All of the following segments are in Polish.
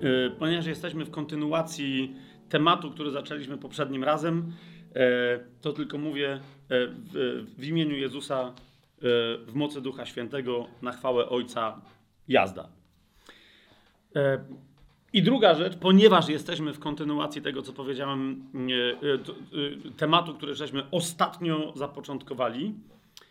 E, ponieważ jesteśmy w kontynuacji tematu, który zaczęliśmy poprzednim razem, e, to tylko mówię w, w imieniu Jezusa, w mocy Ducha Świętego, na chwałę Ojca, jazda. I druga rzecz, ponieważ jesteśmy w kontynuacji tego, co powiedziałem, tematu, który żeśmy ostatnio zapoczątkowali,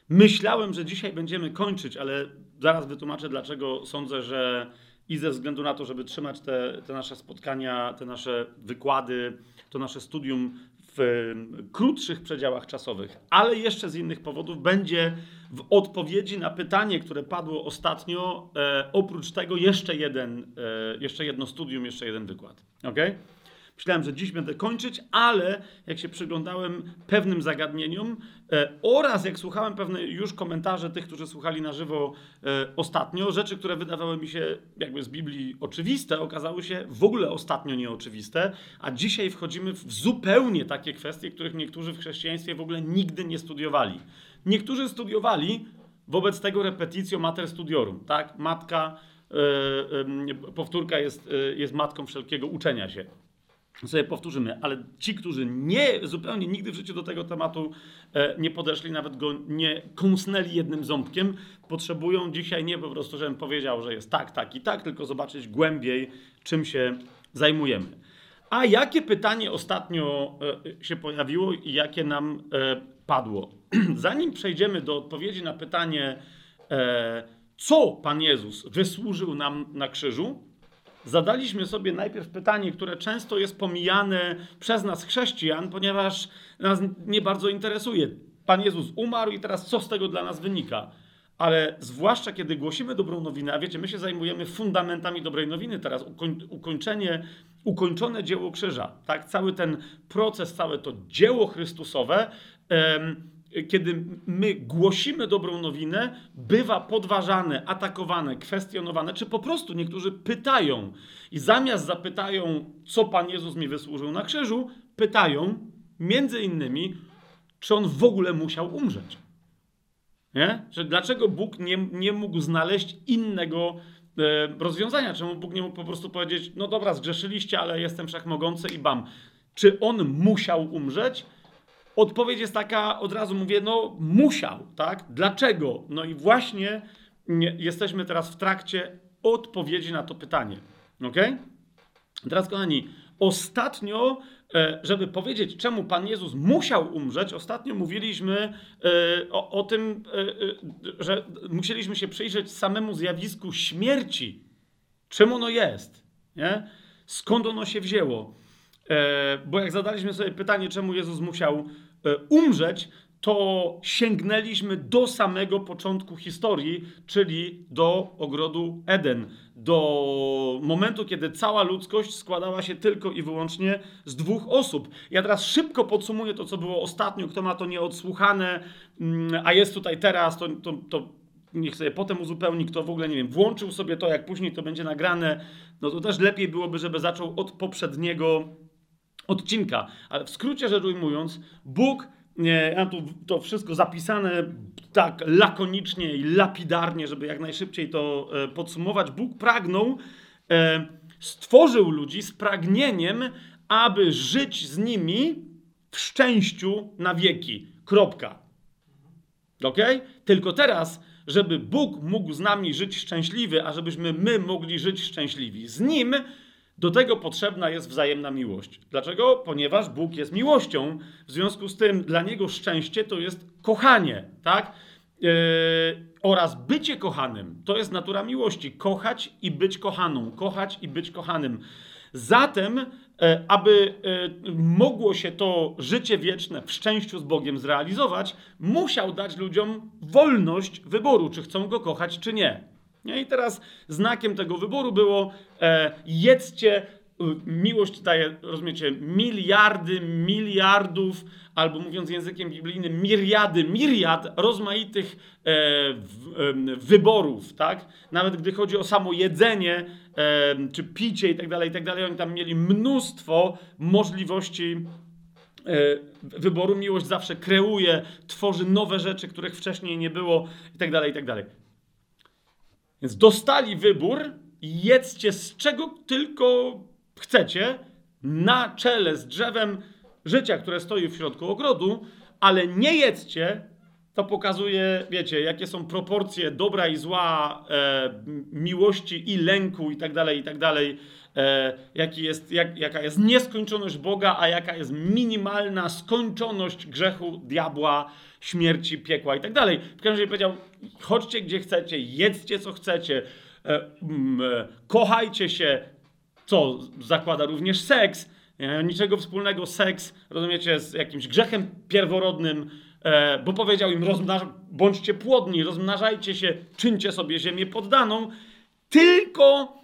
myślałem, że dzisiaj będziemy kończyć, ale zaraz wytłumaczę, dlaczego sądzę, że i ze względu na to, żeby trzymać te, te nasze spotkania, te nasze wykłady, to nasze studium w krótszych przedziałach czasowych, ale jeszcze z innych powodów będzie w odpowiedzi na pytanie, które padło ostatnio, e, oprócz tego jeszcze jeden, e, jeszcze jedno studium, jeszcze jeden wykład. Okay? Myślałem, że dziś będę kończyć, ale jak się przyglądałem pewnym zagadnieniom e, oraz jak słuchałem pewne już komentarze tych, którzy słuchali na żywo e, ostatnio, rzeczy, które wydawały mi się jakby z Biblii oczywiste, okazały się w ogóle ostatnio nieoczywiste, a dzisiaj wchodzimy w zupełnie takie kwestie, których niektórzy w chrześcijaństwie w ogóle nigdy nie studiowali. Niektórzy studiowali, wobec tego repetitio mater studiorum, tak? Matka, yy, yy, powtórka jest, yy, jest matką wszelkiego uczenia się sobie powtórzymy, ale ci, którzy nie, zupełnie nigdy w życiu do tego tematu e, nie podeszli, nawet go nie kąsnęli jednym ząbkiem, potrzebują dzisiaj nie po prostu, żebym powiedział, że jest tak, tak i tak, tylko zobaczyć głębiej, czym się zajmujemy. A jakie pytanie ostatnio e, się pojawiło i jakie nam e, padło? Zanim przejdziemy do odpowiedzi na pytanie, co Pan Jezus wysłużył nam na krzyżu, zadaliśmy sobie najpierw pytanie, które często jest pomijane przez nas chrześcijan, ponieważ nas nie bardzo interesuje. Pan Jezus umarł i teraz co z tego dla nas wynika? Ale zwłaszcza kiedy głosimy dobrą nowinę, a wiecie, my się zajmujemy fundamentami dobrej nowiny teraz, ukoń, ukończenie, ukończone dzieło krzyża, tak? Cały ten proces, całe to dzieło Chrystusowe, kiedy my głosimy dobrą nowinę, bywa podważane, atakowane, kwestionowane, czy po prostu niektórzy pytają i zamiast zapytają, co Pan Jezus mi wysłużył na krzyżu, pytają między innymi, czy on w ogóle musiał umrzeć. Nie? Że dlaczego Bóg nie, nie mógł znaleźć innego e, rozwiązania? Czemu Bóg nie mógł po prostu powiedzieć, no dobra, zgrzeszyliście, ale jestem wszechmogący i bam. Czy on musiał umrzeć? Odpowiedź jest taka, od razu mówię, no musiał, tak? Dlaczego? No i właśnie jesteśmy teraz w trakcie odpowiedzi na to pytanie. Ok? Teraz, kochani, ostatnio, e, żeby powiedzieć, czemu Pan Jezus musiał umrzeć, ostatnio mówiliśmy e, o, o tym, e, że musieliśmy się przyjrzeć samemu zjawisku śmierci. Czemu ono jest? Nie? Skąd ono się wzięło? Bo jak zadaliśmy sobie pytanie, czemu Jezus musiał umrzeć, to sięgnęliśmy do samego początku historii, czyli do ogrodu Eden, do momentu, kiedy cała ludzkość składała się tylko i wyłącznie z dwóch osób. Ja teraz szybko podsumuję to, co było ostatnio. Kto ma to nieodsłuchane, mm, a jest tutaj teraz, to, to, to niech sobie potem uzupełni, kto w ogóle, nie wiem, włączył sobie to, jak później to będzie nagrane, no to też lepiej byłoby, żeby zaczął od poprzedniego odcinka. Ale w skrócie rzecz ujmując, Bóg, ja tu to wszystko zapisane tak lakonicznie i lapidarnie, żeby jak najszybciej to e, podsumować. Bóg pragnął, e, stworzył ludzi z pragnieniem, aby żyć z nimi w szczęściu na wieki. Kropka. Ok? Tylko teraz, żeby Bóg mógł z nami żyć szczęśliwy, a żebyśmy my mogli żyć szczęśliwi z Nim, do tego potrzebna jest wzajemna miłość. Dlaczego? Ponieważ Bóg jest miłością, w związku z tym dla Niego szczęście to jest kochanie, tak? Yy, oraz bycie kochanym. To jest natura miłości. Kochać i być kochaną. Kochać i być kochanym. Zatem, e, aby e, mogło się to życie wieczne w szczęściu z Bogiem zrealizować, musiał dać ludziom wolność wyboru, czy chcą go kochać, czy nie. I teraz znakiem tego wyboru było e, jedzcie, miłość daje, rozumiecie, miliardy, miliardów, albo mówiąc językiem biblijnym, miriady, miriad rozmaitych e, w, e, wyborów, tak? Nawet gdy chodzi o samo jedzenie, e, czy picie i tak dalej, i tak dalej, oni tam mieli mnóstwo możliwości e, wyboru. Miłość zawsze kreuje, tworzy nowe rzeczy, których wcześniej nie było i tak dalej, i tak dalej. Więc dostali wybór jedzcie z czego tylko chcecie, na czele z drzewem życia, które stoi w środku ogrodu, ale nie jedzcie, to pokazuje, wiecie, jakie są proporcje dobra i zła, e, miłości i lęku i tak dalej, i tak dalej. E, jaki jest, jak, jaka jest nieskończoność Boga, a jaka jest minimalna skończoność grzechu, diabła, śmierci, piekła i tak dalej. W każdym razie powiedział, chodźcie gdzie chcecie, jedzcie co chcecie, e, mm, e, kochajcie się, co zakłada również seks. Niczego wspólnego seks, rozumiecie, z jakimś grzechem pierworodnym, bo powiedział im, bądźcie płodni, rozmnażajcie się, czyńcie sobie ziemię poddaną. Tylko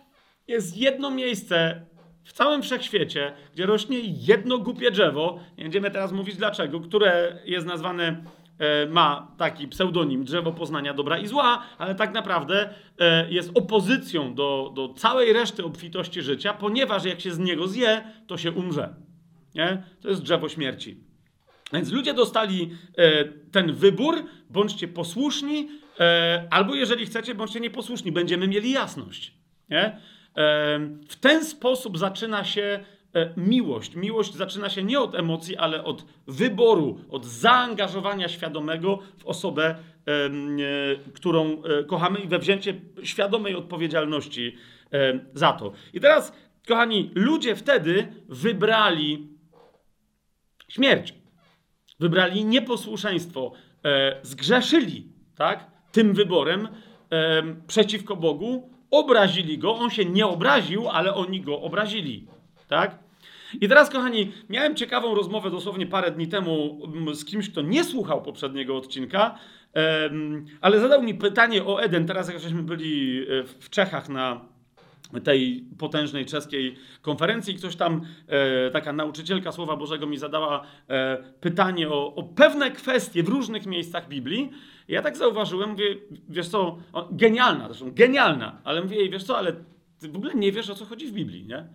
jest jedno miejsce w całym wszechświecie, gdzie rośnie jedno głupie drzewo, nie będziemy teraz mówić dlaczego, które jest nazwane E, ma taki pseudonim drzewo poznania dobra i zła, ale tak naprawdę e, jest opozycją do, do całej reszty obfitości życia, ponieważ jak się z niego zje, to się umrze. Nie? To jest drzewo śmierci. Więc ludzie dostali e, ten wybór, bądźcie posłuszni, albo jeżeli chcecie, bądźcie nieposłuszni, będziemy mieli jasność. Nie? W ten sposób zaczyna się E, miłość. Miłość zaczyna się nie od emocji, ale od wyboru, od zaangażowania świadomego w osobę, e, którą e, kochamy i we wzięcie świadomej odpowiedzialności za to. I teraz, kochani, ludzie wtedy wybrali śmierć. Wybrali nieposłuszeństwo, zgrzeszyli, tak? Tym wyborem przeciwko Bogu, obrazili go. On się nie obraził, ale oni go obrazili. Tak? I teraz, kochani, miałem ciekawą rozmowę dosłownie parę dni temu mm, z kimś, kto nie słuchał poprzedniego odcinka, ale zadał mi pytanie o Eden. Teraz, jak żeśmy byli e, w Czechach na tej potężnej czeskiej konferencji, ktoś tam, e, taka nauczycielka Słowa Bożego mi zadała e, pytanie o, o, pewne kwestie w różnych miejscach Biblii. Ja tak zauważyłem, mówię, wiesz co, o, genialna, zresztą genialna, ale mówię jej, wiesz co, ale ty w ogóle nie wiesz, o co chodzi w Biblii, nie?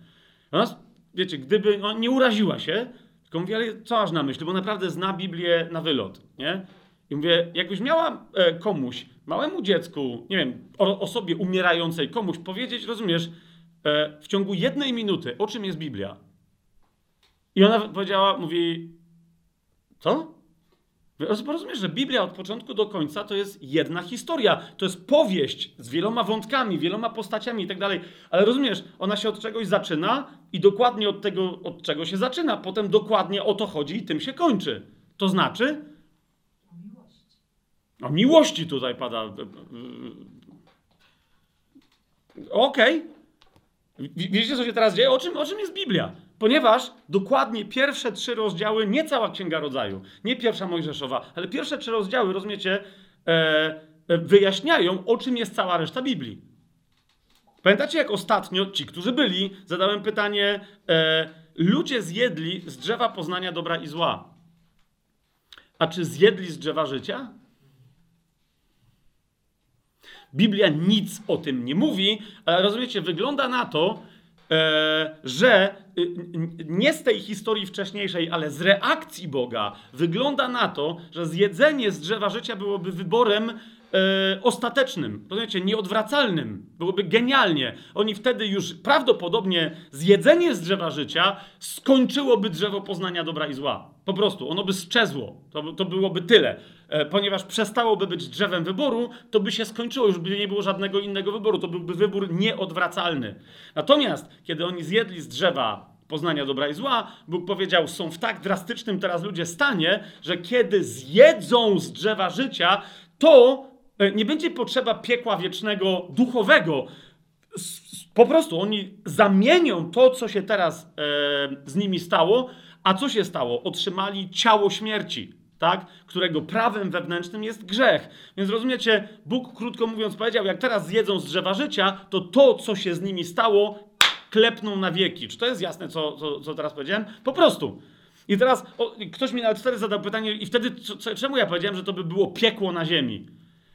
Ona wiecie, gdyby no, nie uraziła się, tylko mówię, ale co aż na myśli, bo naprawdę zna Biblię na wylot, nie? I mówię, jakbyś miała e, komuś, małemu dziecku, nie wiem, o, osobie umierającej, komuś powiedzieć, rozumiesz, e, w ciągu jednej minuty, o czym jest Biblia. I ona powiedziała, mówi, co? Rozumiesz, że Biblia od początku do końca to jest jedna historia. To jest powieść z wieloma wątkami, wieloma postaciami i tak dalej. Ale rozumiesz, ona się od czegoś zaczyna i dokładnie od tego, od czego się zaczyna. Potem dokładnie o to chodzi i tym się kończy. To znaczy? O miłości. O miłości tutaj pada. Okej. Okay. Widzicie, co się teraz dzieje? O czym, o czym jest Biblia? Ponieważ dokładnie pierwsze trzy rozdziały, nie cała Księga Rodzaju, nie pierwsza Mojżeszowa, ale pierwsze trzy rozdziały, rozumiecie, e, e, wyjaśniają, o czym jest cała reszta Biblii. Pamiętacie, jak ostatnio ci, którzy byli, zadałem pytanie: e, ludzie zjedli z drzewa poznania dobra i zła. A czy zjedli z drzewa życia? Biblia nic o tym nie mówi, ale rozumiecie, wygląda na to, e, że nie z tej historii wcześniejszej, ale z reakcji Boga wygląda na to, że zjedzenie z drzewa życia byłoby wyborem e, ostatecznym, rozumiecie, nieodwracalnym. Byłoby genialnie. Oni wtedy już prawdopodobnie zjedzenie z drzewa życia skończyłoby drzewo poznania dobra i zła. Po prostu, ono by sczezło. To, to byłoby tyle. E, ponieważ przestałoby być drzewem wyboru, to by się skończyło, już by nie było żadnego innego wyboru. To byłby wybór nieodwracalny. Natomiast, kiedy oni zjedli z drzewa poznania dobra i zła, Bóg powiedział, są w tak drastycznym teraz ludzie stanie, że kiedy zjedzą z drzewa życia, to e, nie będzie potrzeba piekła wiecznego duchowego. Po prostu oni zamienią to, co się teraz e, z nimi stało, a co się stało? Otrzymali ciało śmierci, tak? którego prawem wewnętrznym jest grzech. Więc rozumiecie, Bóg, krótko mówiąc, powiedział: Jak teraz zjedzą z drzewa życia, to to, co się z nimi stało, klepną na wieki. Czy to jest jasne, co, co, co teraz powiedziałem? Po prostu. I teraz o, ktoś mi na wtedy zadał pytanie, i wtedy co, czemu ja powiedziałem, że to by było piekło na ziemi?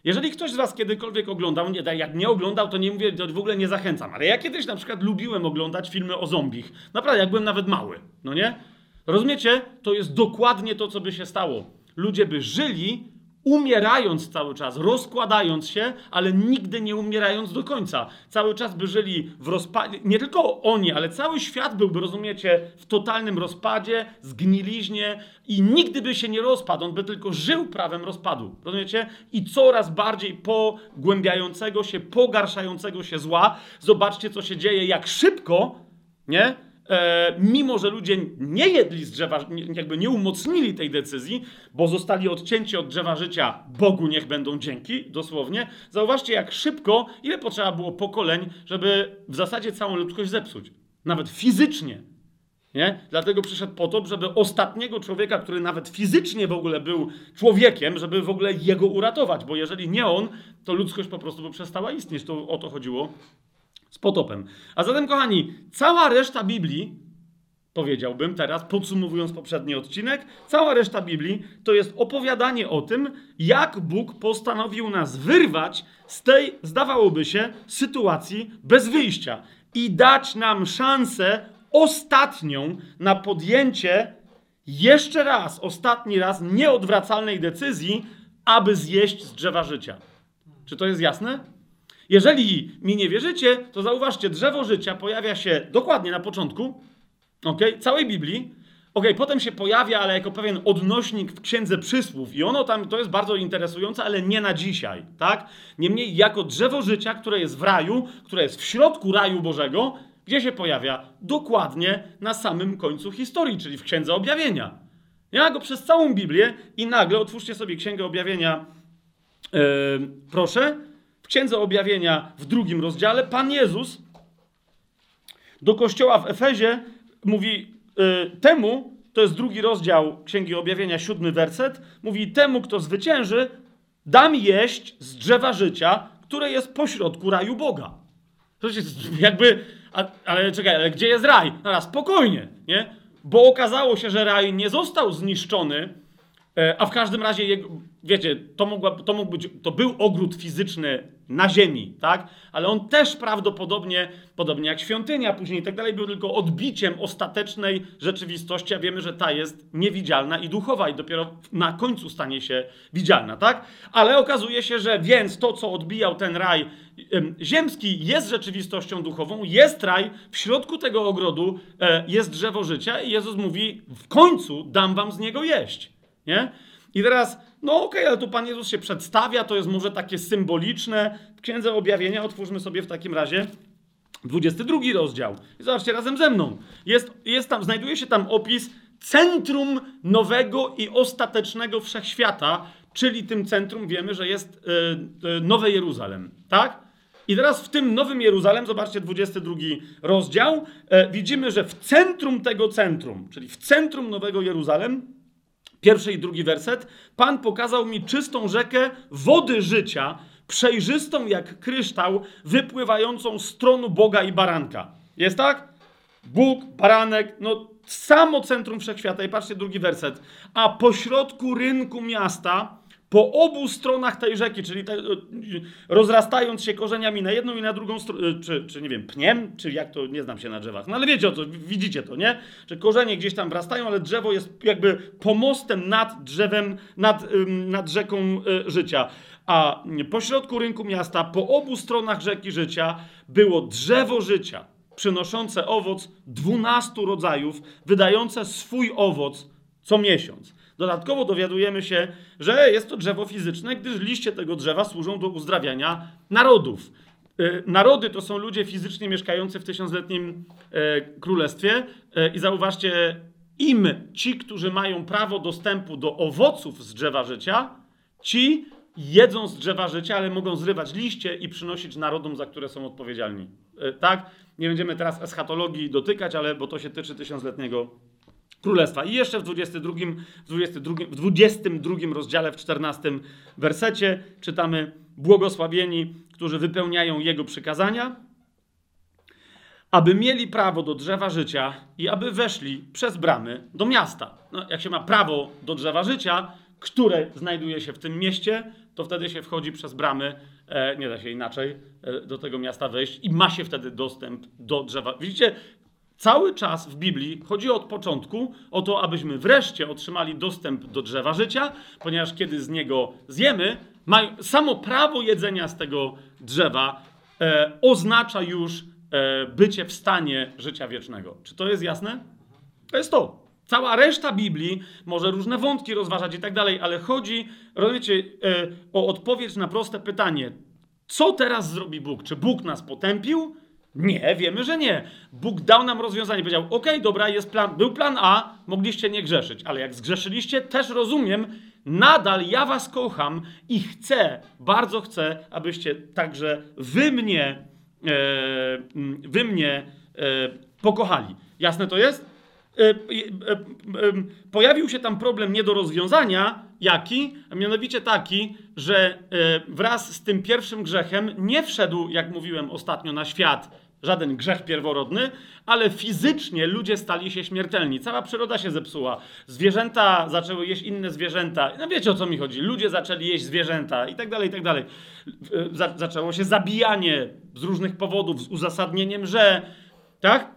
Jeżeli ktoś z Was kiedykolwiek oglądał, nie, jak nie oglądał, to nie mówię, to w ogóle nie zachęcam, ale ja kiedyś na przykład lubiłem oglądać filmy o zombich. Naprawdę, jak byłem nawet mały, no nie? Rozumiecie? To jest dokładnie to, co by się stało. Ludzie by żyli, umierając cały czas, rozkładając się, ale nigdy nie umierając do końca. Cały czas by żyli w rozpadzie. Nie tylko oni, ale cały świat byłby, rozumiecie, w totalnym rozpadzie, zgniliźnie i nigdy by się nie rozpadł. On by tylko żył prawem rozpadu. Rozumiecie? I coraz bardziej pogłębiającego się, pogarszającego się zła. Zobaczcie, co się dzieje, jak szybko, nie? E, mimo że ludzie nie jedli z drzewa, jakby nie umocnili tej decyzji, bo zostali odcięci od drzewa życia, Bogu niech będą dzięki, dosłownie, zauważcie jak szybko, ile potrzeba było pokoleń, żeby w zasadzie całą ludzkość zepsuć. Nawet fizycznie. Nie? Dlatego przyszedł po to, żeby ostatniego człowieka, który nawet fizycznie w ogóle był człowiekiem, żeby w ogóle jego uratować, bo jeżeli nie on, to ludzkość po prostu by przestała istnieć. To o to chodziło z potopem. A zatem, kochani, cała reszta Biblii, powiedziałbym teraz, podsumowując poprzedni odcinek, cała reszta Biblii to jest opowiadanie o tym, jak Bóg postanowił nas wyrwać z tej, zdawałoby się, sytuacji bez wyjścia i dać nam szansę ostatnią na podjęcie jeszcze raz, ostatni raz nieodwracalnej decyzji, aby zjeść z drzewa życia. Czy to jest jasne? Jeżeli mi nie wierzycie, to zauważcie, drzewo życia pojawia się dokładnie na początku okay, całej Biblii. Ok, potem się pojawia, ale jako pewien odnośnik w Księdze Przysłów i ono tam, to jest bardzo interesujące, ale nie na dzisiaj, tak? Niemniej jako drzewo życia, które jest w raju, które jest w środku raju Bożego, gdzie się pojawia? Dokładnie na samym końcu historii, czyli w Księdze Objawienia. Ja go przez całą Biblię i nagle otwórzcie sobie Księgę Objawienia, yy, proszę, w Księdze Objawienia w drugim rozdziale Pan Jezus do kościoła w Efezie mówi y, temu, to jest drugi rozdział Księgi Objawienia, siódmy werset, mówi temu, kto zwycięży, dam jeść z drzewa życia, które jest pośrodku raju Boga. To jest jakby, a, ale czekaj, ale gdzie jest raj? Teraz spokojnie, nie? Bo okazało się, że raj nie został zniszczony, e, a w każdym razie, wiecie, to, mogła, to mógł być, to był ogród fizyczny na ziemi, tak? Ale on też prawdopodobnie, podobnie jak świątynia później i tak dalej, był tylko odbiciem ostatecznej rzeczywistości, a wiemy, że ta jest niewidzialna i duchowa i dopiero na końcu stanie się widzialna, tak? Ale okazuje się, że więc to, co odbijał ten raj ziemski, jest rzeczywistością duchową, jest raj, w środku tego ogrodu e, jest drzewo życia i Jezus mówi, w końcu dam wam z niego jeść, nie? I teraz no okej, okay, ale tu Pan Jezus się przedstawia, to jest może takie symboliczne. W Księdze Objawienia otwórzmy sobie w takim razie 22 rozdział. I zobaczcie razem ze mną. Jest, jest tam, znajduje się tam opis centrum nowego i ostatecznego wszechświata, czyli tym centrum wiemy, że jest yy, Nowe Jeruzalem, tak? I teraz w tym Nowym Jeruzalem, zobaczcie 22 rozdział, yy, widzimy, że w centrum tego centrum, czyli w centrum Nowego Jeruzalem, Pierwszy i drugi werset. Pan pokazał mi czystą rzekę wody życia, przejrzystą jak kryształ, wypływającą z tronu Boga i baranka. Jest tak? Bóg, baranek, no samo centrum wszechświata. I patrzcie drugi werset. A pośrodku rynku miasta po obu stronach tej rzeki, czyli te, rozrastając się korzeniami na jedną i na drugą stronę, czy, czy nie wiem, pniem, czy jak to, nie znam się na drzewach, no ale wiecie o co, widzicie to, nie? Że korzenie gdzieś tam wrastają, ale drzewo jest jakby pomostem nad drzewem, nad, nad rzeką e, życia. A pośrodku rynku miasta, po obu stronach rzeki życia było drzewo życia, przynoszące owoc dwunastu rodzajów, wydające swój owoc co miesiąc. Dodatkowo dowiadujemy się, że jest to drzewo fizyczne, gdyż liście tego drzewa służą do uzdrawiania narodów. Y, narody to są ludzie fizycznie mieszkający w tysiącletnim e, królestwie e, i zauważcie, im ci, którzy mają prawo dostępu do owoców z drzewa życia, ci jedzą z drzewa życia, ale mogą zrywać liście i przynosić narodom, za które są odpowiedzialni. E, tak? Nie będziemy teraz eschatologii dotykać, ale bo to się tyczy tysiącletniego Królestwa. I jeszcze w 22, w 22, w 22 rozdziale, w 14 wersecie czytamy błogosławieni, którzy wypełniają Jego przykazania, aby mieli prawo do drzewa życia i aby weszli przez bramy do miasta. No, jak się ma prawo do drzewa życia, które znajduje się w tym mieście, to wtedy się wchodzi przez bramy, e, nie da się inaczej, e, do tego miasta wejść i ma się wtedy dostęp do drzewa. Widzicie, Cały czas w Biblii chodzi od początku o to, abyśmy wreszcie otrzymali dostęp do drzewa życia, ponieważ kiedy z niego zjemy, samo prawo jedzenia z tego drzewa e, oznacza już e, bycie w stanie życia wiecznego. Czy to jest jasne? To jest to. Cała reszta Biblii może różne wątki rozważać i tak dalej, ale chodzi, rozumiecie, e, o odpowiedź na proste pytanie: co teraz zrobi Bóg? Czy Bóg nas potępił? Nie, wiemy, że nie. Bóg dał nam rozwiązanie. Powiedział: OK, dobra, jest plan, był plan A, mogliście nie grzeszyć, ale jak zgrzeszyliście, też rozumiem, nadal ja was kocham i chcę, bardzo chcę, abyście także wy mnie, e, wy mnie e, pokochali. Jasne to jest? E, e, e, pojawił się tam problem nie do rozwiązania. Jaki? A mianowicie taki, że wraz z tym pierwszym grzechem nie wszedł, jak mówiłem ostatnio, na świat żaden grzech pierworodny, ale fizycznie ludzie stali się śmiertelni. Cała przyroda się zepsuła. Zwierzęta zaczęły jeść inne zwierzęta. No wiecie o co mi chodzi. Ludzie zaczęli jeść zwierzęta i tak dalej, i tak dalej. Zaczęło się zabijanie z różnych powodów, z uzasadnieniem, że tak?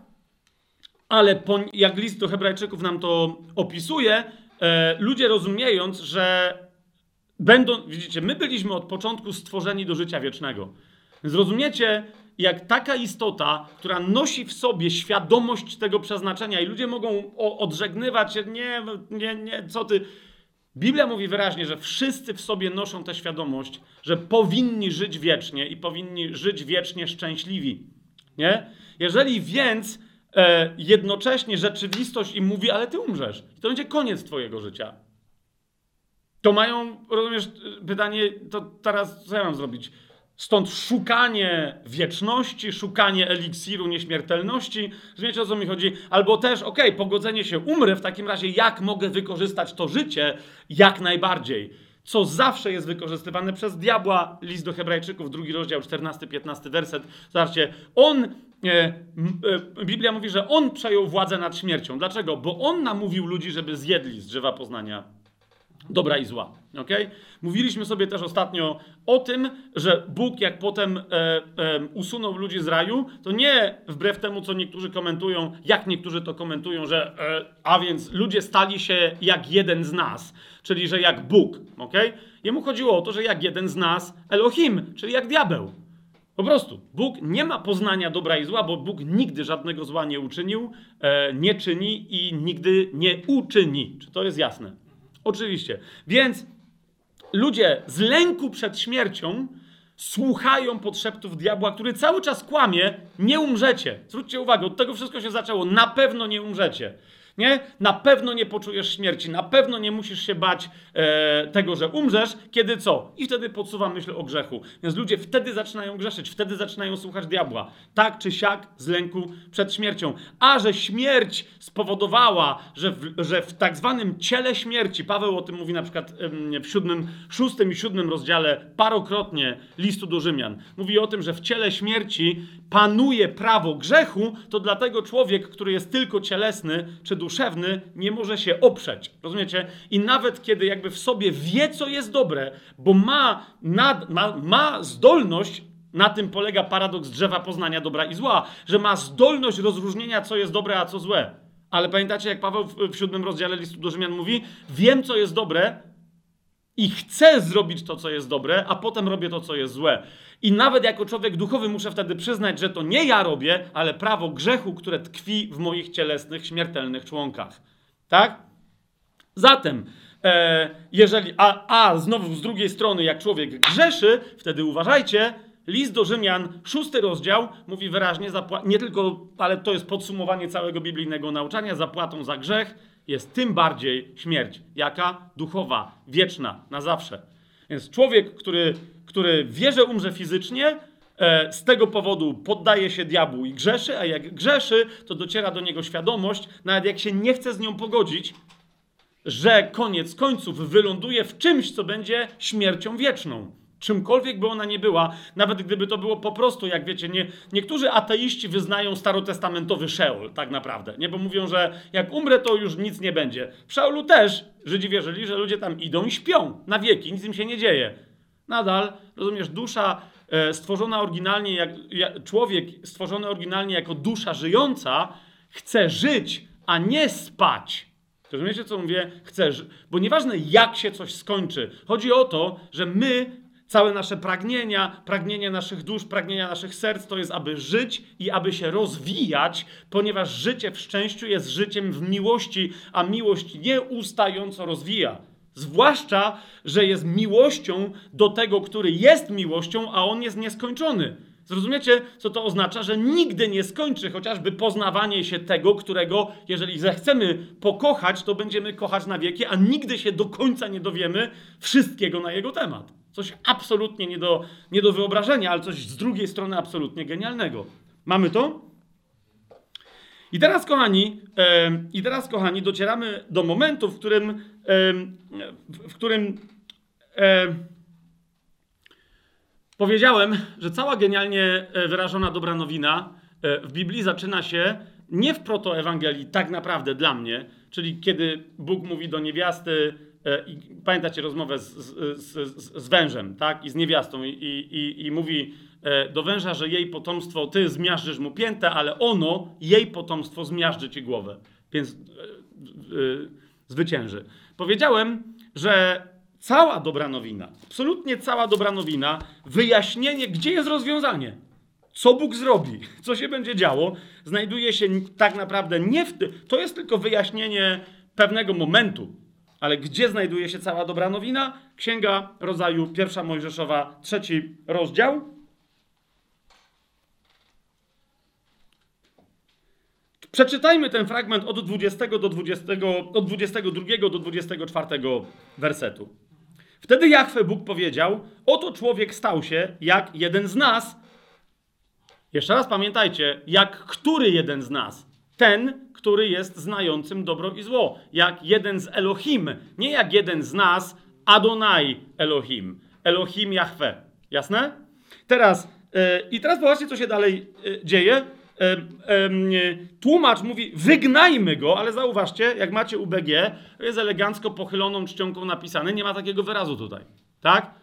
Ale jak list do Hebrajczyków nam to opisuje, e, ludzie rozumiejąc, że będą, widzicie, my byliśmy od początku stworzeni do życia wiecznego. Zrozumiecie, jak taka istota, która nosi w sobie świadomość tego przeznaczenia i ludzie mogą odżegnywać się, nie, nie, nie, co ty. Biblia mówi wyraźnie, że wszyscy w sobie noszą tę świadomość, że powinni żyć wiecznie i powinni żyć wiecznie szczęśliwi. Nie? Jeżeli więc e, jednocześnie rzeczywistość im mówi, ale ty umrzesz, to będzie koniec twojego życia. To mają, rozumiesz, pytanie, to teraz co ja mam zrobić? Stąd szukanie wieczności, szukanie eliksiru nieśmiertelności. Rozumiecie o co mi chodzi? Albo też, okej, okay, pogodzenie się, umrę, w takim razie jak mogę wykorzystać to życie jak najbardziej? Co zawsze jest wykorzystywane przez diabła. List do Hebrajczyków, drugi rozdział, 14-15 werset. Zobaczcie, on, e, e, Biblia mówi, że on przejął władzę nad śmiercią. Dlaczego? Bo on namówił ludzi, żeby zjedli z drzewa poznania dobra i zła. Okay? Mówiliśmy sobie też ostatnio o tym, że Bóg, jak potem e, e, usunął ludzi z raju, to nie wbrew temu, co niektórzy komentują, jak niektórzy to komentują, że e, a więc ludzie stali się jak jeden z nas, czyli że jak Bóg. Okay? Jemu chodziło o to, że jak jeden z nas, Elohim, czyli jak diabeł. Po prostu. Bóg nie ma poznania dobra i zła, bo Bóg nigdy żadnego zła nie uczynił, e, nie czyni i nigdy nie uczyni. Czy to jest jasne? Oczywiście. Więc ludzie z lęku przed śmiercią słuchają podszeptów diabła, który cały czas kłamie, nie umrzecie. Zwróćcie uwagę, od tego wszystko się zaczęło. Na pewno nie umrzecie. Nie? Na pewno nie poczujesz śmierci, na pewno nie musisz się bać e, tego, że umrzesz, kiedy co? I wtedy podsuwa myśl o grzechu. Więc ludzie wtedy zaczynają grzeszyć, wtedy zaczynają słuchać diabła. Tak czy siak z lęku przed śmiercią. A że śmierć spowodowała, że w, że w tak zwanym ciele śmierci, Paweł o tym mówi na przykład w siódmym, szóstym i siódmym rozdziale parokrotnie listu do Rzymian. Mówi o tym, że w ciele śmierci panuje prawo grzechu, to dlatego człowiek, który jest tylko cielesny czy duszewny, nie może się oprzeć. Rozumiecie? I nawet kiedy jakby w sobie wie, co jest dobre, bo ma, nad, ma, ma zdolność, na tym polega paradoks drzewa poznania dobra i zła, że ma zdolność rozróżnienia, co jest dobre, a co złe. Ale pamiętacie, jak Paweł w, w siódmym rozdziale listu do Rzymian mówi: Wiem, co jest dobre, i chcę zrobić to, co jest dobre, a potem robię to, co jest złe. I nawet jako człowiek duchowy muszę wtedy przyznać, że to nie ja robię, ale prawo grzechu, które tkwi w moich cielesnych, śmiertelnych członkach. Tak? Zatem, e, jeżeli, a, a znowu z drugiej strony, jak człowiek grzeszy, wtedy uważajcie, list do Rzymian, szósty rozdział, mówi wyraźnie, nie tylko, ale to jest podsumowanie całego biblijnego nauczania, zapłatą za grzech jest tym bardziej śmierć. Jaka? Duchowa, wieczna, na zawsze. Więc człowiek, który, który wie, że umrze fizycznie, e, z tego powodu poddaje się diabłu i grzeszy, a jak grzeszy, to dociera do niego świadomość, nawet jak się nie chce z nią pogodzić, że koniec końców wyląduje w czymś, co będzie śmiercią wieczną. Czymkolwiek by ona nie była, nawet gdyby to było po prostu, jak wiecie, nie, niektórzy ateiści wyznają starotestamentowy Szeol, tak naprawdę, nie? Bo mówią, że jak umrę, to już nic nie będzie. W Szeolu też Żydzi wierzyli, że ludzie tam idą i śpią na wieki, nic im się nie dzieje. Nadal, rozumiesz, dusza e, stworzona oryginalnie, jak, jak, człowiek stworzony oryginalnie jako dusza żyjąca, chce żyć, a nie spać. Rozumiecie, co mówię? Chcę, bo nieważne jak się coś skończy, chodzi o to, że my, całe nasze pragnienia, pragnienia naszych dusz, pragnienia naszych serc, to jest, aby żyć i aby się rozwijać, ponieważ życie w szczęściu jest życiem w miłości, a miłość nieustająco rozwija. Zwłaszcza, że jest miłością do tego, który jest miłością, a on jest nieskończony. Zrozumiecie, co to oznacza? Że nigdy nie skończy chociażby poznawanie się tego, którego, jeżeli zechcemy pokochać, to będziemy kochać na wieki, a nigdy się do końca nie dowiemy wszystkiego na jego temat. Coś absolutnie nie do, nie do wyobrażenia, ale coś z drugiej strony absolutnie genialnego. Mamy to? I teraz, kochani, e, i teraz, kochani, docieramy do momentu, w którym, e, w, którym e, Powiedziałem, że cała genialnie e, wyrażona dobra nowina e, w Biblii zaczyna się nie w protoewangelii, tak naprawdę dla mnie, czyli kiedy Bóg mówi do niewiasty, i pamiętacie rozmowę z, z, z, z wężem, tak? I z niewiastą, i, i, i mówi do węża, że jej potomstwo, ty zmiażdżysz mu piętę, ale ono, jej potomstwo, zmiażdży ci głowę, więc yy, zwycięży. Powiedziałem, że Cała dobra nowina, absolutnie cała dobra nowina, wyjaśnienie, gdzie jest rozwiązanie, co Bóg zrobi, co się będzie działo, znajduje się tak naprawdę nie w tym. To jest tylko wyjaśnienie pewnego momentu, ale gdzie znajduje się cała dobra nowina? Księga Rodzaju, pierwsza Mojżeszowa, trzeci rozdział. Przeczytajmy ten fragment od 20 do 20, od 22 do 24 wersetu. Wtedy Jachwę Bóg powiedział: Oto człowiek stał się jak jeden z nas. Jeszcze raz pamiętajcie, jak który jeden z nas? Ten, który jest znającym dobro i zło. Jak jeden z Elohim. Nie jak jeden z nas, Adonai Elohim. Elohim Jachwę. Jasne? Teraz, yy, i teraz zobaczcie, co się dalej yy, dzieje tłumacz mówi, wygnajmy go, ale zauważcie, jak macie UBG, jest elegancko pochyloną czcionką napisane, nie ma takiego wyrazu tutaj. Tak?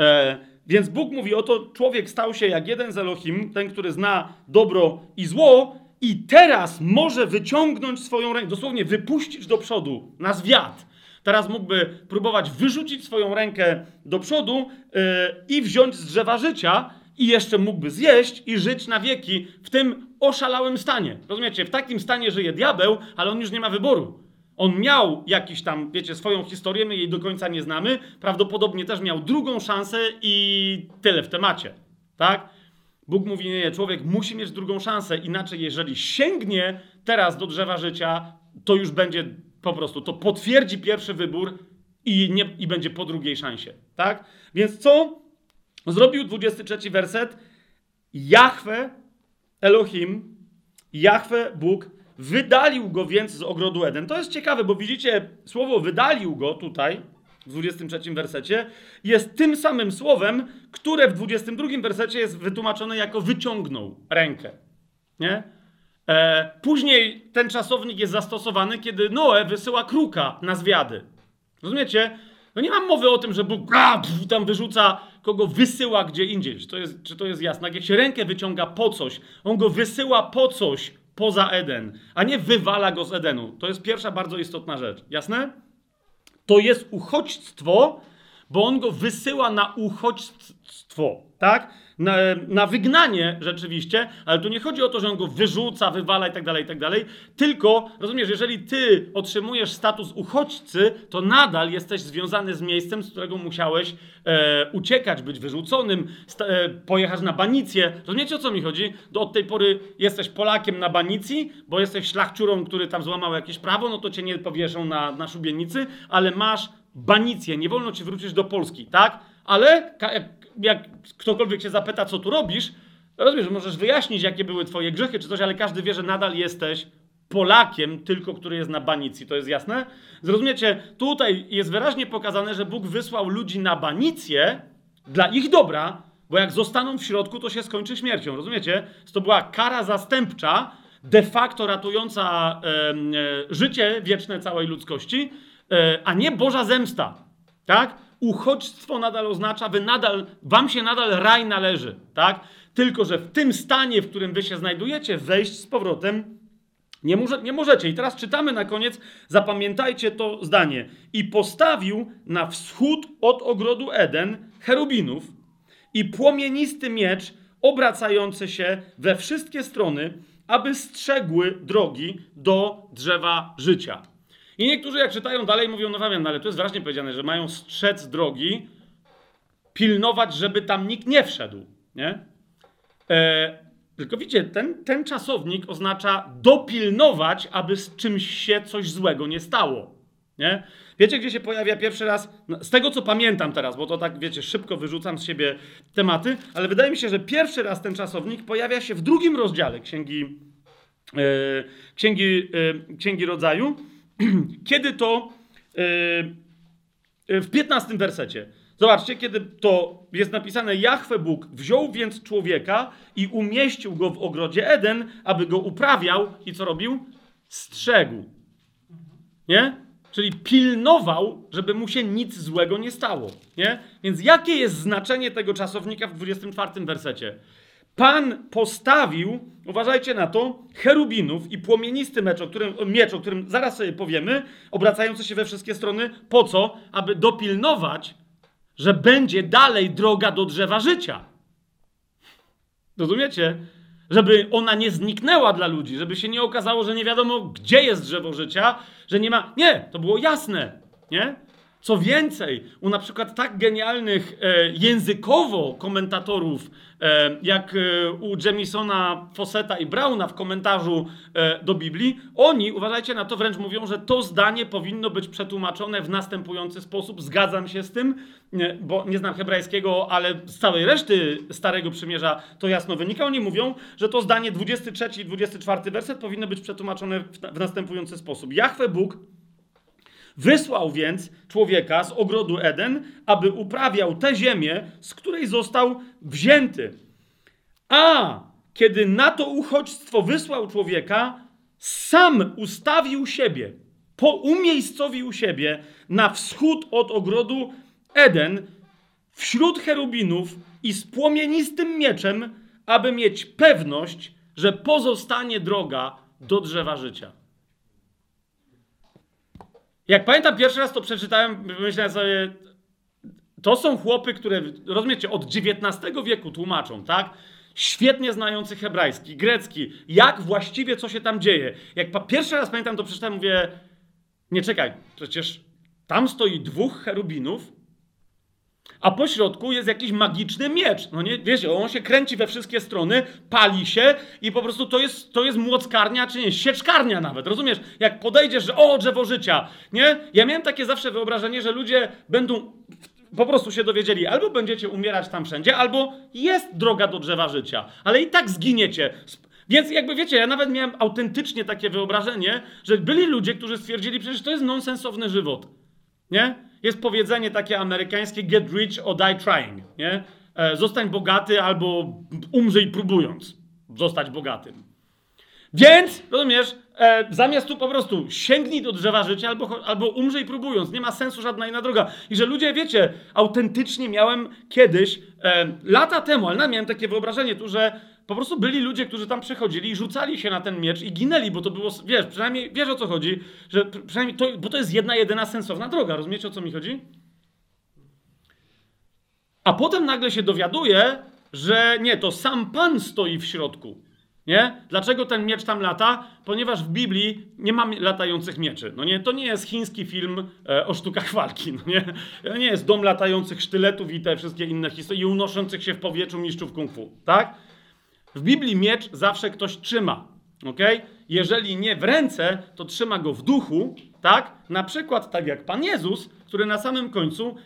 E, więc Bóg mówi, oto człowiek stał się jak jeden z Elohim, ten, który zna dobro i zło, i teraz może wyciągnąć swoją rękę, dosłownie wypuścić do przodu na zwiat. Teraz mógłby próbować wyrzucić swoją rękę do przodu yy, i wziąć z drzewa życia, i jeszcze mógłby zjeść i żyć na wieki w tym oszalałym stanie. Rozumiecie? W takim stanie żyje diabeł, ale on już nie ma wyboru. On miał jakiś tam, wiecie, swoją historię, my jej do końca nie znamy. Prawdopodobnie też miał drugą szansę i tyle w temacie. Tak? Bóg mówi, nie, człowiek musi mieć drugą szansę, inaczej jeżeli sięgnie teraz do drzewa życia, to już będzie po prostu, to potwierdzi pierwszy wybór i, nie, i będzie po drugiej szansie. Tak? Więc co Zrobił 23 werset. Jahwe, Elohim, Jahwe, Bóg, wydalił go więc z ogrodu Eden. To jest ciekawe, bo widzicie, słowo wydalił go tutaj, w 23 wersecie, jest tym samym słowem, które w 22 wersecie jest wytłumaczone jako wyciągnął rękę. Nie? E, później ten czasownik jest zastosowany, kiedy Noe wysyła kruka na zwiady. Rozumiecie? No nie mam mowy o tym, że Bóg a, pff, tam wyrzuca, kogo wysyła gdzie indziej. Czy to, jest, czy to jest jasne? Jak się rękę wyciąga po coś, on go wysyła po coś poza Eden, a nie wywala go z Edenu. To jest pierwsza bardzo istotna rzecz. Jasne? To jest uchodźstwo, bo on go wysyła na uchodźstwo. Tak? Na, na wygnanie rzeczywiście, ale tu nie chodzi o to, że on go wyrzuca, wywala i tak dalej, i tak dalej, tylko, rozumiesz, jeżeli ty otrzymujesz status uchodźcy, to nadal jesteś związany z miejscem, z którego musiałeś e, uciekać, być wyrzuconym, sta, e, pojechać na banicję. Rozumiecie, o co mi chodzi? Do, od tej pory jesteś Polakiem na banicji, bo jesteś szlachciurą, który tam złamał jakieś prawo, no to cię nie powieszą na, na szubienicy, ale masz banicję, nie wolno ci wrócić do Polski, tak? Ale jak ktokolwiek się zapyta, co tu robisz, rozumiesz, możesz wyjaśnić, jakie były twoje grzechy czy coś, ale każdy wie, że nadal jesteś Polakiem, tylko który jest na banicji. To jest jasne? Zrozumiecie, tutaj jest wyraźnie pokazane, że Bóg wysłał ludzi na banicję dla ich dobra, bo jak zostaną w środku, to się skończy śmiercią. Rozumiecie? To była kara zastępcza, de facto ratująca e, życie wieczne całej ludzkości, e, a nie Boża zemsta. Tak? Uchodźstwo nadal oznacza, wy nadal, wam się nadal raj należy, tak? Tylko, że w tym stanie, w którym wy się znajdujecie, wejść z powrotem Nie, może, nie możecie. I teraz czytamy na koniec, zapamiętajcie to zdanie. I postawił na wschód od ogrodu Eden cherubinów i płomienisty miecz obracający się we wszystkie strony, aby strzegły drogi do drzewa życia. I niektórzy, jak czytają dalej, mówią: No, Fabian, no, ale tu jest wyraźnie powiedziane, że mają strzec drogi, pilnować, żeby tam nikt nie wszedł. Nie? E, tylko widzicie, ten, ten czasownik oznacza dopilnować, aby z czymś się coś złego nie stało. Nie? Wiecie, gdzie się pojawia pierwszy raz? No, z tego, co pamiętam teraz, bo to tak, wiecie, szybko wyrzucam z siebie tematy, ale wydaje mi się, że pierwszy raz ten czasownik pojawia się w drugim rozdziale Księgi, yy, księgi, yy, księgi Rodzaju, kiedy to yy, w 15 wersecie. Zobaczcie, kiedy to jest napisane, Jahwe Bóg wziął więc człowieka i umieścił go w ogrodzie Eden, aby go uprawiał i co robił? Strzegł. Nie? Czyli pilnował, żeby mu się nic złego nie stało. Nie? Więc jakie jest znaczenie tego czasownika w 24 wersecie? Pan postawił, uważajcie na to, cherubinów i płomienisty miecz, o którym, miecz, o którym zaraz sobie powiemy, obracający się we wszystkie strony. Po co? Aby dopilnować, że będzie dalej droga do drzewa życia. Rozumiecie? Żeby ona nie zniknęła dla ludzi, żeby się nie okazało, że nie wiadomo, gdzie jest drzewo życia, że nie ma. Nie, to było jasne, nie? Co więcej, u na przykład tak genialnych e, językowo komentatorów, e, jak e, u Jemisona, Fosseta i Brauna w komentarzu e, do Biblii, oni, uważajcie na to, wręcz mówią, że to zdanie powinno być przetłumaczone w następujący sposób. Zgadzam się z tym, bo nie znam hebrajskiego, ale z całej reszty Starego Przymierza to jasno wynika. Oni mówią, że to zdanie 23 i 24 werset powinno być przetłumaczone w, w następujący sposób. Jachwę Bóg Wysłał więc człowieka z ogrodu Eden, aby uprawiał tę ziemię, z której został wzięty. A kiedy na to uchodźstwo wysłał człowieka, sam ustawił siebie, umiejscowił siebie na wschód od ogrodu Eden, wśród cherubinów i z płomienistym mieczem, aby mieć pewność, że pozostanie droga do drzewa życia. Jak pamiętam pierwszy raz to przeczytałem, myślałem sobie, to są chłopy, które, rozumiecie, od XIX wieku tłumaczą, tak? Świetnie znający hebrajski, grecki, jak właściwie co się tam dzieje. Jak pierwszy raz pamiętam to przeczytałem, mówię, nie czekaj, przecież tam stoi dwóch cherubinów, a po środku jest jakiś magiczny miecz. No nie, wiecie, on się kręci we wszystkie strony, pali się i po prostu to jest, to jest młockarnia, czy nie, sieczkarnia nawet, rozumiesz? Jak podejdziesz, że o, drzewo życia, nie? Ja miałem takie zawsze wyobrażenie, że ludzie będą po prostu się dowiedzieli, albo będziecie umierać tam wszędzie, albo jest droga do drzewa życia, ale i tak zginiecie. Więc jakby wiecie, ja nawet miałem autentycznie takie wyobrażenie, że byli ludzie, którzy stwierdzili, przecież to jest nonsensowny żywot. Nie? Jest powiedzenie takie amerykańskie get rich or die trying, nie? E, zostań bogaty albo umrzyj próbując zostać bogatym. Więc, rozumiesz, e, zamiast tu po prostu sięgnij do drzewa życia albo, albo umrzyj próbując. Nie ma sensu żadna inna droga. I że ludzie, wiecie, autentycznie miałem kiedyś, e, lata temu, ale miałem takie wyobrażenie tu, że po prostu byli ludzie, którzy tam przychodzili i rzucali się na ten miecz i ginęli, bo to było, wiesz, przynajmniej wiesz o co chodzi, że przynajmniej to, bo to jest jedna, jedyna sensowna droga. Rozumiecie o co mi chodzi? A potem nagle się dowiaduje, że nie, to sam Pan stoi w środku. Nie? Dlaczego ten miecz tam lata? Ponieważ w Biblii nie ma latających mieczy. No nie, to nie jest chiński film e, o sztukach walki. No nie? To nie jest dom latających sztyletów i te wszystkie inne historie i unoszących się w powietrzu mistrzów kung fu. Tak? W Biblii miecz zawsze ktoś trzyma. ok? Jeżeli nie w ręce, to trzyma go w duchu, tak? Na przykład tak jak Pan Jezus, który na samym końcu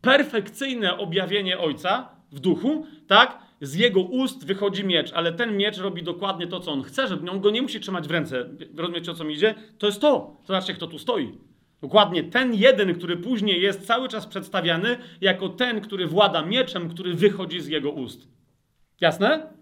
perfekcyjne objawienie Ojca w duchu, tak? Z jego ust wychodzi miecz, ale ten miecz robi dokładnie to, co on chce, żeby on go nie musi trzymać w ręce. Rozumiecie, o co mi idzie? To jest to. Zobaczcie, kto tu stoi. Dokładnie ten jeden, który później jest cały czas przedstawiany jako ten, który włada mieczem, który wychodzi z jego ust. Jasne?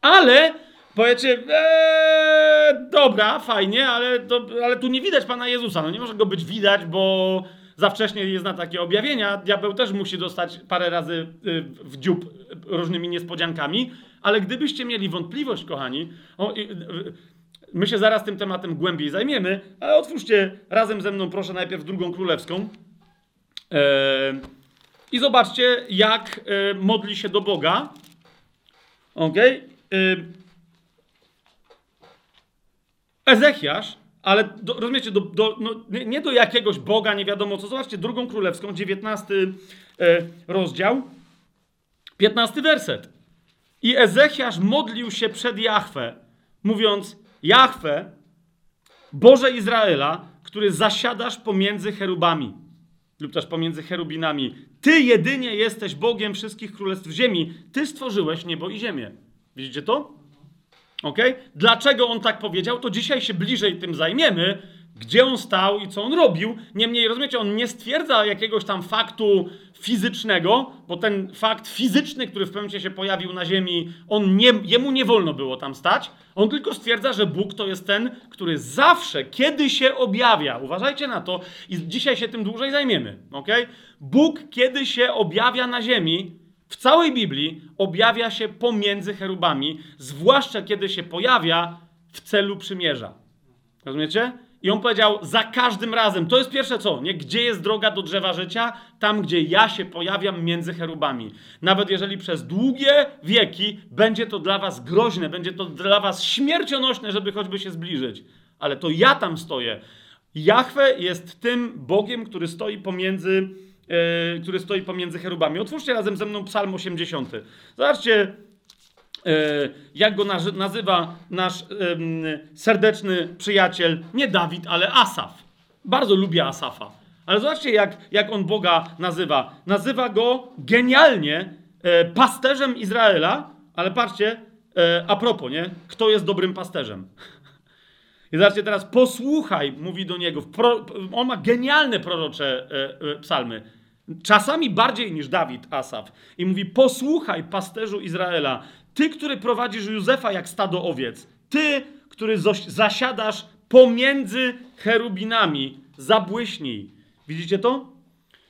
Ale powiecie, ee, dobra, fajnie, ale, to, ale tu nie widać Pana Jezusa. No nie może go być widać, bo za wcześnie jest na takie objawienia. Diabeł też musi dostać parę razy y, w dziób różnymi niespodziankami. Ale gdybyście mieli wątpliwość, kochani, o, My się zaraz tym tematem głębiej zajmiemy, ale otwórzcie razem ze mną, proszę, najpierw drugą królewską. E, I zobaczcie, jak e, modli się do Boga. Ok? E, Ezechiasz, ale do, rozumiecie, do, do, no, nie do jakiegoś Boga, nie wiadomo co. Zobaczcie, drugą królewską, 19 rozdział, 15 werset. I Ezechiasz modlił się przed Jahwe, mówiąc: Jahwe, Boże Izraela, który zasiadasz pomiędzy cherubami lub też pomiędzy cherubinami. Ty jedynie jesteś Bogiem wszystkich królestw ziemi. Ty stworzyłeś niebo i ziemię. Widzicie to? Ok? Dlaczego on tak powiedział? To dzisiaj się bliżej tym zajmiemy, gdzie on stał i co on robił. Niemniej, rozumiecie, on nie stwierdza jakiegoś tam faktu fizycznego, bo ten fakt fizyczny, który w pewnym momencie się pojawił na ziemi, on nie, jemu nie wolno było tam stać. On tylko stwierdza, że Bóg to jest ten, który zawsze, kiedy się objawia, uważajcie na to i dzisiaj się tym dłużej zajmiemy, ok? Bóg, kiedy się objawia na ziemi, w całej Biblii objawia się pomiędzy cherubami, zwłaszcza kiedy się pojawia w celu przymierza. Rozumiecie? I on powiedział za każdym razem, to jest pierwsze co, nie? Gdzie jest droga do drzewa życia? Tam, gdzie ja się pojawiam między cherubami. Nawet jeżeli przez długie wieki będzie to dla was groźne, będzie to dla was śmiercionośne, żeby choćby się zbliżyć. Ale to ja tam stoję. Jahwe jest tym Bogiem, który stoi pomiędzy, yy, który stoi pomiędzy cherubami. Otwórzcie razem ze mną Psalm 80. Zobaczcie, E, jak go nazywa nasz serdeczny przyjaciel, nie Dawid, ale Asaf. Bardzo lubię Asafa. Ale zobaczcie, jak, jak on Boga nazywa. Nazywa go genialnie e, pasterzem Izraela, ale patrzcie, a propos, nie? Kto jest dobrym pasterzem? I zobaczcie teraz, posłuchaj, mówi do niego. On ma genialne prorocze psalmy. Czasami bardziej niż Dawid, Asaf. I mówi: Posłuchaj, pasterzu Izraela, ty, który prowadzisz Józefa jak stado owiec. Ty, który zasiadasz pomiędzy cherubinami. Zabłyśnij. Widzicie to?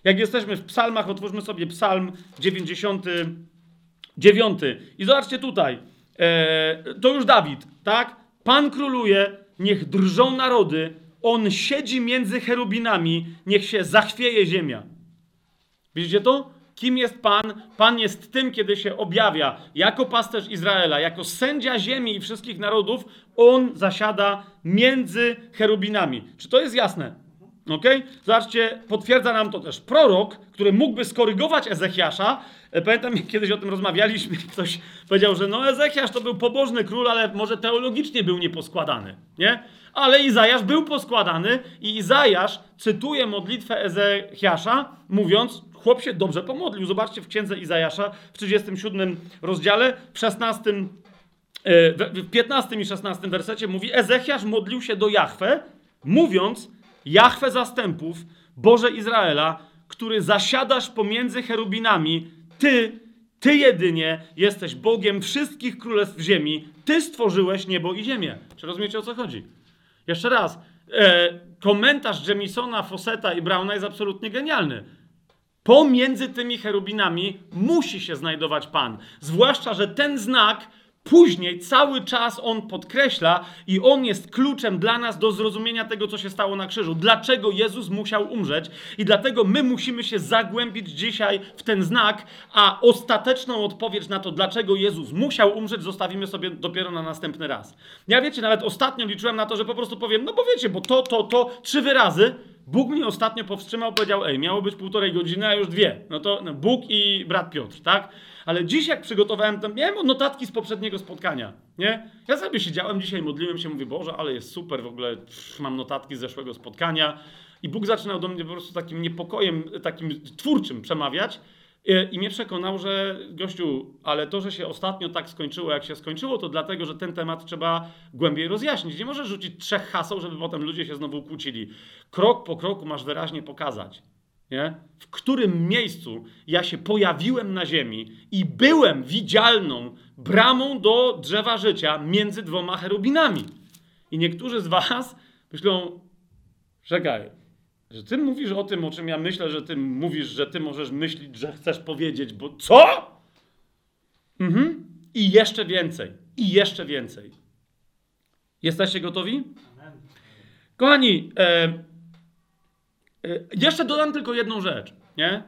Jak jesteśmy w psalmach, otwórzmy sobie psalm 99. I zobaczcie tutaj. E, to już Dawid, tak? Pan króluje, niech drżą narody. On siedzi między cherubinami, niech się zachwieje ziemia. Widzicie to? Kim jest Pan? Pan jest tym, kiedy się objawia jako pasterz Izraela, jako sędzia ziemi i wszystkich narodów. On zasiada między cherubinami. Czy to jest jasne? Ok? Zobaczcie, potwierdza nam to też prorok, który mógłby skorygować Ezechiasza. E, pamiętam, kiedyś o tym rozmawialiśmy, ktoś powiedział, że no Ezechiasz to był pobożny król, ale może teologicznie był nieposkładany, nie? Ale Izajasz był poskładany i Izajasz cytuje modlitwę Ezechiasza, mówiąc, chłop się dobrze pomodlił. Zobaczcie w księdze Izajasza w 37 rozdziale, w 16, e, w 15 i 16 wersecie mówi: Ezechiasz modlił się do Jahwe, mówiąc: Jahwe zastępów, Boże Izraela, który zasiadasz pomiędzy cherubinami, ty, ty jedynie jesteś Bogiem wszystkich królestw ziemi, ty stworzyłeś niebo i ziemię. Czy rozumiecie o co chodzi? Jeszcze raz. E, komentarz Jemisona, Fosseta i Browna jest absolutnie genialny. Pomiędzy tymi cherubinami musi się znajdować Pan. Zwłaszcza, że ten znak później cały czas on podkreśla i on jest kluczem dla nas do zrozumienia tego, co się stało na krzyżu. Dlaczego Jezus musiał umrzeć i dlatego my musimy się zagłębić dzisiaj w ten znak, a ostateczną odpowiedź na to, dlaczego Jezus musiał umrzeć, zostawimy sobie dopiero na następny raz. Ja wiecie, nawet ostatnio liczyłem na to, że po prostu powiem, no bo wiecie, bo to, to, to, trzy wyrazy, Bóg mnie ostatnio powstrzymał, powiedział, ej, miało być półtorej godziny, a już dwie. No to no, Bóg i brat Piotr, tak? Ale dziś jak przygotowałem, to miałem notatki z poprzedniego spotkania, nie? Ja sobie siedziałem dzisiaj, modliłem się, mówię, Boże, ale jest super, w ogóle mam notatki z zeszłego spotkania. I Bóg zaczynał do mnie po prostu takim niepokojem, takim twórczym przemawiać. I mnie przekonał, że gościu, ale to, że się ostatnio tak skończyło, jak się skończyło, to dlatego, że ten temat trzeba głębiej rozjaśnić. Nie możesz rzucić trzech haseł, żeby potem ludzie się znowu kłócili. Krok po kroku masz wyraźnie pokazać, nie? w którym miejscu ja się pojawiłem na ziemi i byłem widzialną bramą do drzewa życia między dwoma cherubinami. I niektórzy z was myślą, czekaj, że ty mówisz o tym, o czym ja myślę, że ty mówisz, że ty możesz myśleć, że chcesz powiedzieć, bo co? Mhm. I jeszcze więcej. I jeszcze więcej. Jesteście gotowi? Kochani, e, e, jeszcze dodam tylko jedną rzecz, nie?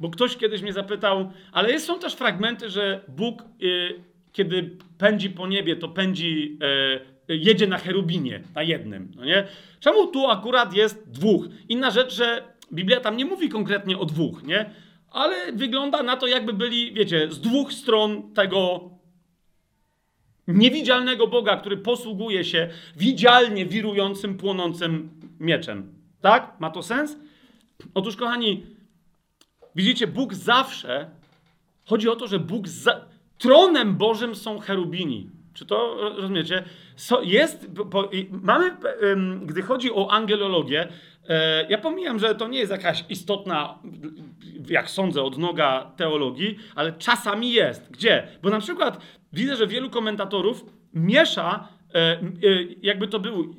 Bo ktoś kiedyś mnie zapytał, ale jest, są też fragmenty, że Bóg, e, kiedy pędzi po niebie, to pędzi, e, jedzie na cherubinie, na jednym, no nie? Czemu tu akurat jest dwóch? Inna rzecz, że Biblia tam nie mówi konkretnie o dwóch, nie? Ale wygląda na to, jakby byli, wiecie, z dwóch stron tego niewidzialnego Boga, który posługuje się widzialnie wirującym, płonącym mieczem. Tak? Ma to sens? Otóż, kochani, widzicie, Bóg zawsze, chodzi o to, że Bóg, za, tronem Bożym są cherubini. Czy to rozumiecie? So, jest, mamy, gdy chodzi o angelologię, e, ja pomijam, że to nie jest jakaś istotna, jak sądzę, odnoga teologii, ale czasami jest. Gdzie? Bo na przykład widzę, że wielu komentatorów miesza, e, e, jakby to, był,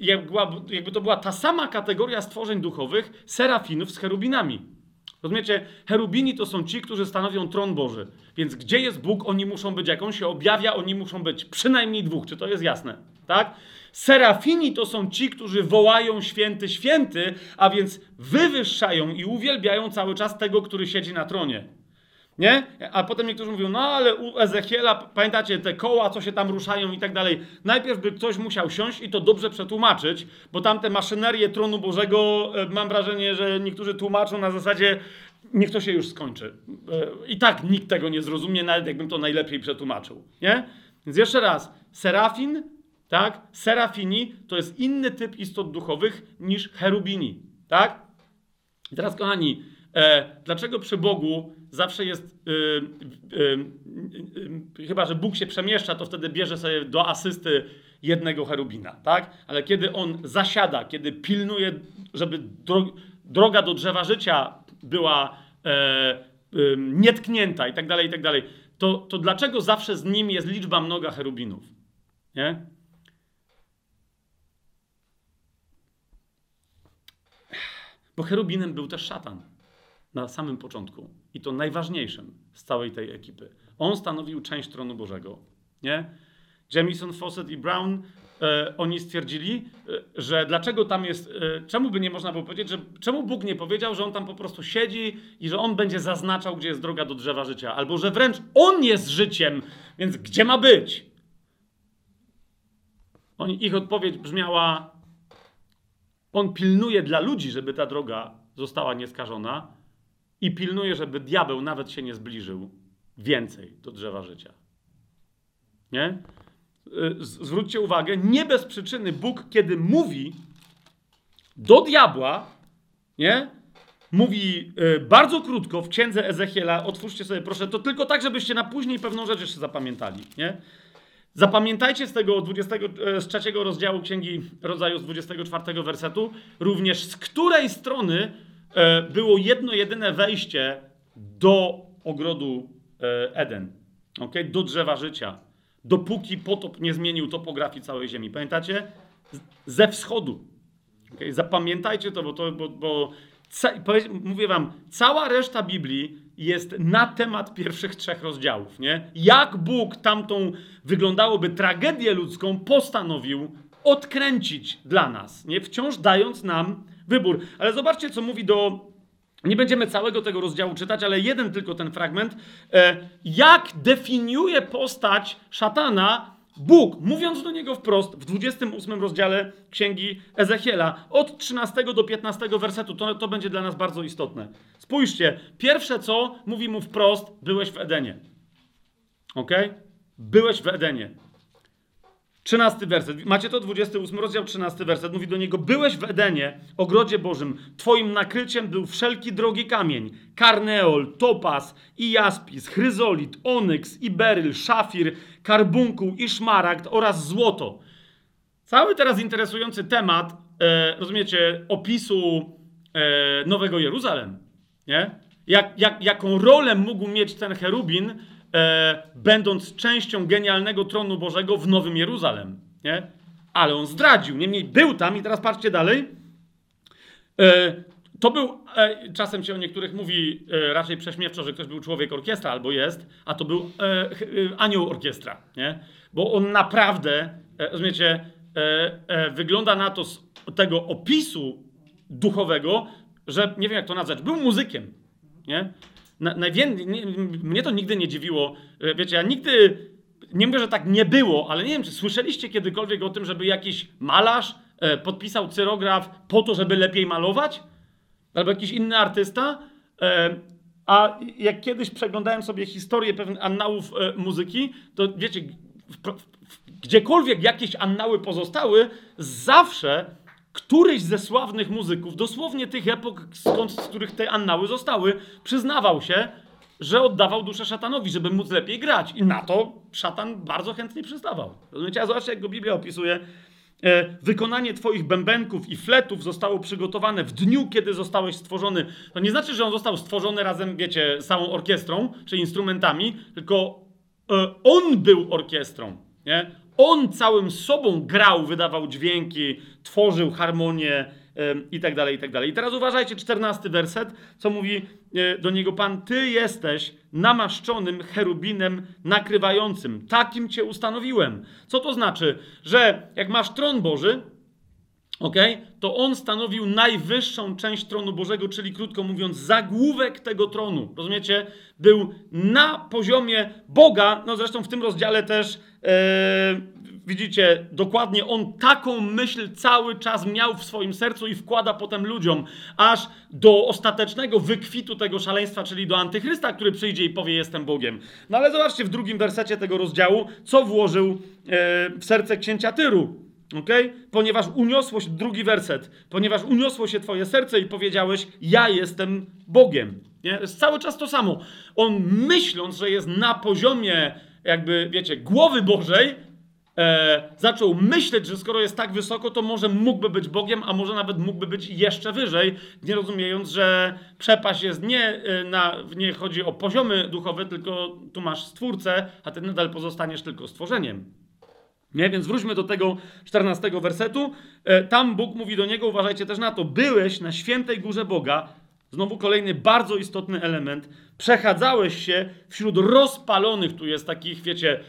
jakby to była ta sama kategoria stworzeń duchowych, serafinów z cherubinami. Rozumiecie? Cherubini to są ci, którzy stanowią tron Boży. Więc gdzie jest Bóg, oni muszą być. Jak on się objawia, oni muszą być przynajmniej dwóch. Czy to jest jasne? Tak? Serafini to są ci, którzy wołają święty, święty, a więc wywyższają i uwielbiają cały czas tego, który siedzi na tronie. Nie? A potem niektórzy mówią, no ale u Ezechiela, pamiętacie, te koła, co się tam ruszają i tak dalej. Najpierw by ktoś musiał siąść i to dobrze przetłumaczyć, bo tam te maszynerie tronu Bożego, e, mam wrażenie, że niektórzy tłumaczą na zasadzie, niech to się już skończy. E, I tak nikt tego nie zrozumie, nawet jakbym to najlepiej przetłumaczył. Nie? Więc jeszcze raz, serafin, tak? Serafini to jest inny typ istot duchowych niż cherubini. Tak? I teraz, kochani, e, dlaczego przy Bogu zawsze jest, yy, chyba że Bóg się przemieszcza, to wtedy bierze sobie do asysty jednego cherubina, tak? Ale kiedy on zasiada, kiedy pilnuje, żeby dro droga do drzewa życia była e, nietknięta i tak dalej, i tak dalej, to, to dlaczego zawsze z nim jest liczba mnoga cherubinów? Nie? Bo cherubinem był też szatan na samym początku i to najważniejszym z całej tej ekipy. On stanowił część tronu Bożego. Nie? Jamison, Fawcett i Brown, e, oni stwierdzili, e, że dlaczego tam jest, e, czemu by nie można było powiedzieć, że czemu Bóg nie powiedział, że on tam po prostu siedzi i że on będzie zaznaczał, gdzie jest droga do drzewa życia, albo że wręcz on jest życiem, więc gdzie ma być? Oni, ich odpowiedź brzmiała: On pilnuje dla ludzi, żeby ta droga została nieskażona, i pilnuje, żeby diabeł nawet się nie zbliżył więcej do drzewa życia. Nie? Y, zwróćcie uwagę, nie bez przyczyny Bóg, kiedy mówi do diabła, nie? Mówi y, bardzo krótko w księdze Ezechiela, otwórzcie sobie proszę, to tylko tak, żebyście na później pewną rzecz jeszcze zapamiętali, nie? Zapamiętajcie z tego 20, y, z trzeciego rozdziału Księgi Rodzaju, z 24 wersetu, również z której strony E, było jedno jedyne wejście do ogrodu e, Eden, okay? do drzewa życia, dopóki potop nie zmienił topografii całej ziemi. Pamiętacie? Ze wschodu. Okay? Zapamiętajcie to, bo to, bo, bo mówię wam, cała reszta Biblii jest na temat pierwszych trzech rozdziałów, nie? Jak Bóg tamtą wyglądałoby tragedię ludzką postanowił odkręcić dla nas, nie? Wciąż dając nam wybór. Ale zobaczcie, co mówi do. Nie będziemy całego tego rozdziału czytać, ale jeden tylko ten fragment. E, jak definiuje postać szatana Bóg, mówiąc do niego wprost w 28 rozdziale księgi Ezechiela, od 13 do 15 wersetu, to, to będzie dla nas bardzo istotne. Spójrzcie, pierwsze co mówi mu wprost: byłeś w Edenie. Ok? Byłeś w Edenie. 13 werset. Macie to 28 rozdział, 13 werset. Mówi do niego: Byłeś w Edenie, ogrodzie Bożym. Twoim nakryciem był wszelki drogi kamień: karneol, topaz i jaspis, chryzolit, onyks i beryl, szafir, karbunkuł i szmaragd oraz złoto. Cały teraz interesujący temat, e, rozumiecie, opisu e, Nowego Jeruzalem. Nie? Jak, jak, jaką rolę mógł mieć ten cherubin e, będąc częścią genialnego tronu Bożego w Nowym Jeruzalem. Nie? Ale on zdradził. Niemniej był tam i teraz patrzcie dalej. E, to był, e, czasem się o niektórych mówi e, raczej prześmiewczo, że ktoś był człowiek orkiestra albo jest, a to był e, anioł orkiestra, nie? Bo on naprawdę, rozumiecie, e, e, wygląda na to z tego opisu duchowego, że nie wiem jak to nazwać, był muzykiem. Nie? Na, najwię- nie, mnie to nigdy nie dziwiło. E, Wiecie, ja nigdy, nie mówię, że tak nie było, ale nie wiem, czy słyszeliście kiedykolwiek o tym, żeby jakiś malarz e, podpisał cyrograf po to, żeby lepiej malować? Albo jakiś inny artysta? E, a jak kiedyś przeglądałem sobie historię pewnych annałów e, muzyki, to wiecie, w, w, w, gdziekolwiek jakieś annały pozostały, zawsze któryś ze sławnych muzyków, dosłownie tych epok, skąd, z których te annały zostały, przyznawał się, że oddawał duszę szatanowi, żeby móc lepiej grać. I na to szatan bardzo chętnie przystawał. Rozumiecie? A zobaczcie, jak go Biblia opisuje. E, wykonanie twoich bębenków i fletów zostało przygotowane w dniu, kiedy zostałeś stworzony. To nie znaczy, że on został stworzony razem, wiecie, z całą orkiestrą czy instrumentami, tylko e, on był orkiestrą. Nie? On całym sobą grał, wydawał dźwięki, tworzył harmonię i tak dalej, i tak dalej. I teraz uważajcie, czternasty werset, co mówi e, do niego Pan, Ty jesteś namaszczonym cherubinem nakrywającym. Takim Cię ustanowiłem. Co to znaczy? Że jak masz tron Boży, ok, to on stanowił najwyższą część tronu Bożego, czyli krótko mówiąc, zagłówek tego tronu. Rozumiecie? Był na poziomie Boga, no zresztą w tym rozdziale też. e, Widzicie, dokładnie on taką myśl cały czas miał w swoim sercu i wkłada potem ludziom, aż do ostatecznego wykwitu tego szaleństwa, czyli do antychrysta, który przyjdzie i powie: Jestem Bogiem. No ale zobaczcie w drugim wersecie tego rozdziału, co włożył e, w serce księcia Tyru. Ponieważ uniosło się, drugi werset, ponieważ uniosło się twoje serce i powiedziałeś, ja jestem Bogiem. Nie? Jest cały czas to samo. On myśląc, że jest na poziomie jakby, wiecie, głowy Bożej, e, zaczął myśleć, że skoro jest tak wysoko, to może mógłby być Bogiem, a może nawet mógłby być jeszcze wyżej, nie rozumiejąc, że przepaść jest nie, e, na, nie chodzi o poziomy duchowe, tylko tu masz stwórcę, a ty nadal pozostaniesz tylko stworzeniem. Nie? Więc wróćmy do tego 14 wersetu. E, Tam Bóg mówi do niego, uważajcie też na to, byłeś na świętej górze Boga, znowu kolejny bardzo istotny element, przechadzałeś się wśród rozpalonych, tu jest takich, wiecie,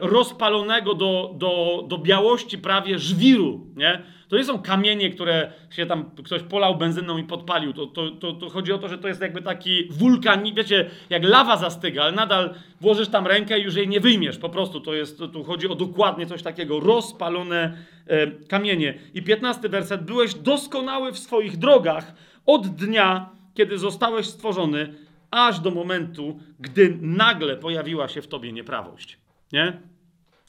rozpalonego do, do, do białości prawie żwiru, nie? To nie są kamienie, które się tam ktoś polał benzyną i podpalił. To, to, to, to chodzi o to, że to jest jakby taki wulkan, wiecie, jak lawa zastyga, ale nadal włożysz tam rękę i już jej nie wyjmiesz. Po prostu to jest, tu chodzi o dokładnie coś takiego, rozpalone e, kamienie. I piętnasty werset. Byłeś doskonały w swoich drogach od dnia, kiedy zostałeś stworzony, aż do momentu, gdy nagle pojawiła się w tobie nieprawość. Nie?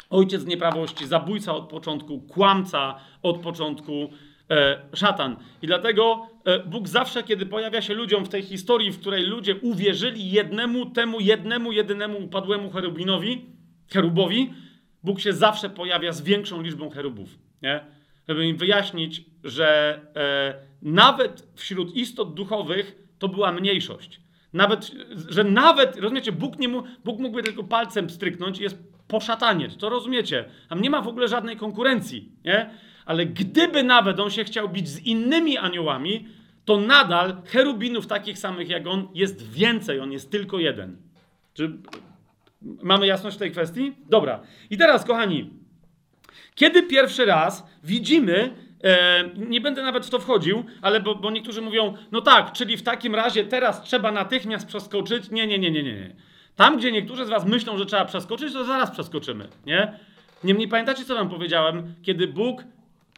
Ojciec nieprawości, zabójca od początku, kłamca od początku, e, szatan. I dlatego e, Bóg zawsze, kiedy pojawia się ludziom w tej historii, w której ludzie uwierzyli jednemu, temu jednemu, jedynemu upadłemu cherubinowi, cherubowi, Bóg się zawsze pojawia z większą liczbą cherubów. Nie? Żeby im wyjaśnić, że e, nawet wśród istot duchowych to była mniejszość. Nawet, że nawet, rozumiecie, Bóg, nie mu, Bóg mógłby tylko palcem stryknąć jest poszataniec, to rozumiecie. Tam nie ma w ogóle żadnej konkurencji, nie? Ale gdyby nawet on się chciał bić z innymi aniołami, to nadal cherubinów takich samych jak on jest więcej, on jest tylko jeden. Czy mamy jasność w tej kwestii? Dobra. I teraz, kochani, kiedy pierwszy raz widzimy, e, nie będę nawet w to wchodził, ale bo, bo niektórzy mówią, no tak, czyli w takim razie teraz trzeba natychmiast przeskoczyć. Nie, nie, nie, nie, nie. Tam, gdzie niektórzy z was myślą, że trzeba przeskoczyć, to zaraz przeskoczymy, nie? Niemniej pamiętacie, co wam powiedziałem? Kiedy Bóg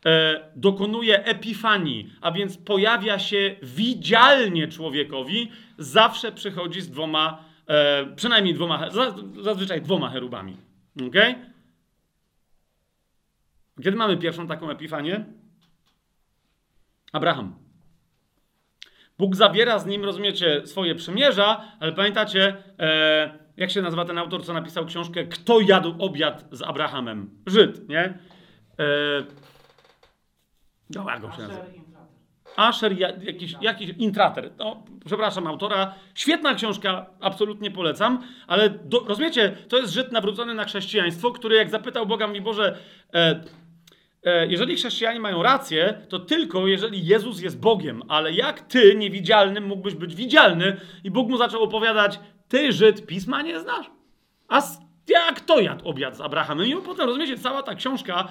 e, dokonuje epifanii, a więc pojawia się widzialnie człowiekowi, zawsze przychodzi z dwoma, e, przynajmniej dwoma, za- zazwyczaj dwoma cherubami. Okej? Kiedy mamy pierwszą taką epifanię? Abraham. Bóg zawiera z nim, rozumiecie, swoje przymierza, ale pamiętacie, e, jak się nazywa ten autor, co napisał książkę Kto jadł obiad z Abrahamem? Żyd, nie? E, no, jak go się nazywa? Asher, ja, jakiś, jakiś intrater. No, przepraszam autora. Świetna książka, absolutnie polecam, ale do, rozumiecie, to jest Żyd nawrócony na chrześcijaństwo, który jak zapytał Boga, mówi Boże, e, jeżeli chrześcijanie mają rację, to tylko jeżeli Jezus jest Bogiem, ale jak ty, niewidzialnym, mógłbyś być widzialny? I Bóg mu zaczął opowiadać, ty Żyd, pisma nie znasz? A Jak to jadł obiad z Abrahamem? I potem, rozumiecie, cała ta książka,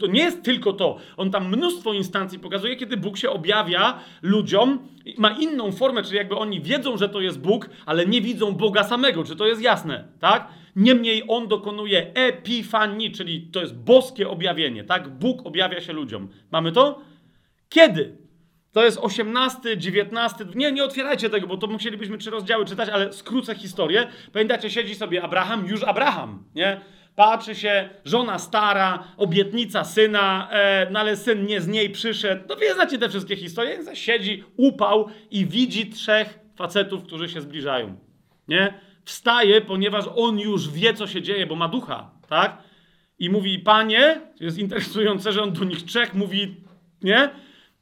to, nie jest tylko to. On tam mnóstwo instancji pokazuje, kiedy Bóg się objawia ludziom, ma inną formę, czyli jakby oni wiedzą, że to jest Bóg, ale nie widzą Boga samego. Czy to jest jasne? Tak? Niemniej on dokonuje epifanii, czyli to jest boskie objawienie. Tak? Bóg objawia się ludziom. Mamy to? Kiedy? To jest 18, 19. Nie, nie otwierajcie tego, bo to musielibyśmy trzy rozdziały czytać, ale skrócę historię. Pamiętacie, siedzi sobie Abraham, już Abraham, nie? Patrzy się, żona stara, obietnica syna, e, no ale syn nie z niej przyszedł. No wie, znacie te wszystkie historie. Siedzi, upał i widzi trzech facetów, którzy się zbliżają. Nie? Wstaje, ponieważ on już wie, co się dzieje, bo ma ducha, tak? I mówi, panie, jest interesujące, że on do nich trzech mówi, nie?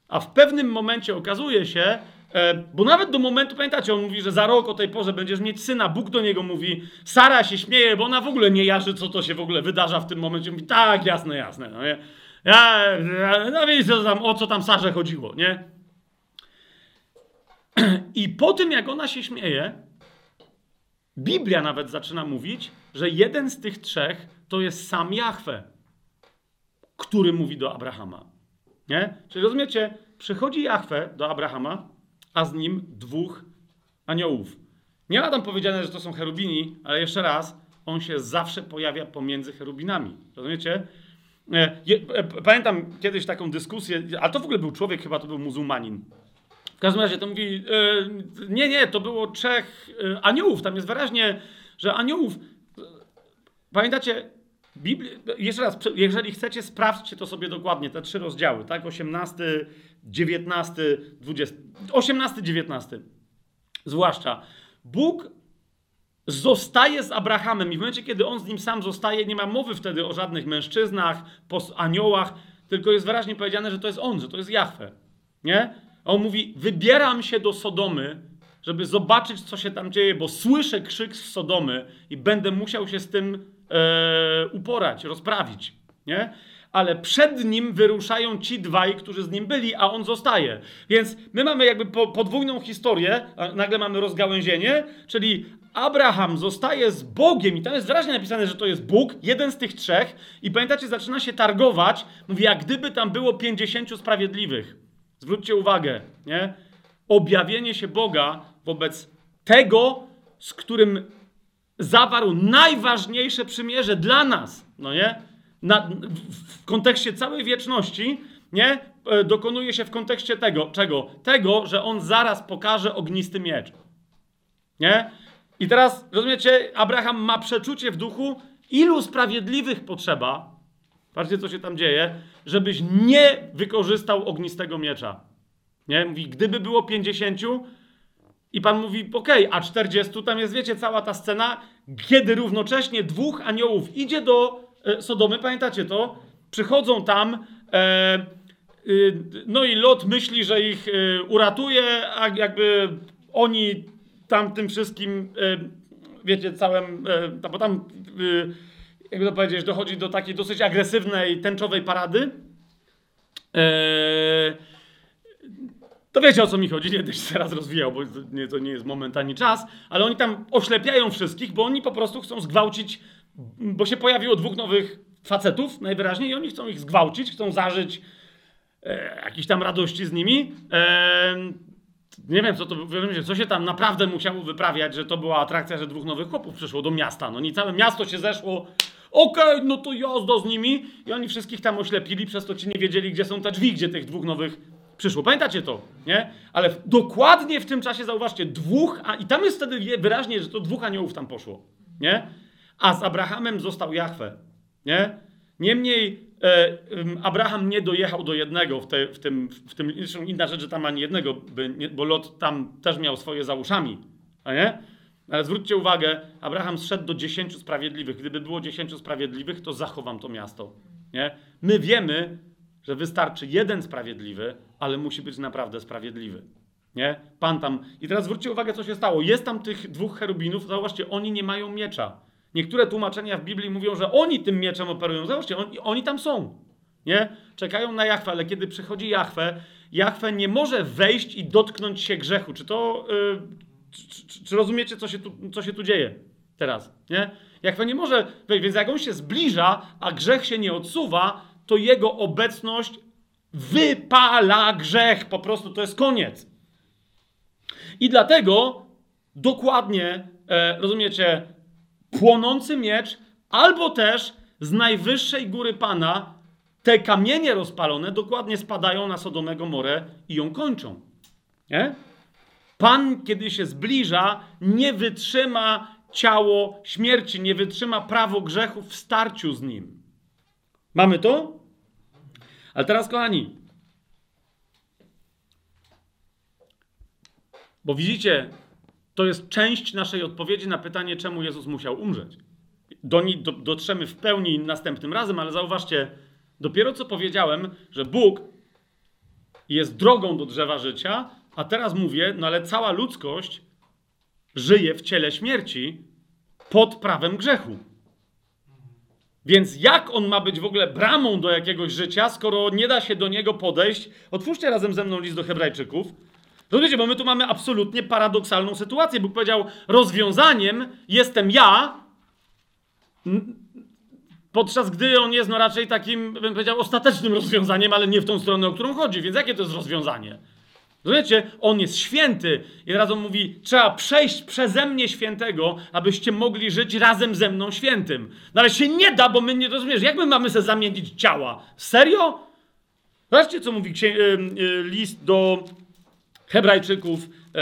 A w pewnym momencie okazuje się, e, bo nawet do momentu, pamiętacie, on mówi, że za rok o tej porze będziesz mieć syna. Bóg do niego mówi, Sara się śmieje, bo ona w ogóle nie jarzy, co to się w ogóle wydarza w tym momencie. Mówi, tak, jasne, jasne. No, nie? Ja, no wiecie, co tam, o co tam Sarze chodziło, nie? I po tym, jak ona się śmieje, Biblia nawet zaczyna mówić, że jeden z tych trzech to jest sam Jahwe, który mówi do Abrahama. Nie? Czyli rozumiecie, przychodzi Jahwe do Abrahama, a z nim dwóch aniołów. Nie ma tam powiedziane, że to są cherubini, ale jeszcze raz, on się zawsze pojawia pomiędzy cherubinami. Rozumiecie? E, e, pamiętam kiedyś taką dyskusję, a to w ogóle był człowiek, chyba to był muzułmanin. W każdym razie to mówi, e, nie, nie, to było trzech aniołów. Tam jest wyraźnie, że aniołów. Pamiętacie, Biblia, jeszcze raz, jeżeli chcecie, sprawdźcie to sobie dokładnie, te trzy rozdziały, tak? 18, 19, 20. 18, 19. Zwłaszcza. Bóg zostaje z Abrahamem i w momencie, kiedy on z nim sam zostaje, nie ma mowy wtedy o żadnych mężczyznach, aniołach, tylko jest wyraźnie powiedziane, że to jest on, że to jest Jahwe. Nie? On mówi, wybieram się do Sodomy, żeby zobaczyć, co się tam dzieje, bo słyszę krzyk z Sodomy i będę musiał się z tym e, uporać, rozprawić, nie? Ale przed nim wyruszają ci dwaj, którzy z nim byli, a on zostaje. Więc my mamy jakby podwójną historię, nagle mamy rozgałęzienie, czyli Abraham zostaje z Bogiem i tam jest wyraźnie napisane, że to jest Bóg, jeden z tych trzech i pamiętacie, zaczyna się targować, mówi, jak gdyby tam było pięćdziesięciu sprawiedliwych. Zwróćcie uwagę, nie? Objawienie się Boga wobec tego, z którym zawarł najważniejsze przymierze dla nas, no nie? Na, w, w kontekście całej wieczności, nie? E, dokonuje się w kontekście tego, czego? Tego, że on zaraz pokaże ognisty miecz. Nie? I teraz, rozumiecie, Abraham ma przeczucie w duchu, ilu sprawiedliwych potrzeba, patrzcie, co się tam dzieje, żebyś nie wykorzystał ognistego miecza. Nie? Mówi, gdyby było 50, i pan mówi, okej, okay, a 40 tam jest, wiecie, cała ta scena, kiedy równocześnie dwóch aniołów idzie do e, Sodomy, pamiętacie to? Przychodzą tam, e, y, no i Lot myśli, że ich y, uratuje, a jakby oni tam tym wszystkim, e, wiecie, całym, e, bo tam, y, jakby to powiedzieć, dochodzi do takiej dosyć agresywnej, tęczowej parady. E, to wiecie o co mi chodzi, nie będę się teraz rozwijał, bo nie, to nie jest moment ani czas, ale oni tam oślepiają wszystkich, bo oni po prostu chcą zgwałcić, bo się pojawiło dwóch nowych facetów najwyraźniej i oni chcą ich zgwałcić, chcą zażyć e, jakieś tam radości z nimi. E, nie wiem, co to co się tam naprawdę musiało wyprawiać, że to była atrakcja, że dwóch nowych chłopów przyszło do miasta. No nie całe miasto się zeszło. Okej, okay, no to jazda z nimi. I oni wszystkich tam oślepili, przez to ci nie wiedzieli, gdzie są te drzwi, gdzie tych dwóch nowych przyszło. Pamiętacie to, nie? Ale dokładnie w tym czasie, zauważcie, dwóch, a, i tam jest wtedy wyraźnie, że to dwóch aniołów tam poszło, nie? A z Abrahamem został Jahwe, nie? Niemniej Abraham nie dojechał do jednego w, te, w tym, w tym, zresztą inna rzecz, że tam ani jednego, nie, bo Lot tam też miał swoje za uszami, a nie? Ale zwróćcie uwagę, Abraham zszedł do dziesięciu sprawiedliwych. Gdyby było dziesięciu sprawiedliwych, to zachowam to miasto. Nie? My wiemy, że wystarczy jeden sprawiedliwy, ale musi być naprawdę sprawiedliwy. Nie? Pan tam. I teraz zwróćcie uwagę, co się stało. Jest tam tych dwóch cherubinów, zauważcie, oni nie mają miecza. Niektóre tłumaczenia w Biblii mówią, że oni tym mieczem operują. Zauważcie, oni, oni tam są. Nie? Czekają na Jachwę, ale kiedy przychodzi Jachwę, Jachwę nie może wejść i dotknąć się grzechu. Czy to. Yy, czy, czy, rozumiecie, co się, tu, co się tu dzieje? Teraz, nie? Jachwę nie może, więc jak on się zbliża, a grzech się nie odsuwa, to jego obecność wypala grzech. Po prostu to jest koniec. I dlatego dokładnie, e, rozumiecie, płonący miecz, albo też z najwyższej góry Pana te kamienie rozpalone dokładnie spadają na Sodomę Gomorę i ją kończą. Nie? Pan, kiedy się zbliża, nie wytrzyma ciało śmierci, nie wytrzyma prawo grzechu w starciu z nim. Mamy to? Ale teraz, kochani, bo widzicie, to jest część naszej odpowiedzi na pytanie, czemu Jezus musiał umrzeć. Do niej do, dotrzemy w pełni następnym razem, ale zauważcie, dopiero co powiedziałem, że Bóg jest drogą do drzewa życia, a teraz mówię, no ale cała ludzkość żyje w ciele śmierci pod prawem grzechu. Więc jak on ma być w ogóle bramą do jakiegoś życia, skoro nie da się do niego podejść? Otwórzcie razem ze mną list do Hebrajczyków. Rozumiecie, bo my tu mamy absolutnie paradoksalną sytuację. Bóg powiedział, rozwiązaniem jestem ja, podczas gdy on jest no raczej takim, bym powiedział, ostatecznym rozwiązaniem, ale nie w tą stronę, o którą chodzi. Więc jakie to jest rozwiązanie? Rozumiecie? On jest święty i on mówi, trzeba przejść przeze mnie świętego, abyście mogli żyć razem ze mną świętym. No ale się nie da, bo my nie rozumiesz, jak my mamy sobie zamienić ciała? Serio? Zobaczcie, co mówi y, list do Hebrajczyków, e,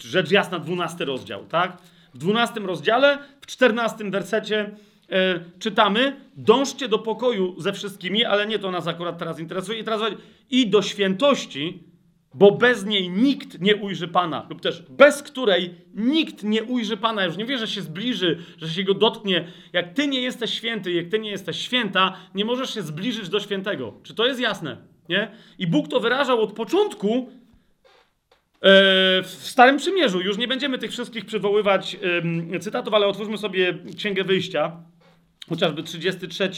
rzecz jasna, 12 rozdział, tak? W 12 rozdziale, w 14 wersecie e, czytamy: Dążcie do pokoju ze wszystkimi, ale nie to nas akurat teraz interesuje. I teraz i do świętości, bo bez niej nikt nie ujrzy Pana, lub też bez której nikt nie ujrzy Pana. Już nie wie, że się zbliży, że się go dotknie. Jak ty nie jesteś święty, jak ty nie jesteś święta, nie możesz się zbliżyć do świętego. Czy to jest jasne? Nie? I Bóg to wyrażał od początku e, w Starym Przymierzu. Już nie będziemy tych wszystkich przywoływać cytatów, ale otwórzmy sobie Księgę Wyjścia, chociażby 33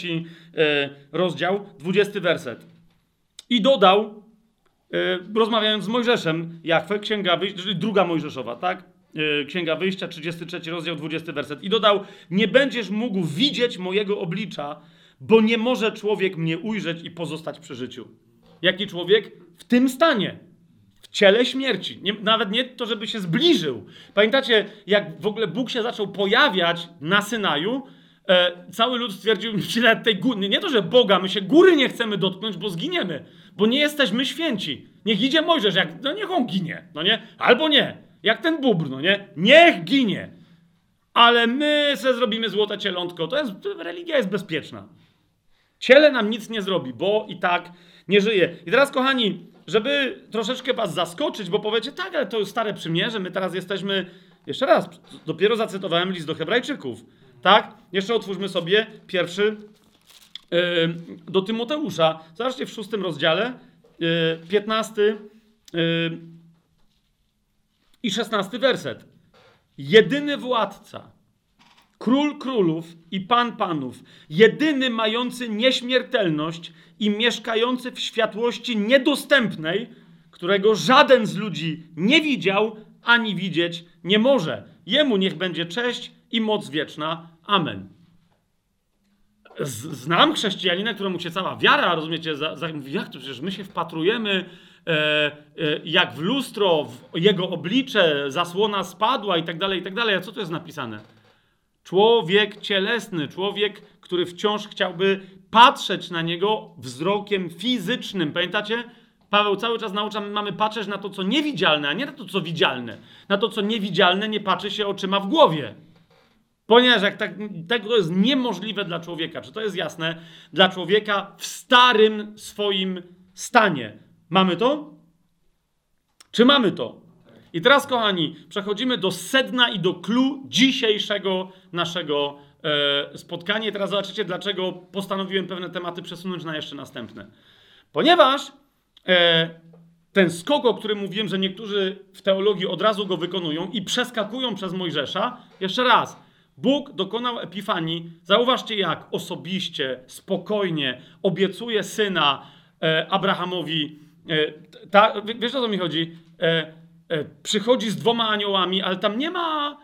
e, rozdział, 20 werset. I dodał, e, rozmawiając z Mojżeszem, Jachwę, Księga Wyjścia, czyli druga Mojżeszowa, tak? Księga Wyjścia, 33 rozdział, 20 werset. I dodał, nie będziesz mógł widzieć mojego oblicza, bo nie może człowiek mnie ujrzeć i pozostać przy życiu. Jaki człowiek? W tym stanie. W ciele śmierci. Nie, nawet nie to, żeby się zbliżył. Pamiętacie, jak w ogóle Bóg się zaczął pojawiać na Synaju, e, cały lud stwierdził, że nawet tej góry, nie to, że Boga, my się góry nie chcemy dotknąć, bo zginiemy, bo nie jesteśmy święci. Niech idzie Mojżesz, jak, no niech on ginie, no nie? Albo nie. Jak ten bubr, no nie? Niech ginie. Ale my se zrobimy złote cielątko. To jest, religia jest bezpieczna. Ciele nam nic nie zrobi, bo i tak nie żyje. I teraz, kochani, żeby troszeczkę was zaskoczyć, bo powiecie, tak, ale to już stare przymierze, my teraz jesteśmy, jeszcze raz, dopiero zacytowałem list do hebrajczyków, tak? Jeszcze otwórzmy sobie pierwszy yy, do Tymoteusza. Zobaczcie w szóstym rozdziale, yy, piętnasty yy, i szesnasty werset. Jedyny władca, król królów i pan panów, jedyny mający nieśmiertelność i mieszkający w światłości niedostępnej, którego żaden z ludzi nie widział ani widzieć nie może. Jemu niech będzie cześć i moc wieczna. Amen. Znam chrześcijanina, któremu się cała wiara, rozumiecie, za, za, mówi, jak to przecież my się wpatrujemy e, e, jak w lustro, w jego oblicze, zasłona spadła i tak dalej, i tak dalej. A co to jest napisane? Człowiek cielesny, człowiek, który wciąż chciałby patrzeć na niego wzrokiem fizycznym. Pamiętacie? Paweł cały czas naucza, mamy patrzeć na to, co niewidzialne, a nie na to, co widzialne. Na to, co niewidzialne, nie patrzy się oczyma w głowie. Ponieważ jak tak, to jest niemożliwe dla człowieka. Czy to jest jasne? Dla człowieka w starym swoim stanie. Mamy to? Czy mamy to? I teraz, kochani, przechodzimy do sedna i do klu dzisiejszego naszego e, spotkania. Teraz zobaczycie, dlaczego postanowiłem pewne tematy przesunąć na jeszcze następne. Ponieważ e, ten skok, o którym mówiłem, że niektórzy w teologii od razu go wykonują i przeskakują przez Mojżesza, jeszcze raz. Bóg dokonał epifanii, zauważcie jak, osobiście, spokojnie, obiecuje syna e, Abrahamowi. E, ta, wiesz o co mi chodzi? E, przychodzi z dwoma aniołami, ale tam nie ma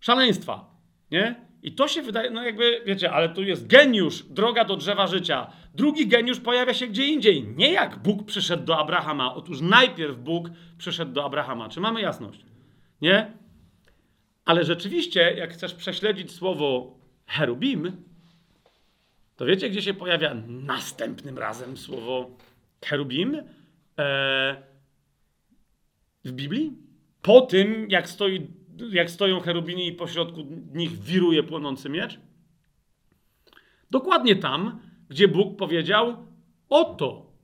Szaleństwa, nie? I to się wydaje, no jakby, wiecie, ale tu jest geniusz, droga do drzewa życia. Drugi geniusz pojawia się gdzie indziej. Nie jak Bóg przyszedł do Abrahama. Otóż najpierw Bóg przyszedł do Abrahama. Czy mamy jasność? Nie? Ale rzeczywiście, jak chcesz prześledzić słowo cherubim, to wiecie, gdzie się pojawia następnym razem słowo cherubim? Eee, w Biblii? Po tym, jak, stoi, jak stoją cherubini i pośrodku nich wiruje płonący miecz? Dokładnie tam, gdzie Bóg powiedział: Oto.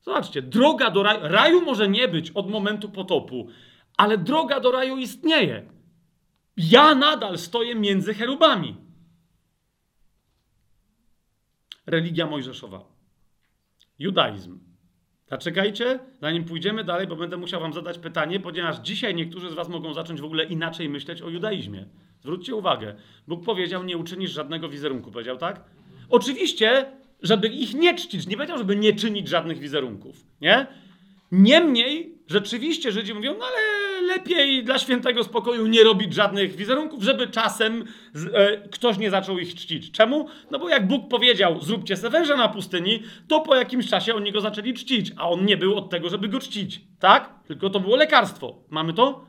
Zobaczcie, droga do raju. Raju może nie być od momentu potopu, ale droga do raju istnieje. Ja nadal stoję między cherubami. Religia mojżeszowa. Judaizm. Zaczekajcie, zanim pójdziemy dalej, bo będę musiał wam zadać pytanie, ponieważ dzisiaj niektórzy z was mogą zacząć w ogóle inaczej myśleć o judaizmie. Zwróćcie uwagę. Bóg powiedział, nie uczynisz żadnego wizerunku. Powiedział tak? Oczywiście, żeby ich nie czcić. Nie powiedział, żeby nie czynić żadnych wizerunków. Nie? Niemniej, rzeczywiście Żydzi mówią, no ale lepiej dla świętego spokoju nie robić żadnych wizerunków, żeby czasem e, ktoś nie zaczął ich czcić. Czemu? No bo jak Bóg powiedział, zróbcie se węża na pustyni, to po jakimś czasie oni go zaczęli czcić, a on nie był od tego, żeby go czcić. Tak? Tylko to było lekarstwo. Mamy to?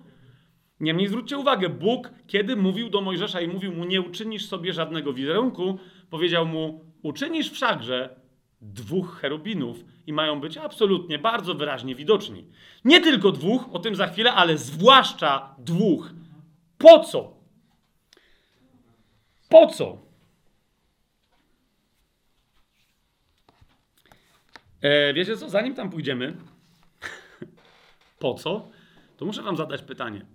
Niemniej zwróćcie uwagę, Bóg, kiedy mówił do Mojżesza i mówił mu, nie uczynisz sobie żadnego wizerunku, powiedział mu, uczynisz wszakże dwóch cherubinów i mają być absolutnie bardzo wyraźnie widoczni. Nie tylko dwóch, o tym za chwilę, ale zwłaszcza dwóch. Po co? Po co? E, wiecie co, zanim tam pójdziemy, po co, to muszę wam zadać pytanie.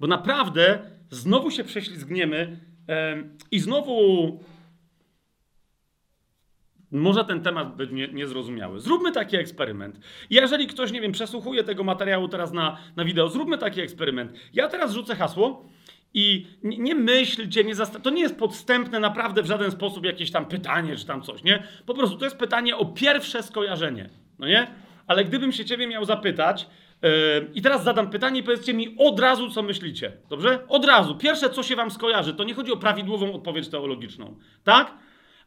Bo naprawdę znowu się prześlizgniemy e, i znowu może ten temat być nie, niezrozumiały. Zróbmy taki eksperyment. Jeżeli ktoś, nie wiem, przesłuchuje tego materiału teraz na, na wideo, zróbmy taki eksperyment. Ja teraz rzucę hasło i nie, nie myślcie, nie to nie jest podstępne naprawdę w żaden sposób jakieś tam pytanie czy tam coś, nie? Po prostu to jest pytanie o pierwsze skojarzenie, no nie? Ale gdybym się ciebie miał zapytać, yy, i teraz zadam pytanie i powiedzcie mi od razu, co myślicie. Dobrze? Od razu. Pierwsze, co się wam skojarzy, to nie chodzi o prawidłową odpowiedź teologiczną. Tak?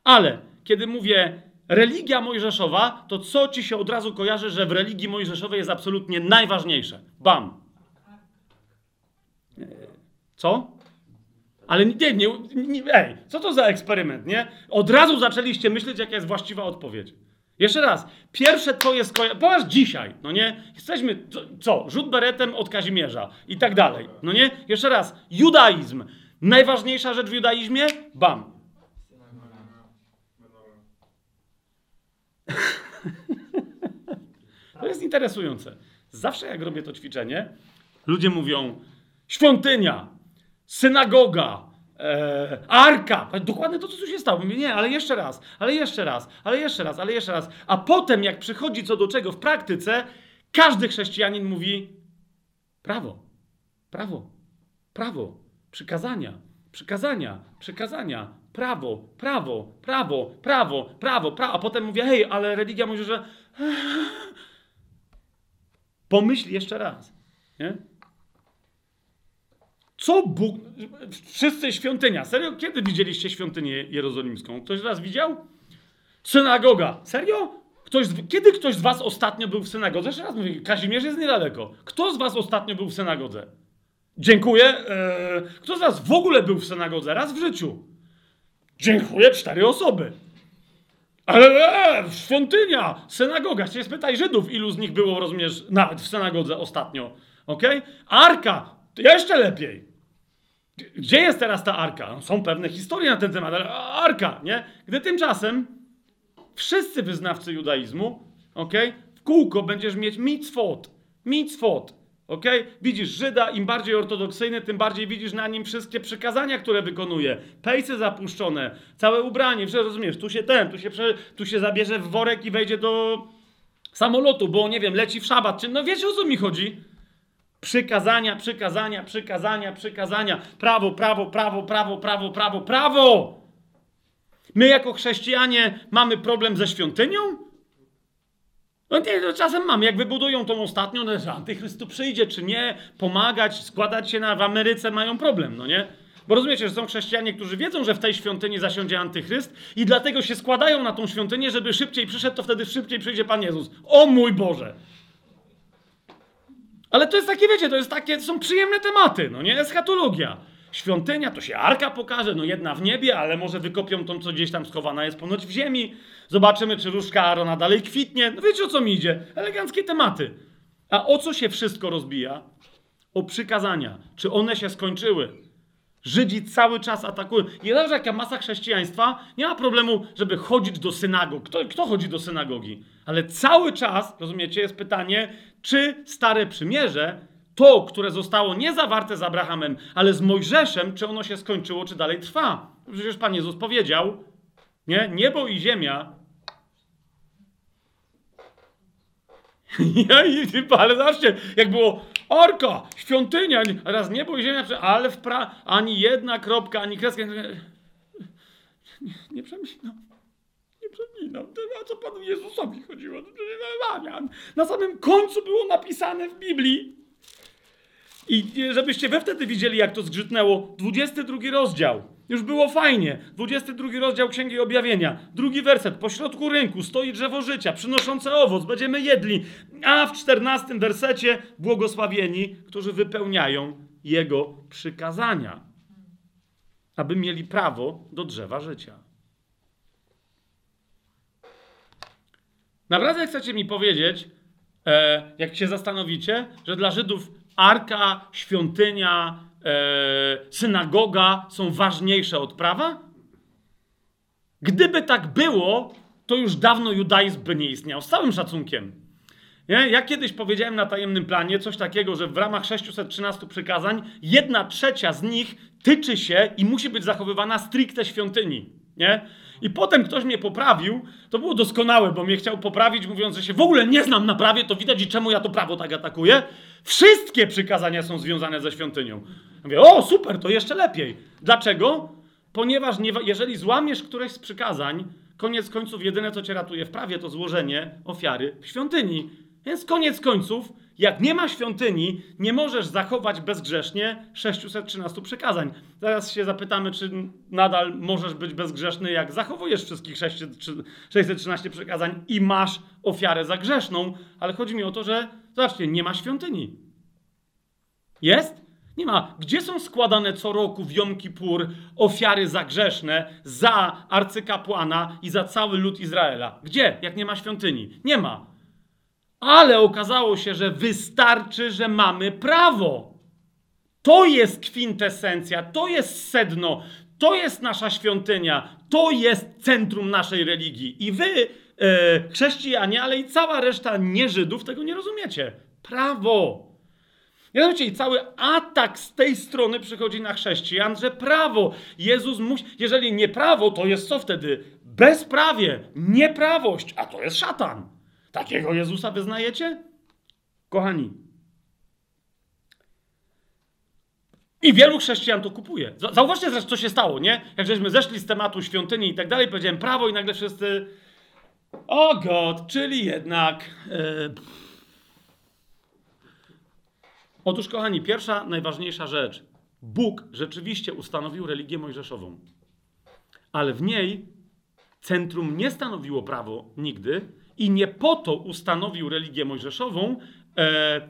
Ale kiedy mówię religia mojżeszowa, to co ci się od razu kojarzy, że w religii mojżeszowej jest absolutnie najważniejsze? Bam. Co? Ale nie, nie, nie, ej, co to za eksperyment, nie? Od razu zaczęliście myśleć, jaka jest właściwa odpowiedź. Jeszcze raz, pierwsze twoje skojarzenie, popatrz dzisiaj, no nie? Jesteśmy, co, co, rzut beretem od Kazimierza i tak dalej, no nie? Jeszcze raz, judaizm. Najważniejsza rzecz w judaizmie? Bam, to jest interesujące. Zawsze jak robię to ćwiczenie, ludzie mówią świątynia, synagoga, e, arka. Dokładnie to, co tu się stało. Mówię, nie, ale jeszcze raz, ale jeszcze raz, ale jeszcze raz, ale jeszcze raz. A potem, jak przychodzi co do czego w praktyce, każdy chrześcijanin mówi prawo, prawo, prawo, przykazania, przykazania, przykazania, prawo, prawo, prawo, prawo, prawo, prawo, a potem mówię, hej, ale religia mówi, że pomyśl jeszcze raz, nie? Co Bóg... Wszyscy świątynia. Serio? Kiedy widzieliście świątynię jerozolimską? Ktoś z was widział? Synagoga. Serio? Ktoś. Kiedy ktoś z was ostatnio był w synagodze? Jeszcze raz mówię, Kazimierz jest niedaleko. Kto z was ostatnio był w synagodze? Dziękuję. Eee, kto z was w ogóle był w synagodze? Raz w życiu. Dziękuję, cztery osoby. Ale e, świątynia, synagoga. Się spytaj Żydów, ilu z nich było, rozumiesz, nawet w synagodze ostatnio. ok? Arka, jeszcze lepiej. Gdzie jest teraz ta arka? No, są pewne historie na ten temat, ale arka, nie? Gdy tymczasem wszyscy wyznawcy judaizmu, ok? W kółko będziesz mieć mitzvot. Mitzvot. Ok? Widzisz Żyda, im bardziej ortodoksyjny, tym bardziej widzisz na nim wszystkie przykazania, które wykonuje. Pejsy zapuszczone, całe ubranie, wszystko rozumiesz, tu się ten, tu się, prze, tu się zabierze w worek i wejdzie do samolotu, bo nie wiem, leci w szabat, czy no wiecie o co mi chodzi? Przykazania, przykazania, przykazania, przykazania. Prawo, prawo, prawo, prawo, prawo, prawo, prawo. My jako chrześcijanie mamy problem ze świątynią? No czasem mam, jak wybudują tą ostatnią, no, że antychryst tu przyjdzie, czy nie, pomagać, składać się na, w Ameryce mają problem, no nie? Bo rozumiecie, że są chrześcijanie, którzy wiedzą, że w tej świątyni zasiądzie antychryst i dlatego się składają na tą świątynię, żeby szybciej przyszedł, to wtedy szybciej przyjdzie Pan Jezus. O mój Boże! Ale to jest takie, wiecie, to jest takie, to są przyjemne tematy, no nie? Eschatologia. Świątynia, to się arka pokaże, no jedna w niebie, ale może wykopią tą, co gdzieś tam schowana jest ponoć w ziemi. Zobaczymy, czy różka Arona dalej kwitnie. No wiecie, o co mi idzie? Eleganckie tematy. A o co się wszystko rozbija? O przykazania. Czy one się skończyły? Żydzi cały czas atakują. I że jaka masa chrześcijaństwa nie ma problemu, żeby chodzić do synagog. Kto, kto chodzi do synagogi? Ale cały czas, rozumiecie, jest pytanie, czy Stare Przymierze, to, które zostało nie zawarte z Abrahamem, ale z Mojżeszem, czy ono się skończyło, czy dalej trwa? Przecież Pan Jezus powiedział, nie? Niebo i ziemia ale zobaczcie, jak było orka, świątynia, raz niebo i ziemia, ale w pra... ani jedna kropka, ani kreska. Nie, nie, przemyślał. Nie przemyślał. A co Panu Jezusowi chodziło? Na samym końcu było napisane w Biblii. I żebyście we wtedy widzieli, jak to zgrzytnęło. 22 rozdział. Już było fajnie. 22 rozdział Księgi Objawienia. Drugi werset. Po środku rynku stoi drzewo życia, przynoszące owoc. Będziemy jedli. A w 14 wersecie błogosławieni, którzy wypełniają Jego przykazania. Aby mieli prawo do drzewa życia. Naprawdę chcecie mi powiedzieć, e, jak się zastanowicie, że dla Żydów arka, świątynia, synagoga są ważniejsze od prawa? Gdyby tak było, to już dawno judaizm by nie istniał. Z całym szacunkiem. Nie? Ja kiedyś powiedziałem na tajemnym planie coś takiego, że w ramach 613 przykazań jedna trzecia z nich tyczy się i musi być zachowywana stricte świątyni. Nie? I potem ktoś mnie poprawił, to było doskonałe, bo mnie chciał poprawić, mówiąc, że się w ogóle nie znam na prawie, to widać i czemu ja to prawo tak atakuję. Wszystkie przykazania są związane ze świątynią. Mówię, o super, to jeszcze lepiej. Dlaczego? Ponieważ nie, jeżeli złamiesz któreś z przykazań, koniec końców jedyne, co cię ratuje w prawie, to złożenie ofiary w świątyni. Więc koniec końców, jak nie ma świątyni, nie możesz zachować bezgrzesznie 613 przykazań. Zaraz się zapytamy, czy nadal możesz być bezgrzeszny, jak zachowujesz wszystkich 613 przykazań i masz ofiarę za grzeszną, ale chodzi mi o to, że zobaczcie, nie ma świątyni. Jest? Nie ma. Gdzie są składane co roku w Jom Kippur ofiary za grzeszne, za arcykapłana i za cały lud Izraela? Gdzie, jak nie ma świątyni? Nie ma. Ale okazało się, że wystarczy, że mamy prawo. To jest kwintesencja, to jest sedno, to jest nasza świątynia, to jest centrum naszej religii. I wy, e, chrześcijanie, ale i cała reszta nieżydów tego nie rozumiecie. Prawo. Mianowicie i cały atak z tej strony przychodzi na chrześcijan, że prawo. Jezus musi, jeżeli nie prawo, to jest co wtedy? Bezprawie, nieprawość, a to jest szatan. Takiego Jezusa wyznajecie? Kochani. I wielu chrześcijan to kupuje. Zauważcie zresztą, co się stało, nie? Jak żeśmy zeszli z tematu świątyni i tak dalej, powiedziałem prawo i nagle wszyscy o God, czyli jednak... Yy... Otóż, kochani, pierwsza, najważniejsza rzecz. Bóg rzeczywiście ustanowił religię mojżeszową. Ale w niej centrum nie stanowiło prawo nigdy, i nie po to ustanowił religię mojżeszową, e,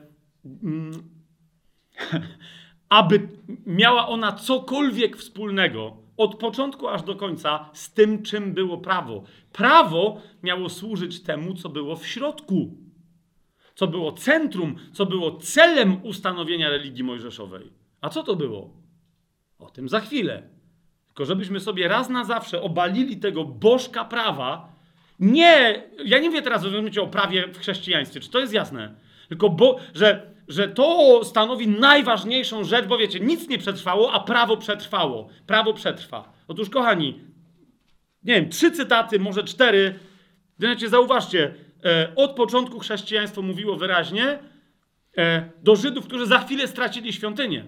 mm, aby miała ona cokolwiek wspólnego od początku aż do końca z tym, czym było prawo. Prawo miało służyć temu, co było w środku, co było centrum, co było celem ustanowienia religii mojżeszowej. A co to było? O tym za chwilę. Tylko żebyśmy sobie raz na zawsze obalili tego bożka prawa, nie, ja nie wiem teraz, rozumiecie, o prawie w chrześcijaństwie, czy to jest jasne? Tylko, bo, że, że to stanowi najważniejszą rzecz, bo wiecie, nic nie przetrwało, a prawo przetrwało. Prawo przetrwa. Otóż, kochani, nie wiem, trzy cytaty, może cztery. Wiecie, zauważcie, e, od początku chrześcijaństwo mówiło wyraźnie e, do Żydów, którzy za chwilę stracili świątynię.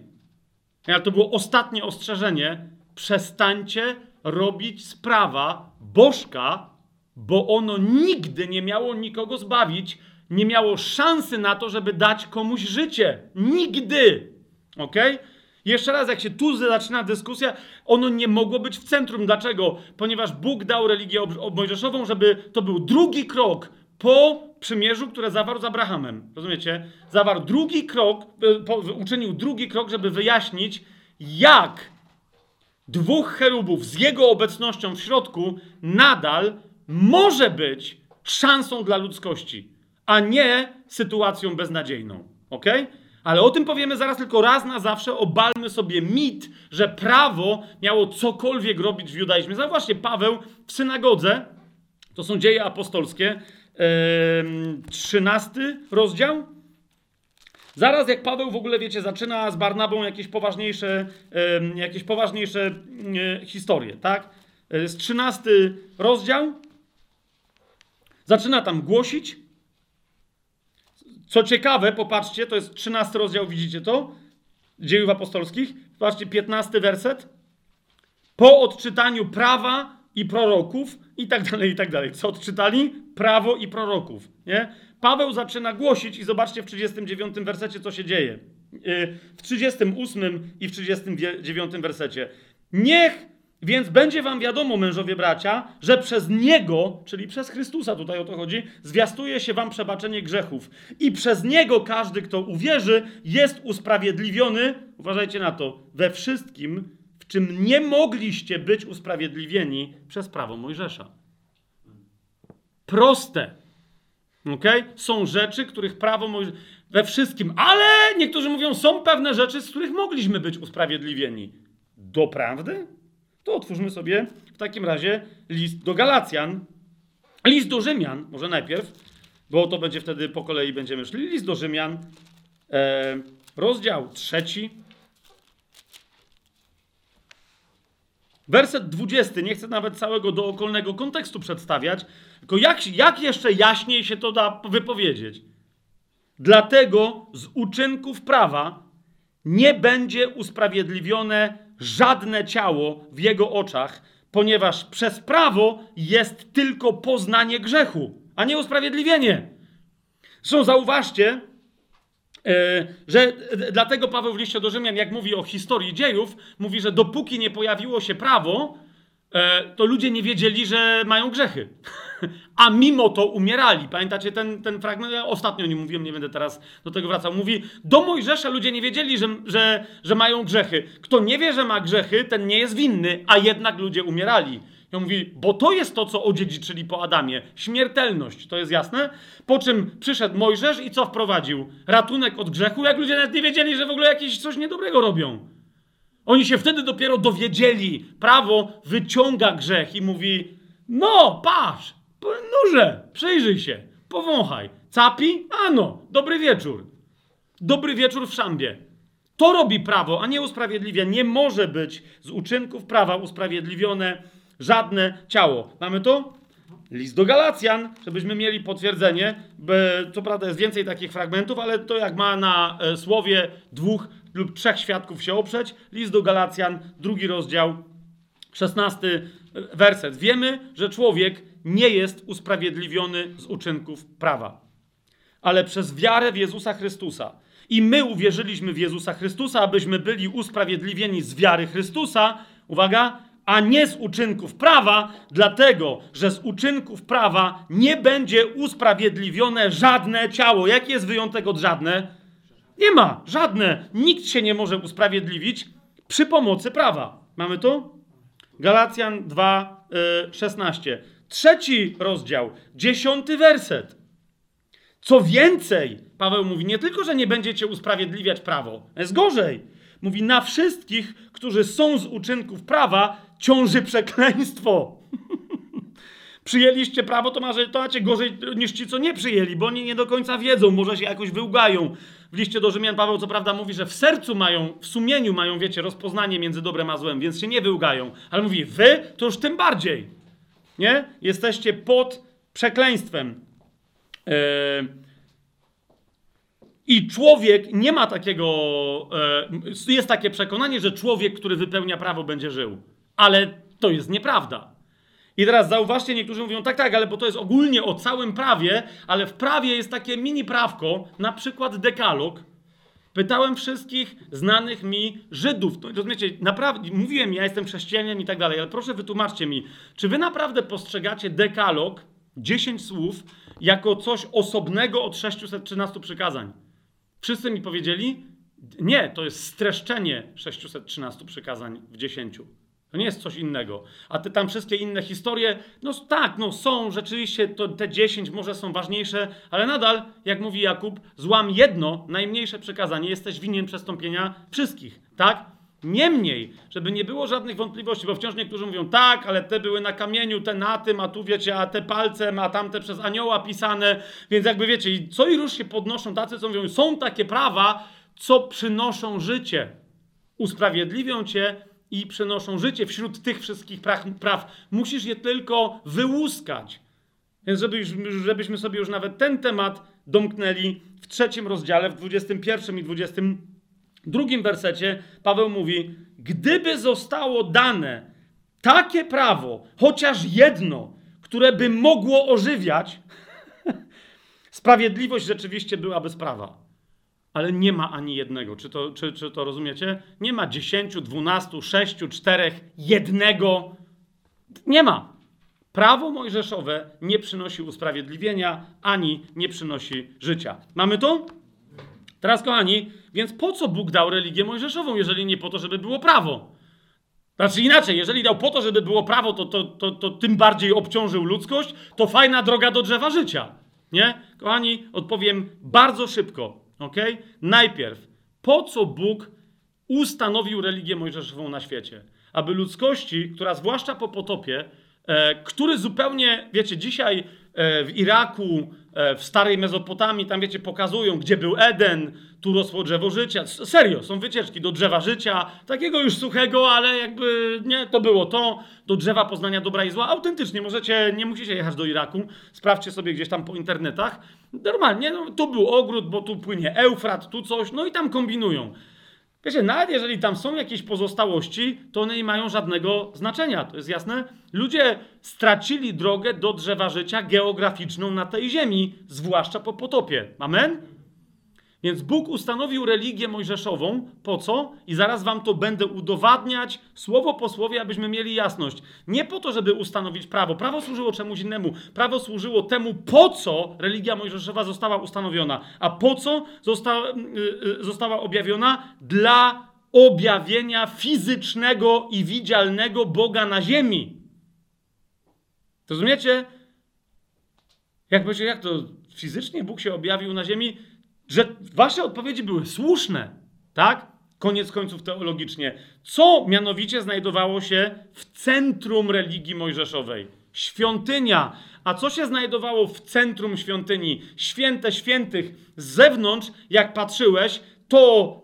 Ale to było ostatnie ostrzeżenie. Przestańcie robić z prawa bożka bo ono nigdy nie miało nikogo zbawić, nie miało szansy na to, żeby dać komuś życie. Nigdy. Ok? Jeszcze raz, jak się tu zaczyna dyskusja, ono nie mogło być w centrum. Dlaczego? Ponieważ Bóg dał religię mojżeszową, żeby to był drugi krok po przymierzu, które zawarł z Abrahamem. Rozumiecie? Zawarł drugi krok, e, uczynił drugi krok, żeby wyjaśnić, jak dwóch cherubów z jego obecnością w środku nadal może być szansą dla ludzkości, a nie sytuacją beznadziejną. Ok? Ale o tym powiemy zaraz tylko raz na zawsze. Obalmy sobie mit, że prawo miało cokolwiek robić w judaizmie. Zauważcie, Paweł w synagodze, to są dzieje apostolskie, trzynasty rozdział. Zaraz jak Paweł w ogóle, wiecie, zaczyna z Barnabą jakieś poważniejsze, jakieś poważniejsze e, historie, tak? E, z trzynasty rozdział. Zaczyna tam głosić. Co ciekawe, popatrzcie, to jest trzynasty rozdział, widzicie to? Dziejów apostolskich. Patrzcie, piętnasty werset. Po odczytaniu prawa i proroków i tak dalej, i tak dalej. Co odczytali? Prawo i proroków, nie? Paweł zaczyna głosić i zobaczcie w 39 wersecie, co się dzieje. Y, w 38 i w 39 wersecie. Niech więc będzie wam wiadomo, mężowie bracia, że przez Niego, czyli przez Chrystusa, tutaj o to chodzi, zwiastuje się wam przebaczenie grzechów. I przez Niego każdy, kto uwierzy, jest usprawiedliwiony, uważajcie na to, we wszystkim, w czym nie mogliście być usprawiedliwieni przez prawo Mojżesza. Proste. ok? Są rzeczy, których prawo Mojżesza... We wszystkim, ale niektórzy mówią, są pewne rzeczy, z których mogliśmy być usprawiedliwieni. Doprawdy? To otwórzmy sobie w takim razie list do Galacjan, list do Rzymian, może najpierw, bo to będzie wtedy po kolei będziemy szli. List do Rzymian, e, rozdział trzeci, Werset 20, nie chcę nawet całego dookolnego kontekstu przedstawiać, tylko jak, jak jeszcze jaśniej się to da wypowiedzieć. Dlatego z uczynków prawa nie będzie usprawiedliwione żadne ciało w jego oczach, ponieważ przez prawo jest tylko poznanie grzechu, a nie usprawiedliwienie. Zresztą zauważcie, e, że dlatego Paweł w liście do Rzymian, jak mówi o historii dziejów, mówi, że dopóki nie pojawiło się prawo, e, to ludzie nie wiedzieli, że mają grzechy. A mimo to umierali. Pamiętacie ten, ten fragment? Ja ostatnio nie mówiłem, nie będę teraz do tego wracał. Mówi, do Mojżesza ludzie nie wiedzieli, że, że, że mają grzechy. Kto nie wie, że ma grzechy, ten nie jest winny, a jednak ludzie umierali. I on mówi, bo to jest to, co odziedziczyli po Adamie. Śmiertelność, to jest jasne? Po czym przyszedł Mojżesz i co wprowadził? Ratunek od grzechu, jak ludzie nawet nie wiedzieli, że w ogóle jakieś coś niedobrego robią. Oni się wtedy dopiero dowiedzieli. Prawo wyciąga grzech i mówi, no, patrz, Noże, przyjrzyj się, powąchaj. Capi? Ano, dobry wieczór. Dobry wieczór w szambie. To robi prawo, a nie usprawiedliwia. Nie może być z uczynków prawa usprawiedliwione żadne ciało. Mamy to? List do Galacjan, żebyśmy mieli potwierdzenie. Co prawda jest więcej takich fragmentów, ale to jak ma na e, słowie dwóch lub trzech świadków się oprzeć. List do Galacjan, drugi rozdział, szesnasty e, werset. Wiemy, że człowiek nie jest usprawiedliwiony z uczynków prawa, ale przez wiarę w Jezusa Chrystusa. I my uwierzyliśmy w Jezusa Chrystusa, abyśmy byli usprawiedliwieni z wiary Chrystusa, uwaga, a nie z uczynków prawa, dlatego że z uczynków prawa nie będzie usprawiedliwione żadne ciało. Jaki jest wyjątek od żadne? Nie ma, żadne. Nikt się nie może usprawiedliwić przy pomocy prawa. Mamy to? Galacjan 2, 16. Trzeci rozdział, dziesiąty werset. Co więcej, Paweł mówi, nie tylko, że nie będziecie usprawiedliwiać prawo, jest gorzej. Mówi, na wszystkich, którzy są z uczynków prawa, ciąży przekleństwo. Przyjęliście prawo, to, macie, to macie gorzej niż ci, co nie przyjęli, bo oni nie do końca wiedzą, może się jakoś wyłgają. W liście do Rzymian Paweł co prawda mówi, że w sercu mają, w sumieniu mają, wiecie, rozpoznanie między dobrem a złem, więc się nie wyłgają. Ale mówi, wy to już tym bardziej. Nie? Jesteście pod przekleństwem. Yy... I człowiek nie ma takiego. Yy, jest takie przekonanie, że człowiek, który wypełnia prawo, będzie żył. Ale to jest nieprawda. I teraz zauważcie, niektórzy mówią, tak, tak, ale bo to jest ogólnie o całym prawie, ale w prawie jest takie mini prawko, na przykład dekalog, Pytałem wszystkich znanych mi Żydów. No, rozumiecie, naprawdę, mówiłem, ja jestem chrześcijaninem i tak dalej, ale proszę wytłumaczcie mi, czy wy naprawdę postrzegacie dekalog, 10 słów, jako coś osobnego od 613 przykazań? Wszyscy mi powiedzieli, nie, to jest streszczenie 613 przykazań w 10. To nie jest coś innego. A te tam wszystkie inne historie, no tak, no są rzeczywiście, to te 10 może są ważniejsze, ale nadal, jak mówi Jakub, złam jedno, najmniejsze przekazanie, jesteś winien przestąpienia wszystkich, tak? Niemniej, żeby nie było żadnych wątpliwości, bo wciąż niektórzy mówią, tak, ale te były na kamieniu, te na tym, a tu wiecie, a te palcem, a tamte przez anioła pisane, więc jakby wiecie, co i róż się podnoszą tacy, co mówią, są takie prawa, co przynoszą życie. Usprawiedliwią cię i przynoszą życie wśród tych wszystkich praw. Musisz je tylko wyłuskać. Więc żebyśmy sobie już nawet ten temat domknęli w trzecim rozdziale, w 21 i 22 wersecie, Paweł mówi: Gdyby zostało dane takie prawo, chociaż jedno, które by mogło ożywiać, sprawiedliwość rzeczywiście byłaby sprawa ale nie ma ani jednego. Czy to, czy, czy to rozumiecie? Nie ma dziesięciu, dwunastu, sześciu, czterech, jednego. Nie ma. Prawo mojżeszowe nie przynosi usprawiedliwienia, ani nie przynosi życia. Mamy to? Teraz, kochani, więc po co Bóg dał religię mojżeszową, jeżeli nie po to, żeby było prawo? Znaczy inaczej, jeżeli dał po to, żeby było prawo, to, to, to, to tym bardziej obciążył ludzkość, to fajna droga do drzewa życia. Nie? Kochani, odpowiem bardzo szybko. Ok? Najpierw, po co Bóg ustanowił religię mojżeszową na świecie? Aby ludzkości, która zwłaszcza po potopie, e, który zupełnie, wiecie, dzisiaj e, w Iraku, w starej Mezopotamii, tam wiecie, pokazują, gdzie był Eden, tu rosło drzewo życia. Serio, są wycieczki do drzewa życia, takiego już suchego, ale jakby nie, to było to, do drzewa poznania dobra i zła. Autentycznie, możecie, nie musicie jechać do Iraku, sprawdźcie sobie gdzieś tam po internetach. Normalnie, no, tu był ogród, bo tu płynie Eufrat, tu coś, no i tam kombinują. Wiecie, nawet jeżeli tam są jakieś pozostałości, to one nie mają żadnego znaczenia. To jest jasne? Ludzie stracili drogę do drzewa życia geograficzną na tej ziemi, zwłaszcza po potopie. Amen? Więc Bóg ustanowił religię mojżeszową. Po co? I zaraz wam to będę udowadniać słowo po słowie, abyśmy mieli jasność. Nie po to, żeby ustanowić prawo. Prawo służyło czemuś innemu. Prawo służyło temu, po co religia mojżeszowa została ustanowiona. A po co została, yy, została objawiona? Dla objawienia fizycznego i widzialnego Boga na ziemi. Rozumiecie? Jak, jak to fizycznie Bóg się objawił na ziemi? Że wasze odpowiedzi były słuszne, tak? Koniec końców teologicznie. Co mianowicie znajdowało się w centrum religii mojżeszowej? Świątynia. A co się znajdowało w centrum świątyni? Święte świętych. Z zewnątrz, jak patrzyłeś, to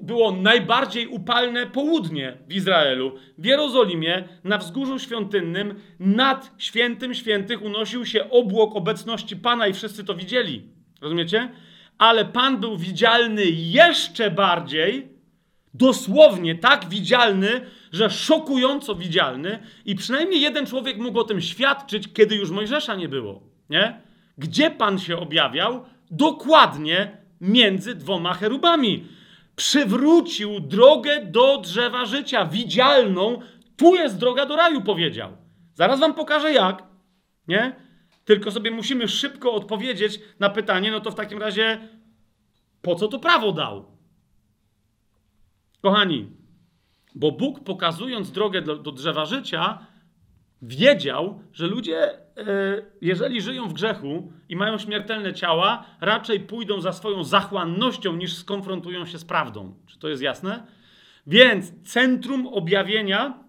było najbardziej upalne południe w Izraelu. W Jerozolimie, na wzgórzu świątynnym, nad świętym świętych unosił się obłok obecności Pana i wszyscy to widzieli. Rozumiecie? Ale Pan był widzialny jeszcze bardziej, dosłownie tak widzialny, że szokująco widzialny, i przynajmniej jeden człowiek mógł o tym świadczyć, kiedy już Mojżesza nie było. Nie? Gdzie Pan się objawiał? Dokładnie między dwoma cherubami. Przywrócił drogę do drzewa życia, widzialną. Tu jest droga do raju, powiedział. Zaraz wam pokażę jak. Nie? Tylko sobie musimy szybko odpowiedzieć na pytanie, no to w takim razie po co to prawo dał? Kochani, bo Bóg pokazując drogę do, do drzewa życia, wiedział, że ludzie, e, jeżeli żyją w grzechu i mają śmiertelne ciała, raczej pójdą za swoją zachłannością niż skonfrontują się z prawdą. Czy to jest jasne? Więc centrum objawienia,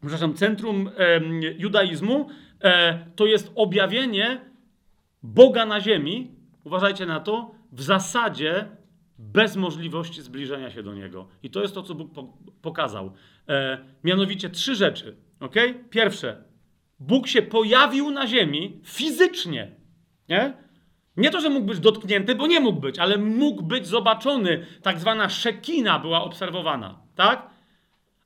przepraszam, centrum judaizmu to jest objawienie Boga na ziemi, uważajcie na to, w zasadzie bez możliwości zbliżenia się do Niego. I to jest to, co Bóg po pokazał. E, mianowicie trzy rzeczy. Okay? Pierwsze, Bóg się pojawił na ziemi fizycznie. Nie? Nie to, że mógł być dotknięty, bo nie mógł być, ale mógł być zobaczony. Tak zwana szekina była obserwowana. Tak?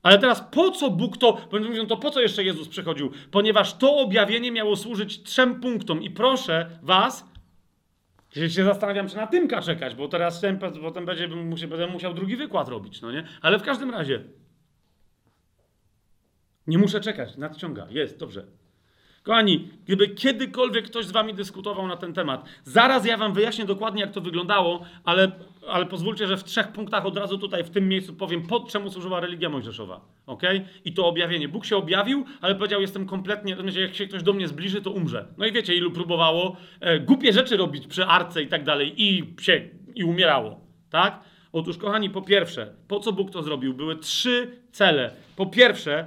Ale teraz po co Bóg to, bo mówią, to po co jeszcze Jezus przychodził? Ponieważ to objawienie miało służyć trzem punktom. I proszę Was, Ja się zastanawiam, czy na Tymka czekać, bo teraz ten, potem będzie, będę musiał drugi wykład robić, no nie? Ale w każdym razie nie muszę czekać, nadciąga, jest, dobrze. Kochani, gdyby kiedykolwiek ktoś z wami dyskutował na ten temat, zaraz ja wam wyjaśnię dokładnie, jak to wyglądało, ale, ale pozwólcie, że w trzech punktach od razu tutaj w tym miejscu powiem, pod czemu służyła religia mojżeszowa. ok? I to objawienie. Bóg się objawił, ale powiedział, jestem kompletnie, jak się ktoś do mnie zbliży, to umrze. No i wiecie, ilu próbowało e, głupie rzeczy robić przy arce i tak dalej i się, i umierało. Tak? Otóż, kochani, po pierwsze, po co Bóg to zrobił? Były trzy cele. Po pierwsze,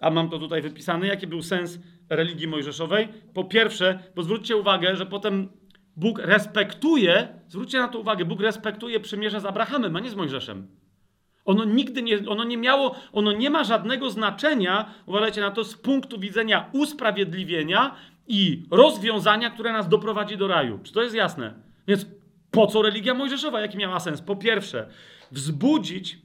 a mam to tutaj wypisane, jaki był sens religii mojżeszowej. Po pierwsze, bo zwróćcie uwagę, że potem Bóg respektuje, zwróćcie na to uwagę, Bóg respektuje przymierze z Abrahamem, a nie z Mojżeszem. Ono nigdy nie, ono nie miało, ono nie ma żadnego znaczenia, uważajcie na to, z punktu widzenia usprawiedliwienia i rozwiązania, które nas doprowadzi do raju. Czy to jest jasne? Więc po co religia mojżeszowa? Jaki miała sens? Po pierwsze, wzbudzić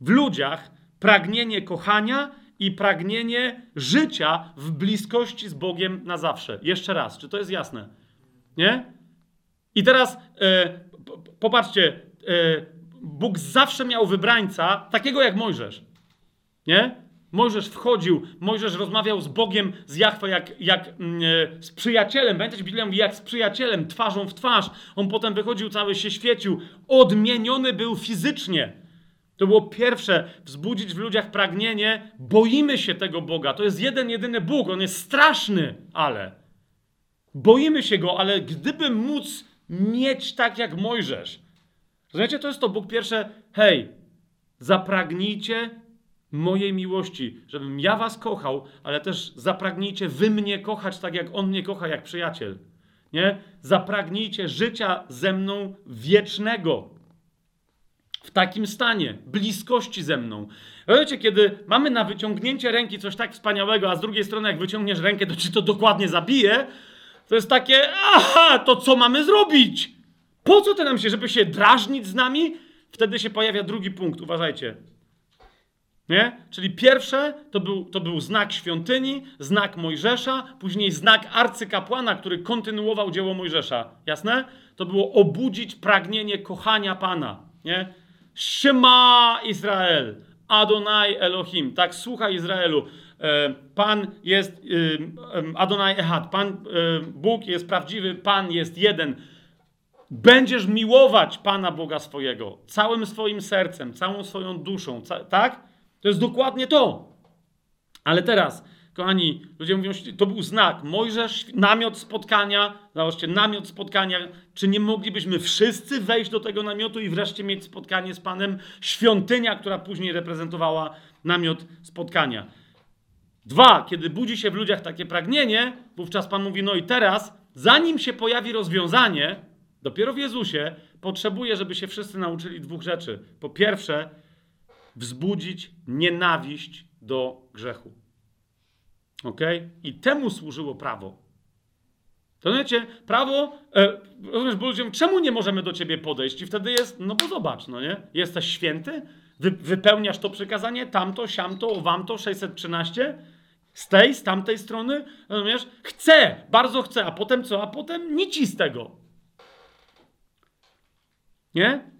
w ludziach pragnienie kochania i pragnienie życia w bliskości z Bogiem na zawsze. Jeszcze raz, czy to jest jasne? Nie? I teraz e, popatrzcie, e, Bóg zawsze miał wybrańca, takiego jak Mojżesz. Nie? Mojżesz wchodził, Mojżesz rozmawiał z Bogiem, z Jachwę, jak, jak e, z przyjacielem. Pamiętacie, Biblia mówi, jak z przyjacielem, twarzą w twarz. On potem wychodził, cały się świecił. Odmieniony był fizycznie. To było pierwsze, wzbudzić w ludziach pragnienie, boimy się tego Boga. To jest jeden, jedyny Bóg, on jest straszny, ale. Boimy się go, ale gdyby móc mieć tak jak Mojżesz, rozumiecie, to jest to Bóg pierwsze, hej, zapragnijcie mojej miłości, żebym ja was kochał, ale też zapragnijcie wy mnie kochać tak jak on mnie kocha, jak przyjaciel. Nie? Zapragnijcie życia ze mną wiecznego w takim stanie, bliskości ze mną. Wiecie, kiedy mamy na wyciągnięcie ręki coś tak wspaniałego, a z drugiej strony, jak wyciągniesz rękę, to ci to dokładnie zabije, to jest takie, aha, to co mamy zrobić? Po co to nam się, żeby się drażnić z nami? Wtedy się pojawia drugi punkt, uważajcie. Nie? Czyli pierwsze to był, to był znak świątyni, znak Mojżesza, później znak arcykapłana, który kontynuował dzieło Mojżesza. Jasne? To było obudzić pragnienie kochania Pana. Nie? Shema Izrael, Adonai Elohim. Tak, słuchaj Izraelu. E, Pan jest e, Adonai Ehad. Pan, e, Bóg jest prawdziwy, Pan jest jeden. Będziesz miłować Pana Boga swojego całym swoim sercem, całą swoją duszą, tak? To jest dokładnie to. Ale teraz Kochani, ludzie mówią, to był znak. Mojżesz, namiot spotkania, zobaczcie, namiot spotkania. Czy nie moglibyśmy wszyscy wejść do tego namiotu i wreszcie mieć spotkanie z Panem? Świątynia, która później reprezentowała namiot spotkania. Dwa, kiedy budzi się w ludziach takie pragnienie, wówczas Pan mówi, no i teraz, zanim się pojawi rozwiązanie, dopiero w Jezusie, potrzebuje, żeby się wszyscy nauczyli dwóch rzeczy. Po pierwsze, wzbudzić nienawiść do grzechu. Ok? I temu służyło prawo. To wiecie, prawo, e, rozumiesz, bo ludziom, czemu nie możemy do ciebie podejść? I wtedy jest, no bo zobacz, no nie? Jesteś święty, wy, wypełniasz to przykazanie, tamto, siamto, wamto, 613, z tej, z tamtej strony, rozumiesz? Chcę, bardzo chcę, a potem co? A potem nic z tego. Nie?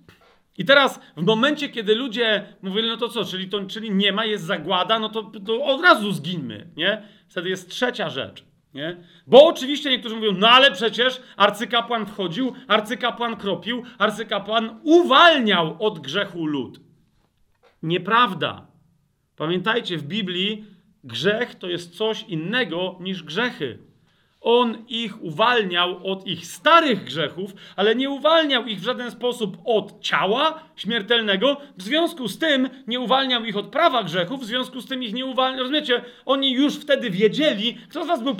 I teraz w momencie, kiedy ludzie mówili, no to co, czyli, to, czyli nie ma, jest zagłada, no to, to od razu zginmy, nie? Wtedy jest trzecia rzecz, nie? Bo oczywiście niektórzy mówią, no ale przecież arcykapłan wchodził, arcykapłan kropił, arcykapłan uwalniał od grzechu lud. Nieprawda. Pamiętajcie, w Biblii grzech to jest coś innego niż grzechy. On ich uwalniał od ich starych grzechów, ale nie uwalniał ich w żaden sposób od ciała śmiertelnego. W związku z tym nie uwalniał ich od prawa grzechów, w związku z tym ich nie uwalniał. Rozumiecie? Oni już wtedy wiedzieli, kto z was był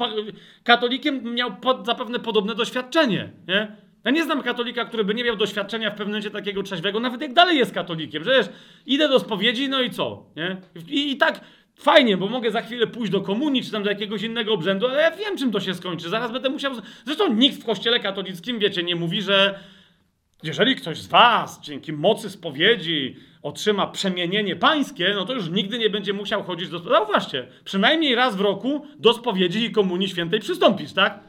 katolikiem, miał pod, zapewne podobne doświadczenie. Nie? Ja nie znam katolika, który by nie miał doświadczenia w pewnym momencie takiego trzeźwego, nawet jak dalej jest katolikiem. Przecież idę do spowiedzi, no i co? Nie? I, I tak Fajnie, bo mogę za chwilę pójść do komunii, czy tam do jakiegoś innego obrzędu, ale ja wiem, czym to się skończy. Zaraz będę musiał. Zresztą nikt w kościele katolickim, wiecie, nie mówi, że jeżeli ktoś z Was dzięki mocy spowiedzi otrzyma przemienienie pańskie, no to już nigdy nie będzie musiał chodzić do. Zauważcie, przynajmniej raz w roku do spowiedzi i komunii świętej przystąpić, tak?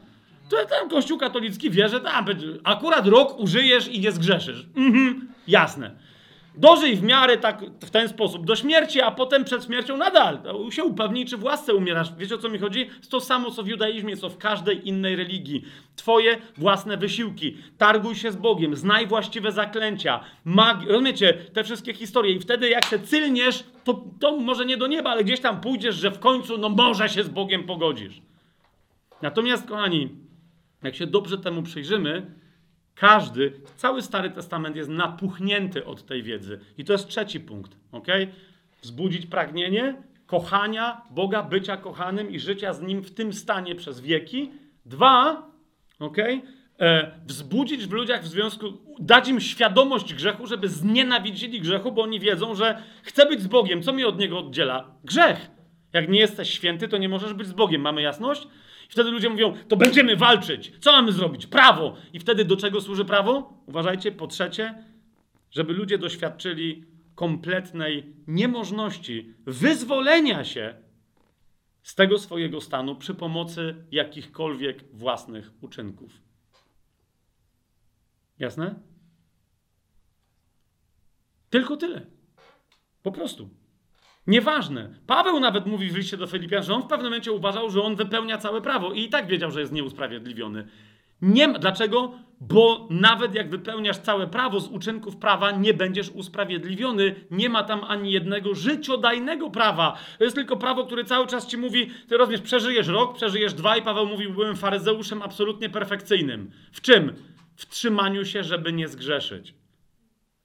To tam Kościół katolicki wie, że tam akurat rok użyjesz i nie zgrzeszysz. Mhm, jasne. Dożyj w miarę tak, w ten sposób do śmierci, a potem przed śmiercią nadal się upewnij, czy w łasce umierasz. Wiecie o co mi chodzi? To samo, co w judaizmie, co w każdej innej religii. Twoje własne wysiłki. Targuj się z Bogiem, znaj właściwe zaklęcia, magii. Rozumiecie? Te wszystkie historie. I wtedy jak się cylniesz, to, to może nie do nieba, ale gdzieś tam pójdziesz, że w końcu, no może się z Bogiem pogodzisz. Natomiast, kochani, jak się dobrze temu przyjrzymy, każdy, cały Stary Testament jest napuchnięty od tej wiedzy. I to jest trzeci punkt, ok? Wzbudzić pragnienie kochania Boga, bycia kochanym i życia z Nim w tym stanie przez wieki. Dwa, ok? E, wzbudzić w ludziach w związku, dać im świadomość grzechu, żeby znienawidzili grzechu, bo oni wiedzą, że chcę być z Bogiem. Co mi od Niego oddziela? Grzech. Jak nie jesteś święty, to nie możesz być z Bogiem. Mamy jasność? Wtedy ludzie mówią, to będziemy walczyć. Co mamy zrobić? Prawo. I wtedy do czego służy prawo? Uważajcie, po trzecie, żeby ludzie doświadczyli kompletnej niemożności wyzwolenia się z tego swojego stanu przy pomocy jakichkolwiek własnych uczynków. Jasne? Tylko tyle. Po prostu. Nieważne. Paweł nawet mówi w liście do Filipian, że on w pewnym momencie uważał, że on wypełnia całe prawo i i tak wiedział, że jest nieusprawiedliwiony. Nie ma, dlaczego? Bo nawet jak wypełniasz całe prawo z uczynków prawa, nie będziesz usprawiedliwiony. Nie ma tam ani jednego życiodajnego prawa. To jest tylko prawo, które cały czas ci mówi, ty rozumiesz, przeżyjesz rok, przeżyjesz dwa i Paweł mówił, byłem faryzeuszem absolutnie perfekcyjnym. W czym? W trzymaniu się, żeby nie zgrzeszyć.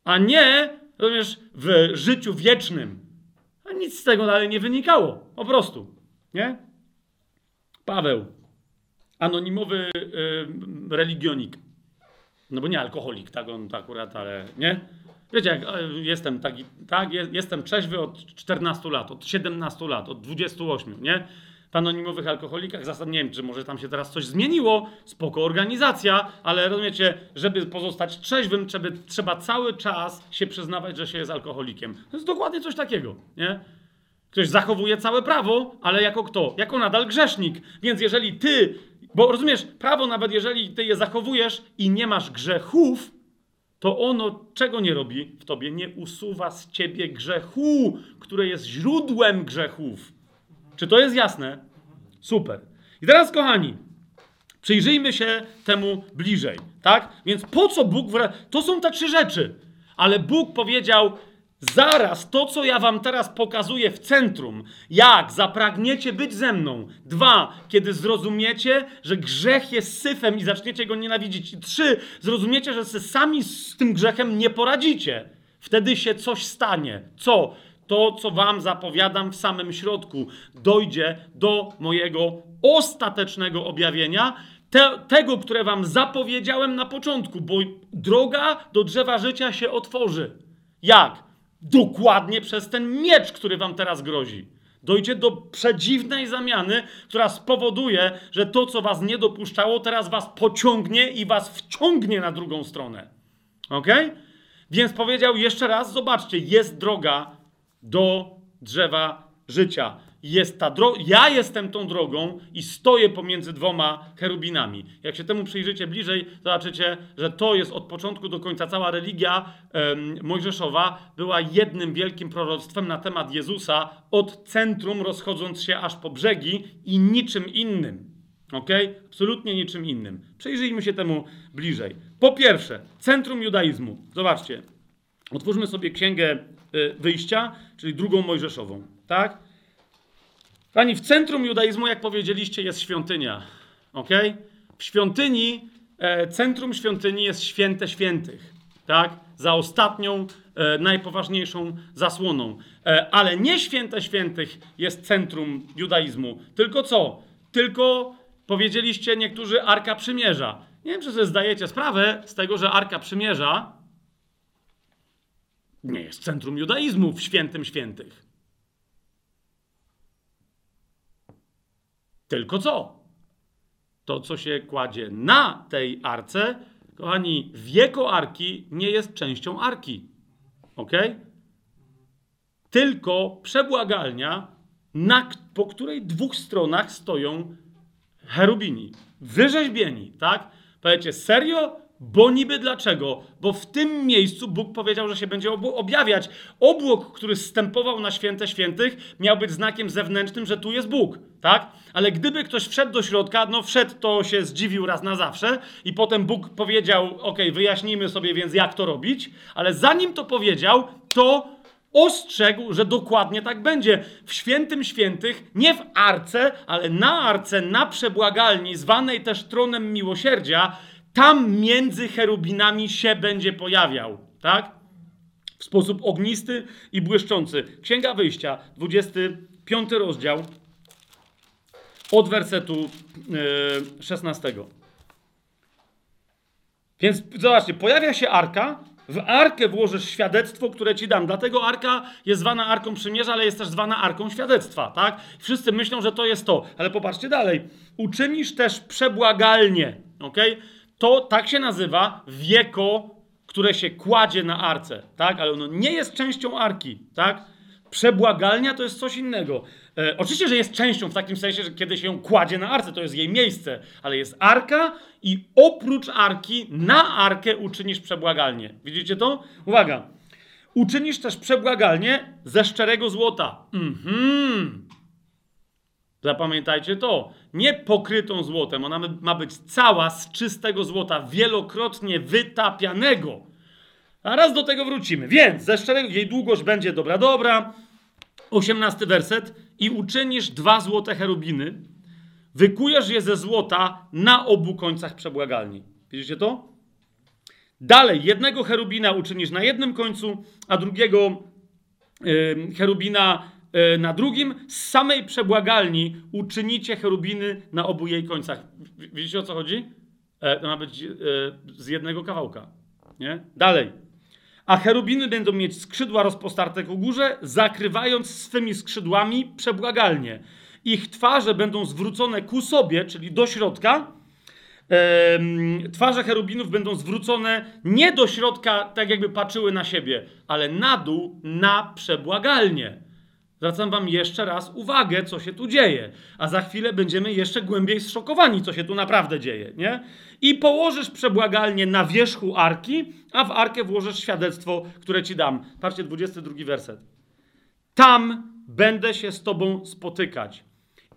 A nie, rozumiesz, w życiu wiecznym. A nic z tego dalej nie wynikało. Po prostu. Nie? Paweł. Anonimowy y, religionik. No bo nie alkoholik, tak on to akurat, ale nie? Wiecie, jak e, jestem taki, tak, jestem trzeźwy od 14 lat, od 17 lat, od 28, nie? Anonimowych alkoholikach. Zasadnie nie wiem, czy może tam się teraz coś zmieniło, spoko organizacja, ale rozumiecie, żeby pozostać trzeźwym, trzeba, trzeba cały czas się przyznawać, że się jest alkoholikiem. To jest dokładnie coś takiego, nie? Ktoś zachowuje całe prawo, ale jako kto? Jako nadal grzesznik. Więc jeżeli ty, bo rozumiesz, prawo nawet jeżeli ty je zachowujesz i nie masz grzechów, to ono czego nie robi w tobie? Nie usuwa z ciebie grzechu, które jest źródłem grzechów. Czy to jest jasne? Super. I teraz, kochani, przyjrzyjmy się temu bliżej, tak? Więc po co Bóg... Wra... To są te trzy rzeczy. Ale Bóg powiedział, zaraz to, co ja wam teraz pokazuję w centrum, jak zapragniecie być ze mną. Dwa, kiedy zrozumiecie, że grzech jest syfem i zaczniecie go nienawidzić. Trzy, zrozumiecie, że sami z tym grzechem nie poradzicie. Wtedy się coś stanie. Co? To, co wam zapowiadam w samym środku, dojdzie do mojego ostatecznego objawienia, te, tego, które wam zapowiedziałem na początku, bo droga do drzewa życia się otworzy. Jak? Dokładnie przez ten miecz, który wam teraz grozi. Dojdzie do przedziwnej zamiany, która spowoduje, że to, co was nie dopuszczało, teraz was pociągnie i was wciągnie na drugą stronę. Ok? Więc powiedział jeszcze raz: zobaczcie, jest droga do drzewa życia. Jest ta droga, ja jestem tą drogą i stoję pomiędzy dwoma cherubinami. Jak się temu przyjrzycie bliżej, zobaczycie, że to jest od początku do końca cała religia mojżeszowa była jednym wielkim proroctwem na temat Jezusa, od centrum rozchodząc się aż po brzegi i niczym innym. Ok? Absolutnie niczym innym. Przyjrzyjmy się temu bliżej. Po pierwsze, centrum judaizmu. Zobaczcie. Otwórzmy sobie księgę wyjścia, czyli drugą Mojżeszową. Tak? Pani, w centrum judaizmu, jak powiedzieliście, jest świątynia. Ok? W świątyni, e, centrum świątyni jest święte świętych. Tak? Za ostatnią, e, najpoważniejszą zasłoną. E, ale nie święte świętych jest centrum judaizmu. Tylko co? Tylko powiedzieliście niektórzy Arka Przymierza. Nie wiem, czy sobie zdajecie sprawę z tego, że Arka Przymierza nie jest centrum judaizmu w świętym świętych. Tylko co? To, co się kładzie na tej arce, kochani, wieko arki nie jest częścią arki. Ok? Tylko przebłagalnia, na, po której dwóch stronach stoją cherubini, wyrzeźbieni, tak? Powiecie, serio? Bo niby dlaczego? Bo w tym miejscu Bóg powiedział, że się będzie objawiać. Obłok, który stępował na święte świętych, miał być znakiem zewnętrznym, że tu jest Bóg, tak? Ale gdyby ktoś wszedł do środka, no wszedł, to się zdziwił raz na zawsze i potem Bóg powiedział, ok, wyjaśnijmy sobie więc jak to robić, ale zanim to powiedział, to ostrzegł, że dokładnie tak będzie. W świętym świętych, nie w arce, ale na arce, na przebłagalni, zwanej też tronem miłosierdzia, tam między cherubinami się będzie pojawiał, tak? W sposób ognisty i błyszczący. Księga Wyjścia, 25 rozdział, od wersetu yy, 16. Więc zobaczcie, pojawia się arka, w arkę włożysz świadectwo, które ci dam. Dlatego arka jest zwana arką przymierza, ale jest też zwana arką świadectwa, tak? Wszyscy myślą, że to jest to. Ale popatrzcie dalej. Uczynisz też przebłagalnie, ok? To tak się nazywa wieko, które się kładzie na arce, tak? Ale ono nie jest częścią arki, tak? Przebłagalnia to jest coś innego. E, oczywiście, że jest częścią w takim sensie, że kiedy się ją kładzie na arce, to jest jej miejsce, ale jest arka i oprócz arki na arkę uczynisz przebłagalnie. Widzicie to? Uwaga. Uczynisz też przebłagalnie ze szczerego złota. Mhm. Zapamiętajcie to. Nie pokrytą złotem. Ona ma być cała z czystego złota, wielokrotnie wytapianego. A raz do tego wrócimy. Więc ze szczerego, jej długość będzie dobra, dobra. Osiemnasty werset. I uczynisz dwa złote cherubiny, wykujesz je ze złota na obu końcach przebłagalni. Widzicie to? Dalej, jednego cherubina uczynisz na jednym końcu, a drugiego yy, cherubina na drugim. Z samej przebłagalni uczynicie cherubiny na obu jej końcach. Widzicie o co chodzi? E, to ma być e, z jednego kawałka. Nie? Dalej. A cherubiny będą mieć skrzydła rozpostarte ku górze, zakrywając swymi skrzydłami przebłagalnie. Ich twarze będą zwrócone ku sobie, czyli do środka. Ehm, twarze cherubinów będą zwrócone nie do środka, tak jakby patrzyły na siebie, ale na dół, na przebłagalnie. Zwracam wam jeszcze raz uwagę, co się tu dzieje. A za chwilę będziemy jeszcze głębiej zszokowani, co się tu naprawdę dzieje, nie? I położysz przebłagalnie na wierzchu arki, a w arkę włożysz świadectwo, które ci dam. Patrzcie, 22 werset. Tam będę się z tobą spotykać.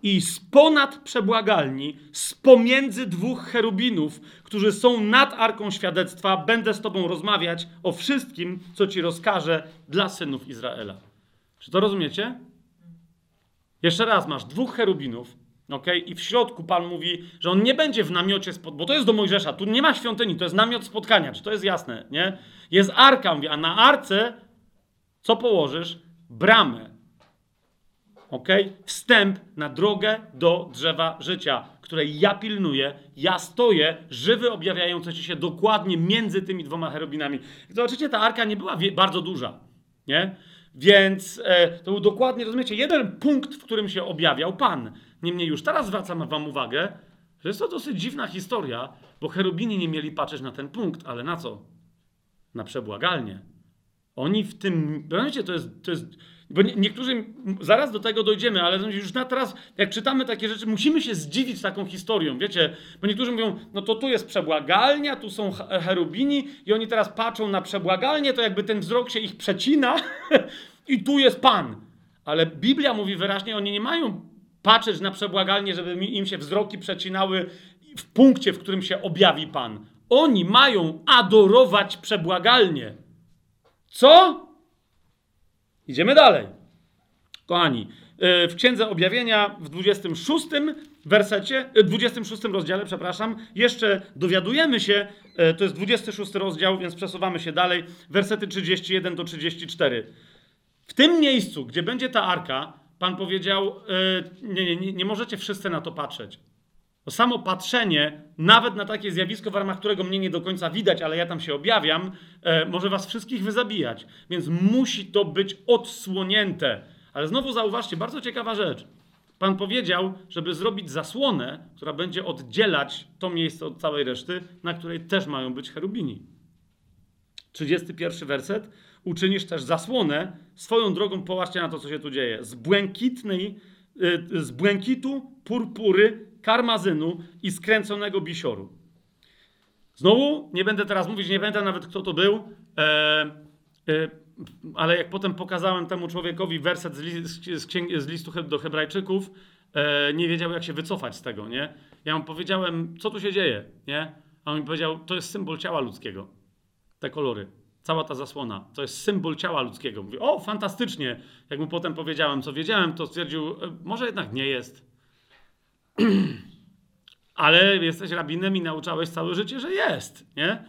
I z ponad przebłagalni, z pomiędzy dwóch cherubinów, którzy są nad arką świadectwa, będę z tobą rozmawiać o wszystkim, co ci rozkażę dla synów Izraela. Czy to rozumiecie? Jeszcze raz, masz dwóch cherubinów, ok? I w środku Pan mówi, że on nie będzie w namiocie, spod... bo to jest do Mojżesza, tu nie ma świątyni, to jest namiot spotkania, czy to jest jasne, nie? Jest arka, mówi, a na arce co położysz? Bramę. Ok? Wstęp na drogę do drzewa życia, której ja pilnuję, ja stoję, żywy objawiający ci się dokładnie między tymi dwoma cherubinami. zobaczycie, ta arka nie była bardzo duża, nie? Więc e, to był dokładnie, rozumiecie, jeden punkt, w którym się objawiał Pan. Niemniej już teraz zwracam Wam uwagę, że jest to dosyć dziwna historia, bo cherubini nie mieli patrzeć na ten punkt, ale na co? Na przebłagalnie. Oni w tym, rozumiecie, to jest, to jest bo niektórzy, zaraz do tego dojdziemy, ale już na teraz, jak czytamy takie rzeczy, musimy się zdziwić taką historią, wiecie? Bo niektórzy mówią, no to tu jest przebłagalnia, tu są cherubini i oni teraz patrzą na przebłagalnię, to jakby ten wzrok się ich przecina i tu jest Pan. Ale Biblia mówi wyraźnie, oni nie mają patrzeć na przebłagalnię, żeby im się wzroki przecinały w punkcie, w którym się objawi Pan. Oni mają adorować przebłagalnie. Co? Idziemy dalej. Kochani, e, w Księdze Objawienia w 26 wersecie, 26 e, rozdziale, przepraszam, jeszcze dowiadujemy się, e, to jest 26 rozdział, więc przesuwamy się dalej, wersety 31 do 34. W tym miejscu, gdzie będzie ta arka, Pan powiedział, nie, nie, nie możecie wszyscy na to patrzeć. To samo patrzenie, nawet na takie zjawisko, w ramach którego mnie nie do końca widać, ale ja tam się objawiam, e, może was wszystkich wyzabijać. Więc musi to być odsłonięte. Ale znowu zauważcie, bardzo ciekawa rzecz. Pan powiedział, żeby zrobić zasłonę, która będzie oddzielać to miejsce od całej reszty, na której też mają być cherubini. 31 werset. Uczynisz też zasłonę. Swoją drogą popatrzcie na to, co się tu dzieje. Z błękitnej y, z błękitu, purpury, karmazynu i skręconego bisioru. Znowu, nie będę teraz mówić, nie będę nawet kto to był, e, e, ale jak potem pokazałem temu człowiekowi werset z, li, z, z listu do Hebrajczyków, e, nie wiedział jak się wycofać z tego, nie? Ja mu powiedziałem, co tu się dzieje, nie? A on mi powiedział, to jest symbol ciała ludzkiego. Te kolory. Cała ta zasłona. To jest symbol ciała ludzkiego. Mówi, o, fantastycznie. Jak mu potem powiedziałem, co wiedziałem, to stwierdził, e, może jednak nie jest. Ale jesteś rabinem i nauczałeś całe życie, że jest, nie?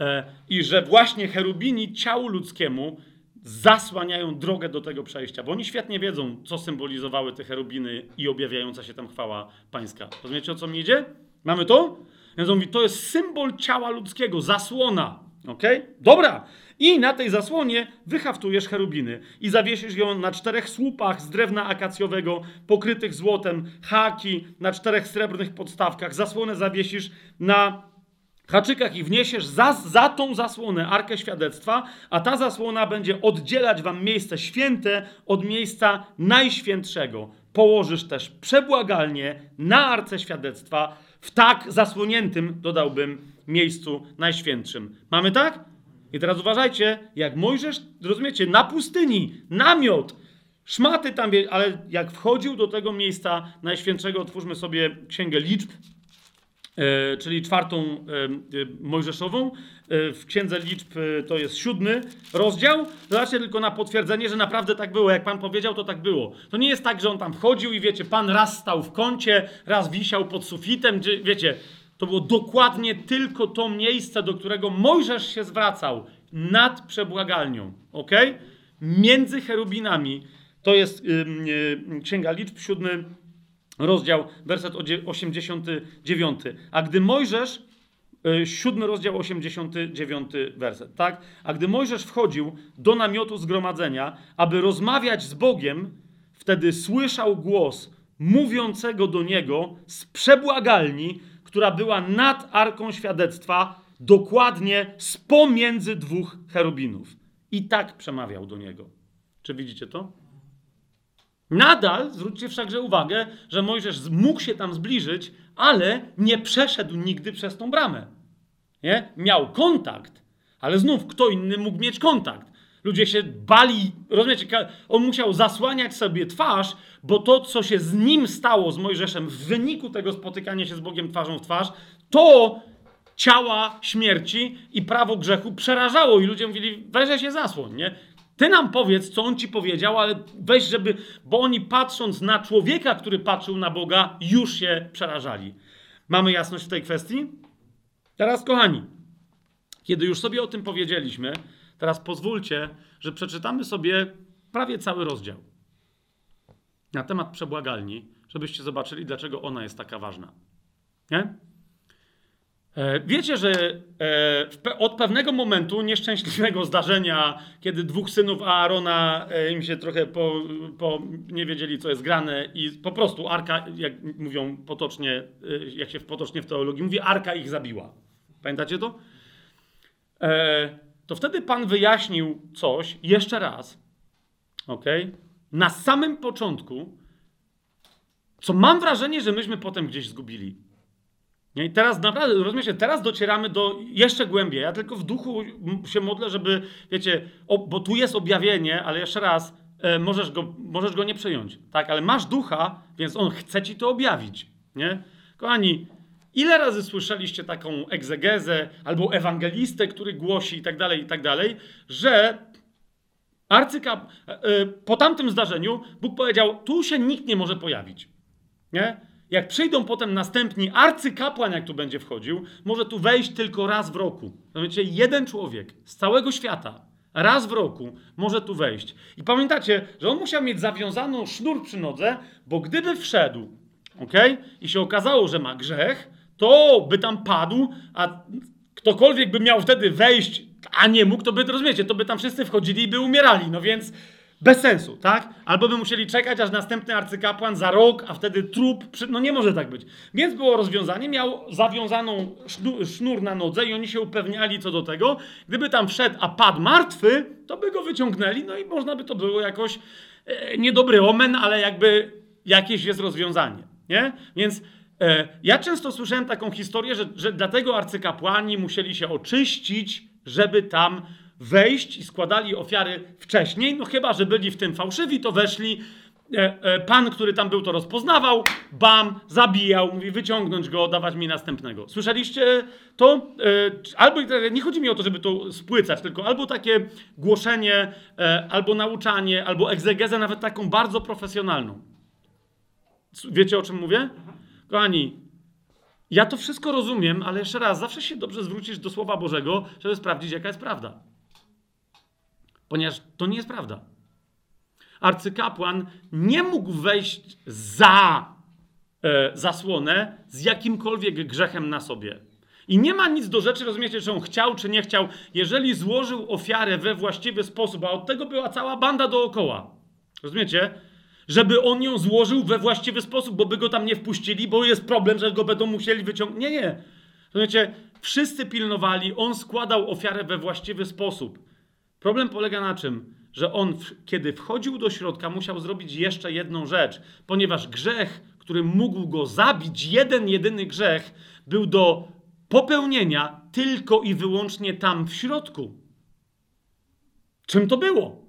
E, I że właśnie cherubini ciału ludzkiemu zasłaniają drogę do tego przejścia, bo oni świetnie wiedzą, co symbolizowały te cherubiny i objawiająca się tam chwała pańska. Rozumiecie, o co mi idzie? Mamy to? Więc on mówi, to jest symbol ciała ludzkiego, zasłona. Ok? Dobra. I na tej zasłonie wyhaftujesz cherubiny i zawiesisz ją na czterech słupach z drewna akacjowego pokrytych złotem, haki na czterech srebrnych podstawkach. Zasłonę zawiesisz na haczykach i wniesiesz za, za tą zasłonę Arkę Świadectwa, a ta zasłona będzie oddzielać wam miejsce święte od miejsca najświętszego. Położysz też przebłagalnie na Arce Świadectwa w tak zasłoniętym, dodałbym, miejscu najświętszym. Mamy tak? I teraz uważajcie, jak Mojżesz, rozumiecie, na pustyni, namiot, szmaty tam, ale jak wchodził do tego miejsca najświętszego, otwórzmy sobie Księgę Liczb, E, czyli czwartą e, e, Mojżeszową. W Księdze Liczb to jest siódmy rozdział. Zobaczcie tylko na potwierdzenie, że naprawdę tak było. Jak Pan powiedział, to tak było. To nie jest tak, że on tam wchodził i wiecie, Pan raz stał w kącie, raz wisiał pod sufitem, wiecie, to było dokładnie tylko to miejsce, do którego Mojżesz się zwracał nad przebłagalnią. ok? Między cherubinami. To jest yy, yy, Księga Liczb, siódmy rozdział, werset 89. A gdy Mojżesz, e, siódmy rozdział, 89 werset, tak? A gdy Mojżesz wchodził do namiotu zgromadzenia, aby rozmawiać z Bogiem, wtedy słyszał głos mówiącego do niego z przebłagalni, która była nad Arką Świadectwa, dokładnie z pomiędzy dwóch cherubinów. I tak przemawiał do niego. Czy widzicie to? Nadal zwróćcie wszakże uwagę, że Mojżesz mógł się tam zbliżyć, ale nie przeszedł nigdy przez tą bramę. Nie? Miał kontakt, ale znów kto inny mógł mieć kontakt. Ludzie się bali, rozumiecie, on musiał zasłaniać sobie twarz, bo to, co się z nim stało, z Mojżeszem, w wyniku tego spotykania się z Bogiem twarzą w twarz, to ciała śmierci i prawo grzechu przerażało i ludzie mówili, weź się zasłoń, nie? Ty nam powiedz, co on ci powiedział, ale weź, żeby, bo oni patrząc na człowieka, który patrzył na Boga, już się przerażali. Mamy jasność w tej kwestii? Teraz, kochani, kiedy już sobie o tym powiedzieliśmy, teraz pozwólcie, że przeczytamy sobie prawie cały rozdział na temat przebłagalni, żebyście zobaczyli, dlaczego ona jest taka ważna. Nie? E, wiecie, że e, od pewnego momentu nieszczęśliwego zdarzenia, kiedy dwóch synów Aarona e, im się trochę po, po, nie wiedzieli, co jest grane, i po prostu arka, jak mówią potocznie, jak się potocznie w teologii mówi, arka ich zabiła. Pamiętacie to? To wtedy Pan wyjaśnił coś jeszcze raz, ok? Na samym początku, co mam wrażenie, że myśmy potem gdzieś zgubili. Nie? I teraz naprawdę, rozumiecie, teraz docieramy do jeszcze głębiej. Ja tylko w duchu się modlę, żeby, wiecie, bo tu jest objawienie, ale jeszcze raz, e, możesz, go, możesz go nie przejąć, tak? Ale masz ducha, więc on chce ci to objawić, nie? Kochani, ile razy słyszeliście taką egzegezę albo ewangelistę, który głosi i tak dalej, i tak dalej, że arcykap... E, e, po tamtym zdarzeniu Bóg powiedział, tu się nikt nie może pojawić, nie? jak przyjdą potem następni arcykapłan, jak tu będzie wchodził, może tu wejść tylko raz w roku. Wiecie, jeden człowiek z całego świata, raz w roku może tu wejść. I pamiętacie, że on musiał mieć zawiązaną sznur przy nodze, bo gdyby wszedł, ok, i się okazało, że ma grzech, to by tam padł, a ktokolwiek by miał wtedy wejść, a nie mógł, to by, rozumiecie, to by tam wszyscy wchodzili i by umierali. No więc bez sensu, tak? Albo by musieli czekać, aż następny arcykapłan za rok, a wtedy trup. Przy... No nie może tak być. Więc było rozwiązanie, miał zawiązaną sznur, sznur na nodze i oni się upewniali co do tego. Gdyby tam wszedł, a padł martwy, to by go wyciągnęli, no i można by to było jakoś e, niedobry omen, ale jakby jakieś jest rozwiązanie, nie? Więc ja często słyszałem taką historię, że, że dlatego arcykapłani musieli się oczyścić, żeby tam wejść i składali ofiary wcześniej, no chyba, że byli w tym fałszywi, to weszli, e, e, pan, który tam był, to rozpoznawał, bam, zabijał, mówi wyciągnąć go, dawać mi następnego. Słyszeliście to? E, albo, nie chodzi mi o to, żeby to spłycać, tylko albo takie głoszenie, albo nauczanie, albo egzegezę, nawet taką bardzo profesjonalną. Wiecie, o czym mówię? Kochani, ja to wszystko rozumiem, ale jeszcze raz, zawsze się dobrze zwrócisz do Słowa Bożego, żeby sprawdzić, jaka jest prawda. Ponieważ to nie jest prawda. Arcykapłan nie mógł wejść za e, zasłonę z jakimkolwiek grzechem na sobie. I nie ma nic do rzeczy, rozumiecie, czy on chciał, czy nie chciał. Jeżeli złożył ofiarę we właściwy sposób, a od tego była cała banda dookoła. Rozumiecie? Żeby on ją złożył we właściwy sposób, bo by go tam nie wpuścili, bo jest problem, że go będą musieli wyciągnąć. Nie, nie. Rozumiecie? Wszyscy pilnowali, on składał ofiarę we właściwy sposób. Problem polega na czym? Że on, kiedy wchodził do środka, musiał zrobić jeszcze jedną rzecz, ponieważ grzech, który mógł go zabić, jeden, jedyny grzech, był do popełnienia tylko i wyłącznie tam w środku. Czym to było?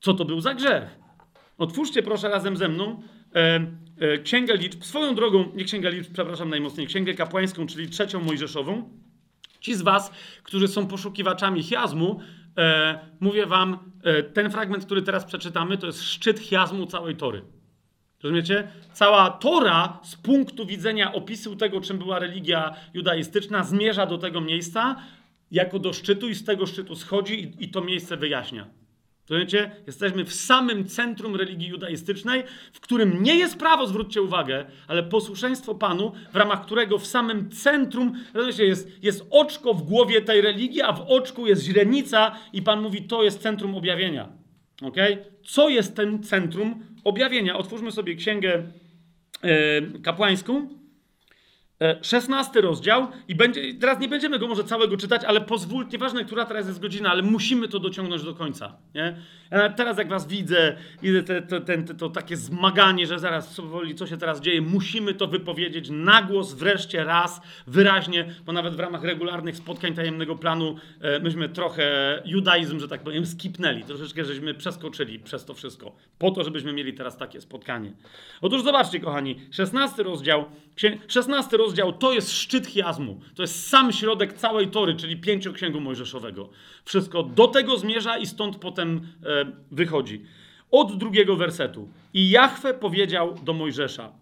Co to był za grzech? Otwórzcie proszę razem ze mną e, e, Księgę Liczb, swoją drogą, nie Księgę Liczb, przepraszam najmocniej, Księgę Kapłańską, czyli trzecią Mojżeszową. Ci z was, którzy są poszukiwaczami chiazmu, e, mówię wam, e, ten fragment, który teraz przeczytamy, to jest szczyt chiazmu całej Tory. Rozumiecie? Cała Tora z punktu widzenia opisu tego, czym była religia judaistyczna, zmierza do tego miejsca jako do szczytu i z tego szczytu schodzi i, i to miejsce wyjaśnia. Rozumiecie? Jesteśmy w samym centrum religii judaistycznej, w którym nie jest prawo, zwróćcie uwagę, ale posłuszeństwo Panu, w ramach którego w samym centrum, rozumiecie, jest, jest oczko w głowie tej religii, a w oczku jest źrenica i Pan mówi, to jest centrum objawienia. Ok? Co jest tym centrum objawienia? Otwórzmy sobie księgę yy, kapłańską. 16 e, rozdział i będzie, teraz nie będziemy go może całego czytać, ale pozwól, nieważne, która teraz jest godzina, ale musimy to dociągnąć do końca. Nie? Ja teraz jak was widzę, widzę te, te, te, to takie zmaganie, że zaraz powoli, co się teraz dzieje, musimy to wypowiedzieć na głos wreszcie raz, wyraźnie, bo nawet w ramach regularnych spotkań tajemnego planu e, myśmy trochę judaizm, że tak powiem, skipnęli, troszeczkę żeśmy przeskoczyli przez to wszystko, po to, żebyśmy mieli teraz takie spotkanie. Otóż zobaczcie, kochani, 16 rozdział, 16 rozdział to jest szczyt chiazmu. To jest sam środek całej tory, czyli pięcioksięgu mojżeszowego. Wszystko do tego zmierza i stąd potem e, wychodzi. Od drugiego wersetu. I Jahwe powiedział do Mojżesza: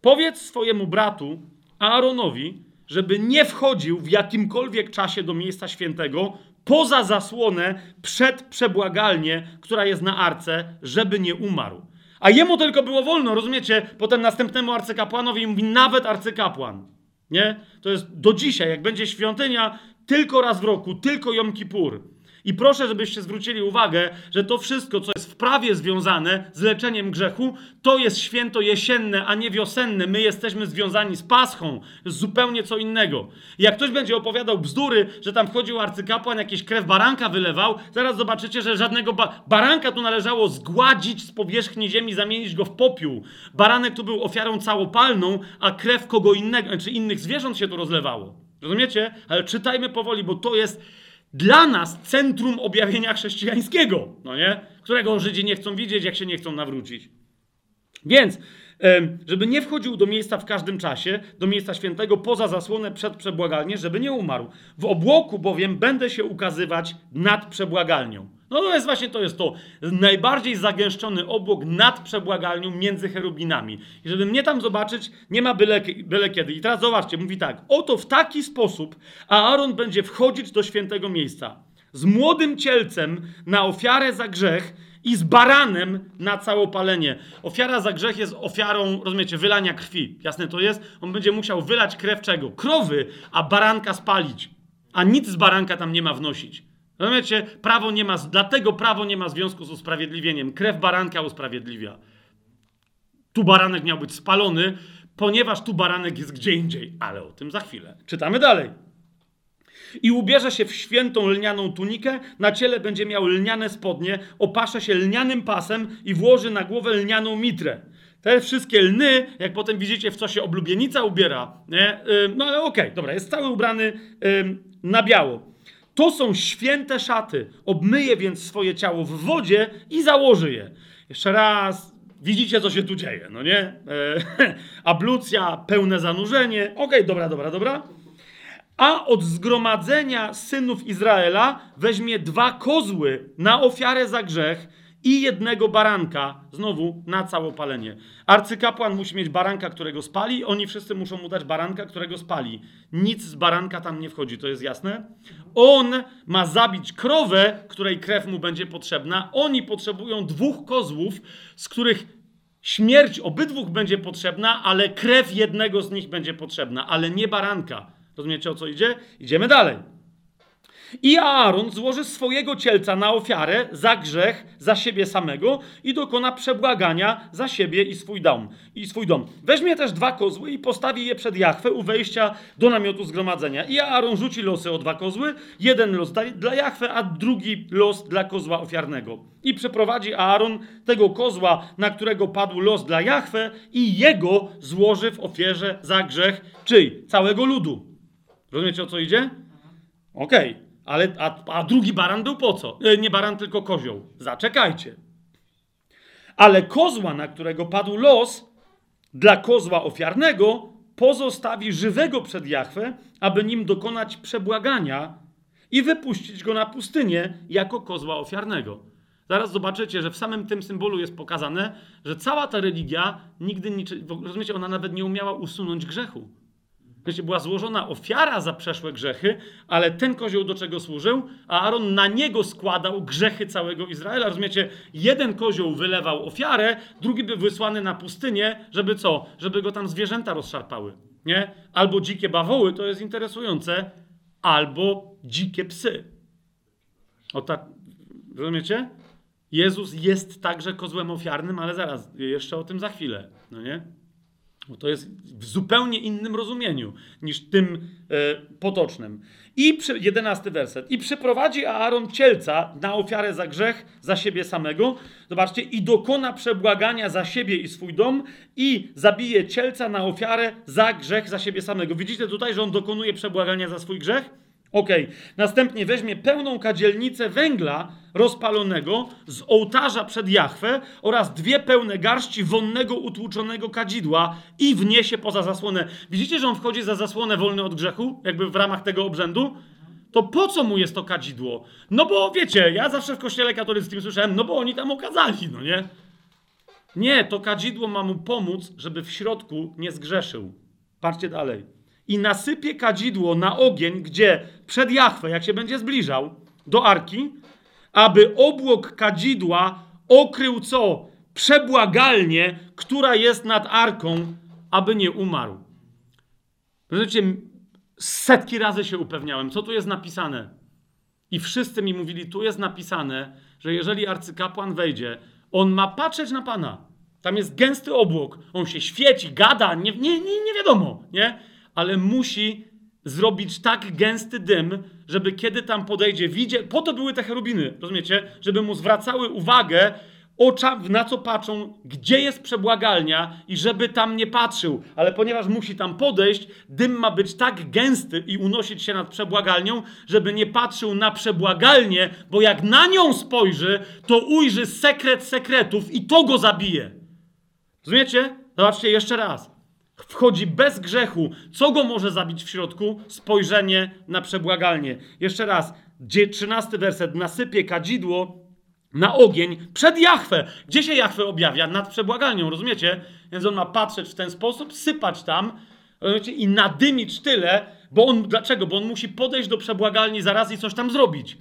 Powiedz swojemu bratu Aaronowi, żeby nie wchodził w jakimkolwiek czasie do miejsca świętego poza zasłonę przed przebłagalnię, która jest na arce, żeby nie umarł. A jemu tylko było wolno, rozumiecie? Potem następnemu arcykapłanowi mówi nawet arcykapłan. Nie? To jest do dzisiaj, jak będzie świątynia, tylko raz w roku, tylko Jom Kippur. I proszę, żebyście zwrócili uwagę, że to wszystko, co jest w prawie związane z leczeniem grzechu, to jest święto jesienne, a nie wiosenne. My jesteśmy związani z Paschą, z zupełnie co innego. Jak ktoś będzie opowiadał bzdury, że tam wchodził arcykapłan, jakieś krew baranka wylewał, zaraz zobaczycie, że żadnego ba baranka tu należało zgładzić z powierzchni ziemi, zamienić go w popiół. Baranek tu był ofiarą całopalną, a krew kogo innego, czy innych zwierząt się tu rozlewało. Rozumiecie? Ale czytajmy powoli, bo to jest dla nas centrum objawienia chrześcijańskiego, no nie? Którego Żydzi nie chcą widzieć, jak się nie chcą nawrócić. Więc, żeby nie wchodził do miejsca w każdym czasie, do miejsca świętego, poza zasłonę przed przebłagalnią, żeby nie umarł. W obłoku bowiem będę się ukazywać nad przebłagalnią. No to jest właśnie to jest to najbardziej zagęszczony obłok nad przebłagalnią między cherubinami. I żeby mnie tam zobaczyć, nie ma byle, byle kiedy. I teraz zobaczcie, mówi tak. Oto w taki sposób Aaron będzie wchodzić do świętego miejsca. Z młodym cielcem na ofiarę za grzech i z baranem na całopalenie. Ofiara za grzech jest ofiarą, rozumiecie, wylania krwi. Jasne to jest? On będzie musiał wylać krew czego? Krowy, a baranka spalić. A nic z baranka tam nie ma wnosić. Rozumiecie? Prawo nie ma, dlatego prawo nie ma związku z usprawiedliwieniem. Krew baranka usprawiedliwia. Tu baranek miał być spalony, ponieważ tu baranek jest gdzie indziej, ale o tym za chwilę. Czytamy dalej. I ubierze się w świętą lnianą tunikę, na ciele będzie miał lniane spodnie, opasze się lnianym pasem i włoży na głowę lnianą mitrę. Te wszystkie lny, jak potem widzicie, w co się oblubienica ubiera, nie? no ale okej, okay, dobra, jest cały ubrany na biało. To są święte szaty. Obmyje więc swoje ciało w wodzie i założy je. Jeszcze raz, widzicie, co się tu dzieje, no nie? E, ablucja, pełne zanurzenie. Okej, okay, dobra, dobra, dobra. A od zgromadzenia synów Izraela weźmie dwa kozły na ofiarę za grzech i jednego baranka, znowu na całopalenie. Arcykapłan musi mieć baranka, którego spali, oni wszyscy muszą mu dać baranka, którego spali. Nic z baranka tam nie wchodzi, to jest jasne? On ma zabić krowę, której krew mu będzie potrzebna. Oni potrzebują dwóch kozłów, z których śmierć obydwóch będzie potrzebna, ale krew jednego z nich będzie potrzebna, ale nie baranka. Rozumiecie o co idzie? Idziemy dalej. I Aaron złoży swojego cielca na ofiarę za grzech, za siebie samego i dokona przebłagania za siebie i swój dom. I swój dom. Weźmie też dwa kozły i postawi je przed Jachwę u wejścia do namiotu zgromadzenia. I Aaron rzuci losy o dwa kozły, jeden los dla Jachwę, a drugi los dla kozła ofiarnego. I przeprowadzi Aaron tego kozła, na którego padł los dla Jachwę i jego złoży w ofierze za grzech, czyj? Całego ludu. Rozumiecie o co idzie? Okej. Okay. Ale, a, a drugi baran był po co? E, nie baran, tylko kozioł. Zaczekajcie. Ale kozła, na którego padł los, dla kozła ofiarnego pozostawi żywego przed Jachwę, aby nim dokonać przebłagania i wypuścić go na pustynię jako kozła ofiarnego. Zaraz zobaczycie, że w samym tym symbolu jest pokazane, że cała ta religia nigdy niczy, rozumiecie, ona nawet nie umiała usunąć grzechu. Była złożona ofiara za przeszłe grzechy, ale ten kozioł do czego służył? A Aaron na niego składał grzechy całego Izraela. Rozumiecie? Jeden kozioł wylewał ofiarę, drugi był wysłany na pustynię, żeby co? Żeby go tam zwierzęta rozszarpały. Nie? Albo dzikie bawoły, to jest interesujące, albo dzikie psy. O tak, rozumiecie? Jezus jest także kozłem ofiarnym, ale zaraz, jeszcze o tym za chwilę. No nie? Bo to jest w zupełnie innym rozumieniu niż tym e, potocznym. I jedenasty werset. I przyprowadzi Aaron cielca na ofiarę za grzech, za siebie samego. Zobaczcie, i dokona przebłagania za siebie i swój dom, i zabije cielca na ofiarę za grzech, za siebie samego. Widzicie tutaj, że on dokonuje przebłagania za swój grzech? Ok. Następnie weźmie pełną kadzielnicę węgla rozpalonego z ołtarza przed Jachwę oraz dwie pełne garści wonnego utłuczonego kadzidła i wniesie poza zasłonę. Widzicie, że on wchodzi za zasłonę wolny od grzechu, jakby w ramach tego obrzędu? To po co mu jest to kadzidło? No bo wiecie, ja zawsze w kościele katolickim słyszałem, no bo oni tam okazali, no nie? Nie, to kadzidło ma mu pomóc, żeby w środku nie zgrzeszył. Patrzcie dalej i nasypie kadzidło na ogień, gdzie przed Jachwę, jak się będzie zbliżał do arki, aby obłok kadzidła okrył co? Przebłagalnie, która jest nad arką, aby nie umarł. Wiecie, setki razy się upewniałem, co tu jest napisane. I wszyscy mi mówili, tu jest napisane, że jeżeli arcykapłan wejdzie, on ma patrzeć na Pana. Tam jest gęsty obłok, on się świeci, gada, nie, nie, nie, nie wiadomo, nie? Ale musi zrobić tak gęsty dym, żeby kiedy tam podejdzie, widzie, po to były te cherubiny, rozumiecie? Żeby mu zwracały uwagę, ocza, na co patrzą, gdzie jest przebłagalnia i żeby tam nie patrzył. Ale ponieważ musi tam podejść, dym ma być tak gęsty i unosić się nad przebłagalnią, żeby nie patrzył na przebłagalnię, bo jak na nią spojrzy, to ujrzy sekret sekretów i to go zabije. Rozumiecie? Zobaczcie jeszcze raz wchodzi bez grzechu. Co go może zabić w środku? Spojrzenie na przebłagalnie. Jeszcze raz, 13 werset. Nasypie kadzidło na ogień przed Jachwę. Gdzie się Jachwę objawia? Nad przebłagalnią, rozumiecie? Więc on ma patrzeć w ten sposób, sypać tam rozumiecie? i nadymić tyle, bo on, dlaczego? Bo on musi podejść do przebłagalni zaraz i coś tam zrobić.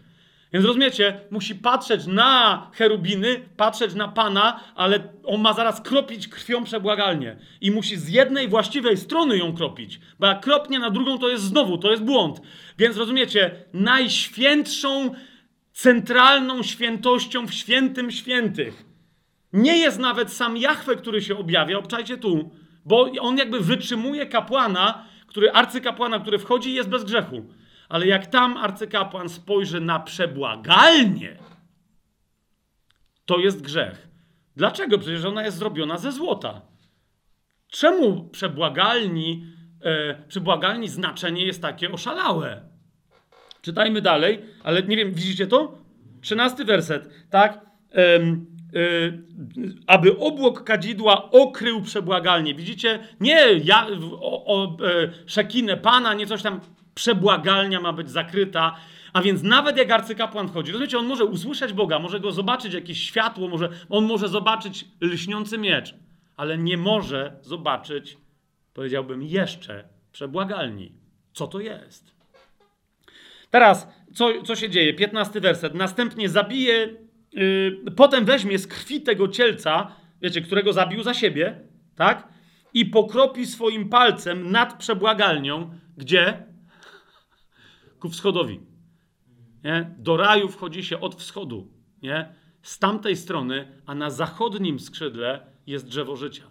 Więc rozumiecie, musi patrzeć na cherubiny, patrzeć na Pana, ale on ma zaraz kropić krwią przebłagalnie. I musi z jednej właściwej strony ją kropić, bo jak kropnie na drugą, to jest znowu, to jest błąd. Więc rozumiecie, najświętszą, centralną świętością w świętym świętych nie jest nawet sam Jachwę, który się objawia, obczajcie tu, bo on jakby wytrzymuje kapłana, który, arcykapłana, który wchodzi i jest bez grzechu. Ale jak tam arcykapłan spojrzy na przebłagalnie, to jest grzech. Dlaczego? Przecież ona jest zrobiona ze złota. czemu przebłagalni, e, przebłagalni znaczenie jest takie oszalałe? Czytajmy dalej, ale nie wiem, widzicie to? Trzynasty werset, tak? Y, aby obłok kadzidła okrył przebłagalnie. Widzicie? Nie ja, o, o e, szekinę Pana, nie coś tam. Przebłagalnia ma być zakryta. A więc nawet jak arcykapłan wchodzi, rozumiecie, on może usłyszeć Boga, może go zobaczyć jakieś światło, może, on może zobaczyć lśniący miecz, ale nie może zobaczyć, powiedziałbym, jeszcze przebłagalni. Co to jest? Teraz, co, co się dzieje? 15 werset. Następnie zabije, yy, potem weźmie z krwi tego cielca, wiecie, którego zabił za siebie, tak? I pokropi swoim palcem nad przebłagalnią, gdzie? Ku wschodowi. Nie? Do raju wchodzi się od wschodu, nie? Z tamtej strony, a na zachodnim skrzydle jest drzewo życia.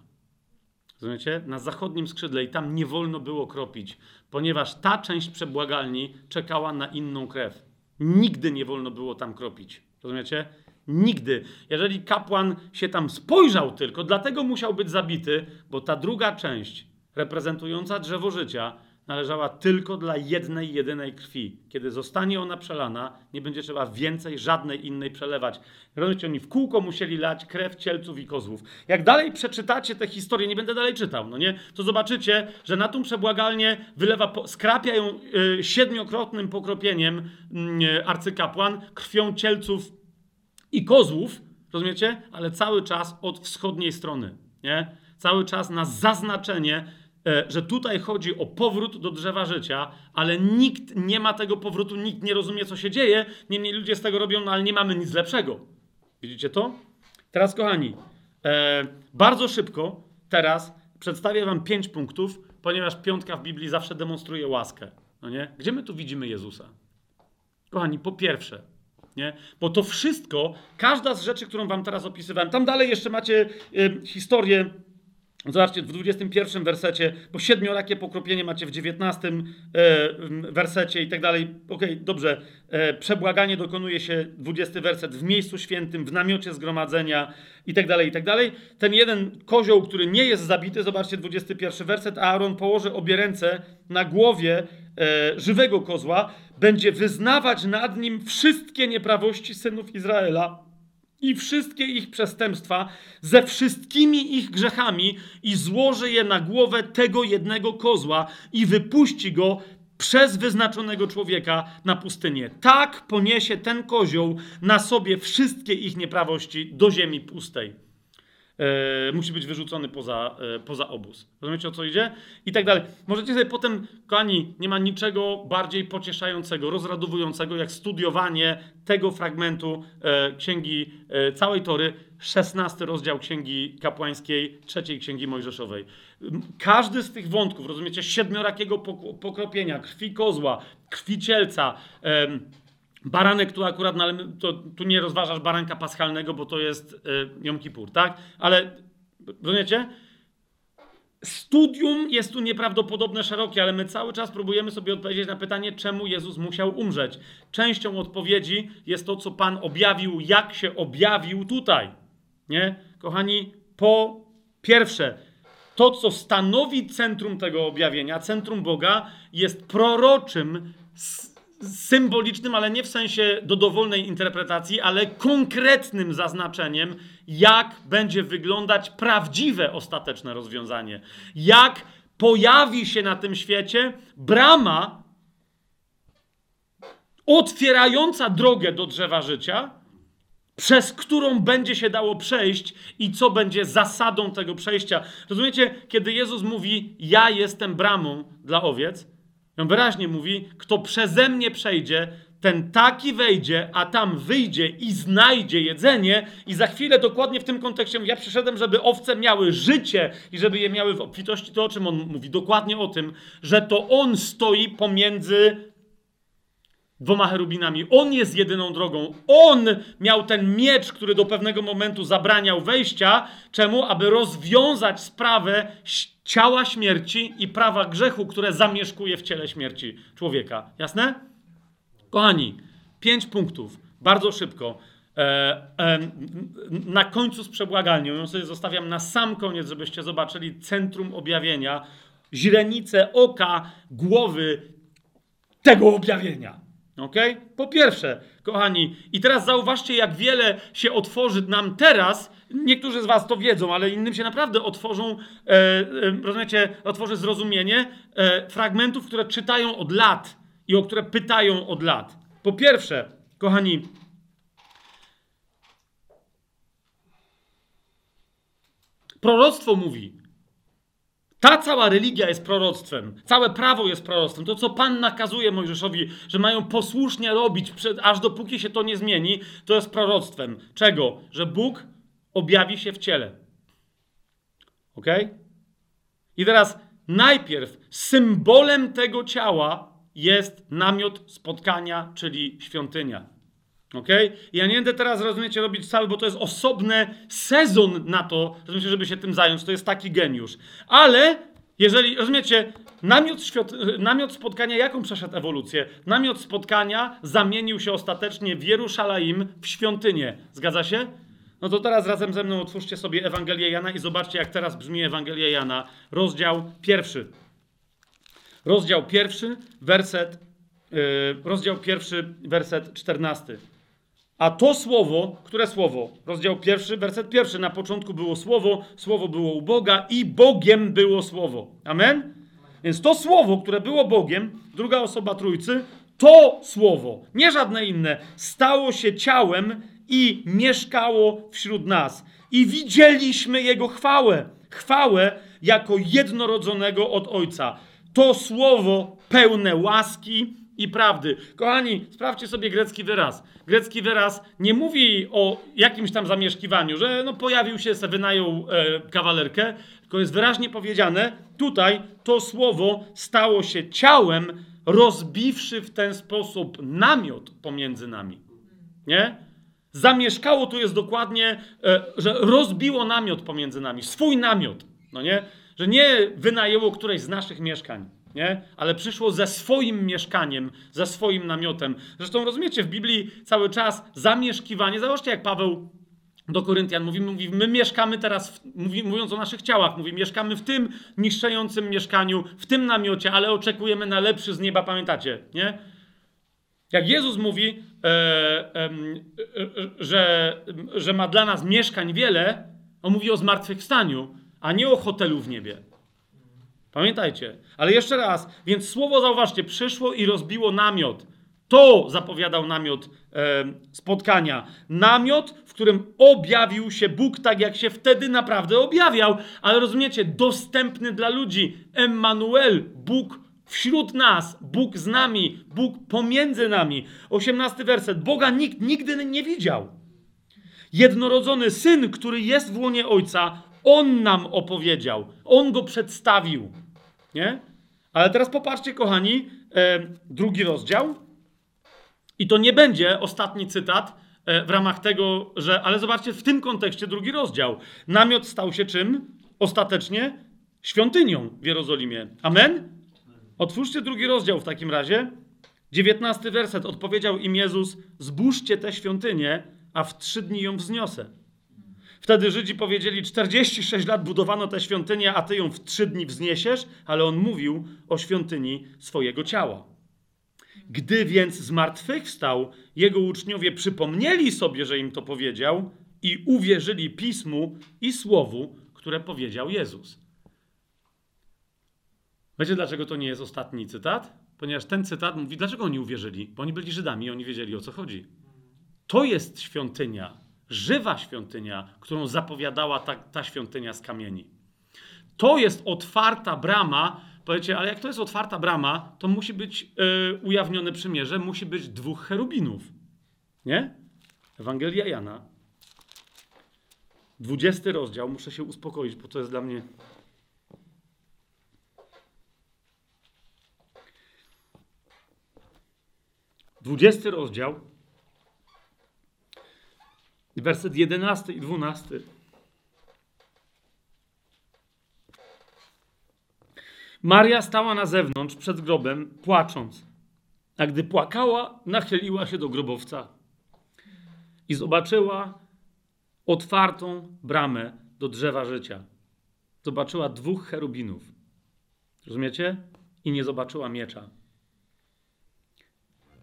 Rozumiecie? Na zachodnim skrzydle i tam nie wolno było kropić, ponieważ ta część przebłagalni czekała na inną krew. Nigdy nie wolno było tam kropić. Rozumiecie? Nigdy. Jeżeli kapłan się tam spojrzał tylko, dlatego musiał być zabity, bo ta druga część, reprezentująca drzewo życia, należała tylko dla jednej, jedynej krwi. Kiedy zostanie ona przelana, nie będzie trzeba więcej żadnej innej przelewać. Rozumiecie, oni w kółko musieli lać krew cielców i kozłów. Jak dalej przeczytacie tę historię, nie będę dalej czytał, no nie, to zobaczycie, że na tą przebłagalnię wylewa, skrapia ją y, siedmiokrotnym pokropieniem y, arcykapłan krwią cielców i kozłów, rozumiecie? Ale cały czas od wschodniej strony, nie? Cały czas na zaznaczenie że tutaj chodzi o powrót do drzewa życia, ale nikt nie ma tego powrotu, nikt nie rozumie, co się dzieje. Niemniej ludzie z tego robią, no ale nie mamy nic lepszego. Widzicie to? Teraz, kochani, e, bardzo szybko teraz przedstawię Wam pięć punktów, ponieważ piątka w Biblii zawsze demonstruje łaskę. No nie? Gdzie my tu widzimy Jezusa? Kochani, po pierwsze, nie? Bo to wszystko, każda z rzeczy, którą Wam teraz opisywałem, tam dalej jeszcze macie y, historię Zobaczcie, w 21 wersecie, bo siedmiorakie pokropienie macie w 19 e, wersecie i tak dalej. Okej, dobrze. E, przebłaganie dokonuje się, 20 werset, w miejscu świętym, w namiocie zgromadzenia i tak dalej, i tak dalej. Ten jeden kozioł, który nie jest zabity, zobaczcie, 21 werset, Aaron położy obie ręce na głowie e, żywego kozła, będzie wyznawać nad nim wszystkie nieprawości synów Izraela i wszystkie ich przestępstwa ze wszystkimi ich grzechami i złoży je na głowę tego jednego kozła i wypuści go przez wyznaczonego człowieka na pustynię. Tak poniesie ten kozioł na sobie wszystkie ich nieprawości do ziemi pustej e, musi być wyrzucony poza, e, poza obóz. Rozumiecie o co idzie? I tak dalej. Możecie sobie potem, kochani, nie ma niczego bardziej pocieszającego, rozradowującego, jak studiowanie tego fragmentu e, księgi całej Tory, 16 rozdział księgi kapłańskiej, trzeciej księgi mojżeszowej. Każdy z tych wątków, rozumiecie, siedmiorakiego pokropienia, krwi kozła, krwi cielca, Baranek tu akurat, no to, tu nie rozważasz baranka paschalnego, bo to jest y, Jom Kippur, tak? Ale rozumiecie? Studium jest tu nieprawdopodobne szerokie, ale my cały czas próbujemy sobie odpowiedzieć na pytanie, czemu Jezus musiał umrzeć. Częścią odpowiedzi jest to, co Pan objawił, jak się objawił tutaj. Nie? Kochani, po pierwsze, to, co stanowi centrum tego objawienia, centrum Boga, jest proroczym symbolicznym, ale nie w sensie do dowolnej interpretacji, ale konkretnym zaznaczeniem, jak będzie wyglądać prawdziwe ostateczne rozwiązanie. Jak pojawi się na tym świecie brama otwierająca drogę do drzewa życia, przez którą będzie się dało przejść i co będzie zasadą tego przejścia. Rozumiecie, kiedy Jezus mówi: Ja jestem bramą dla owiec, on wyraźnie mówi, kto przeze mnie przejdzie, ten taki wejdzie, a tam wyjdzie i znajdzie jedzenie. I za chwilę dokładnie w tym kontekście ja przyszedłem, żeby owce miały życie i żeby je miały w obfitości. To o czym on mówi? Dokładnie o tym, że to on stoi pomiędzy dwoma cherubinami. On jest jedyną drogą. On miał ten miecz, który do pewnego momentu zabraniał wejścia. Czemu? Aby rozwiązać sprawę ciała śmierci i prawa grzechu, które zamieszkuje w ciele śmierci człowieka. Jasne? Kochani, pięć punktów, bardzo szybko. e, e, na końcu z przebłagalnią. Ją sobie zostawiam na sam koniec, żebyście zobaczyli centrum objawienia, źrenice oka, głowy tego objawienia. Ok? Po pierwsze, kochani, i teraz zauważcie, jak wiele się otworzy nam teraz. Niektórzy z Was to wiedzą, ale innym się naprawdę otworzą, e, e, rozumiecie, otworzy zrozumienie e, fragmentów, które czytają od lat i o które pytają od lat. Po pierwsze, kochani, proroctwo mówi, ta cała religia jest proroctwem, całe prawo jest proroctwem. To, co Pan nakazuje Mojżeszowi, że mają posłusznie robić, przed, aż dopóki się to nie zmieni, to jest proroctwem. Czego? Że Bóg objawi się w ciele. Ok? I teraz najpierw symbolem tego ciała jest namiot spotkania, czyli świątynia. Ok? Ja nie będę teraz, rozumiecie, robić cały, bo to jest osobny sezon na to, rozumiecie, żeby się tym zająć. To jest taki geniusz. Ale jeżeli, rozumiecie, namiot, namiot spotkania, jaką przeszedł ewolucję? Namiot spotkania zamienił się ostatecznie w Jerusalem w świątynię. Zgadza się? No to teraz razem ze mną otwórzcie sobie Ewangelię Jana i zobaczcie, jak teraz brzmi Ewangelia Jana. Rozdział pierwszy. Rozdział pierwszy, werset, yy, rozdział pierwszy, werset czternasty. A to słowo, które słowo? Rozdział pierwszy, werset pierwszy. Na początku było słowo, słowo było u Boga i Bogiem było słowo. Amen? Więc to słowo, które było Bogiem, druga osoba trójcy, to słowo, nie żadne inne, stało się ciałem i mieszkało wśród nas. I widzieliśmy Jego chwałę. Chwałę jako jednorodzonego od Ojca. To słowo pełne łaski i prawdy. Kochani, sprawdźcie sobie grecki wyraz. Grecki wyraz nie mówi o jakimś tam zamieszkiwaniu, że no pojawił się, se wynajął e, kawalerkę, tylko jest wyraźnie powiedziane, tutaj to słowo stało się ciałem, rozbiwszy w ten sposób namiot pomiędzy nami. Nie? Zamieszkało tu jest dokładnie, e, że rozbiło namiot pomiędzy nami, swój namiot, no nie? Że nie wynajęło któreś z naszych mieszkań nie? Ale przyszło ze swoim mieszkaniem, ze swoim namiotem. Zresztą rozumiecie, w Biblii cały czas zamieszkiwanie, zobaczcie jak Paweł do Koryntian mówi, mówi my mieszkamy teraz, w, mówi, mówiąc o naszych ciałach, mówi, mieszkamy w tym niszczącym mieszkaniu, w tym namiocie, ale oczekujemy na lepszy z nieba, pamiętacie, nie? Jak Jezus mówi, e, e, e, że, że ma dla nas mieszkań wiele, on mówi o zmartwychwstaniu, a nie o hotelu w niebie. Pamiętajcie. Ale jeszcze raz, więc słowo, zauważcie, przyszło i rozbiło namiot. To zapowiadał namiot e, spotkania. Namiot, w którym objawił się Bóg tak, jak się wtedy naprawdę objawiał. Ale rozumiecie, dostępny dla ludzi. Emmanuel, Bóg wśród nas, Bóg z nami, Bóg pomiędzy nami. Osiemnasty werset. Boga nikt nigdy nie widział. Jednorodzony syn, który jest w łonie ojca, on nam opowiedział, on go przedstawił. Nie? Ale teraz popatrzcie, kochani, drugi rozdział. I to nie będzie ostatni cytat e, w ramach tego, że. Ale zobaczcie, w tym kontekście drugi rozdział. Namiot stał się czym? Ostatecznie świątynią w Jerozolimie. Amen? Otwórzcie drugi rozdział w takim razie. Dziewiętnasty werset. Odpowiedział im Jezus: Zbóżcie tę świątynię, a w trzy dni ją wzniosę. Wtedy Żydzi powiedzieli: 46 lat budowano tę świątynię, a ty ją w trzy dni wzniesiesz, ale on mówił o świątyni swojego ciała. Gdy więc zmartwychwstał, jego uczniowie przypomnieli sobie, że im to powiedział i uwierzyli pismu i słowu, które powiedział Jezus. Wiecie, dlaczego to nie jest ostatni cytat? Ponieważ ten cytat mówi, dlaczego oni uwierzyli? Bo oni byli Żydami i oni wiedzieli o co chodzi. To jest świątynia, żywa świątynia, którą zapowiadała ta, ta świątynia z kamieni. To jest otwarta brama. Powiecie, ale jak to jest otwarta brama, to musi być yy, ujawnione przymierze, musi być dwóch cherubinów. Nie? Ewangelia Jana. 20 rozdział, muszę się uspokoić, bo to jest dla mnie. Dwudziesty rozdział, werset 11 i 12. Maria stała na zewnątrz przed grobem, płacząc. A gdy płakała, nachyliła się do grobowca i zobaczyła otwartą bramę do drzewa życia. Zobaczyła dwóch cherubinów. Rozumiecie? I nie zobaczyła miecza.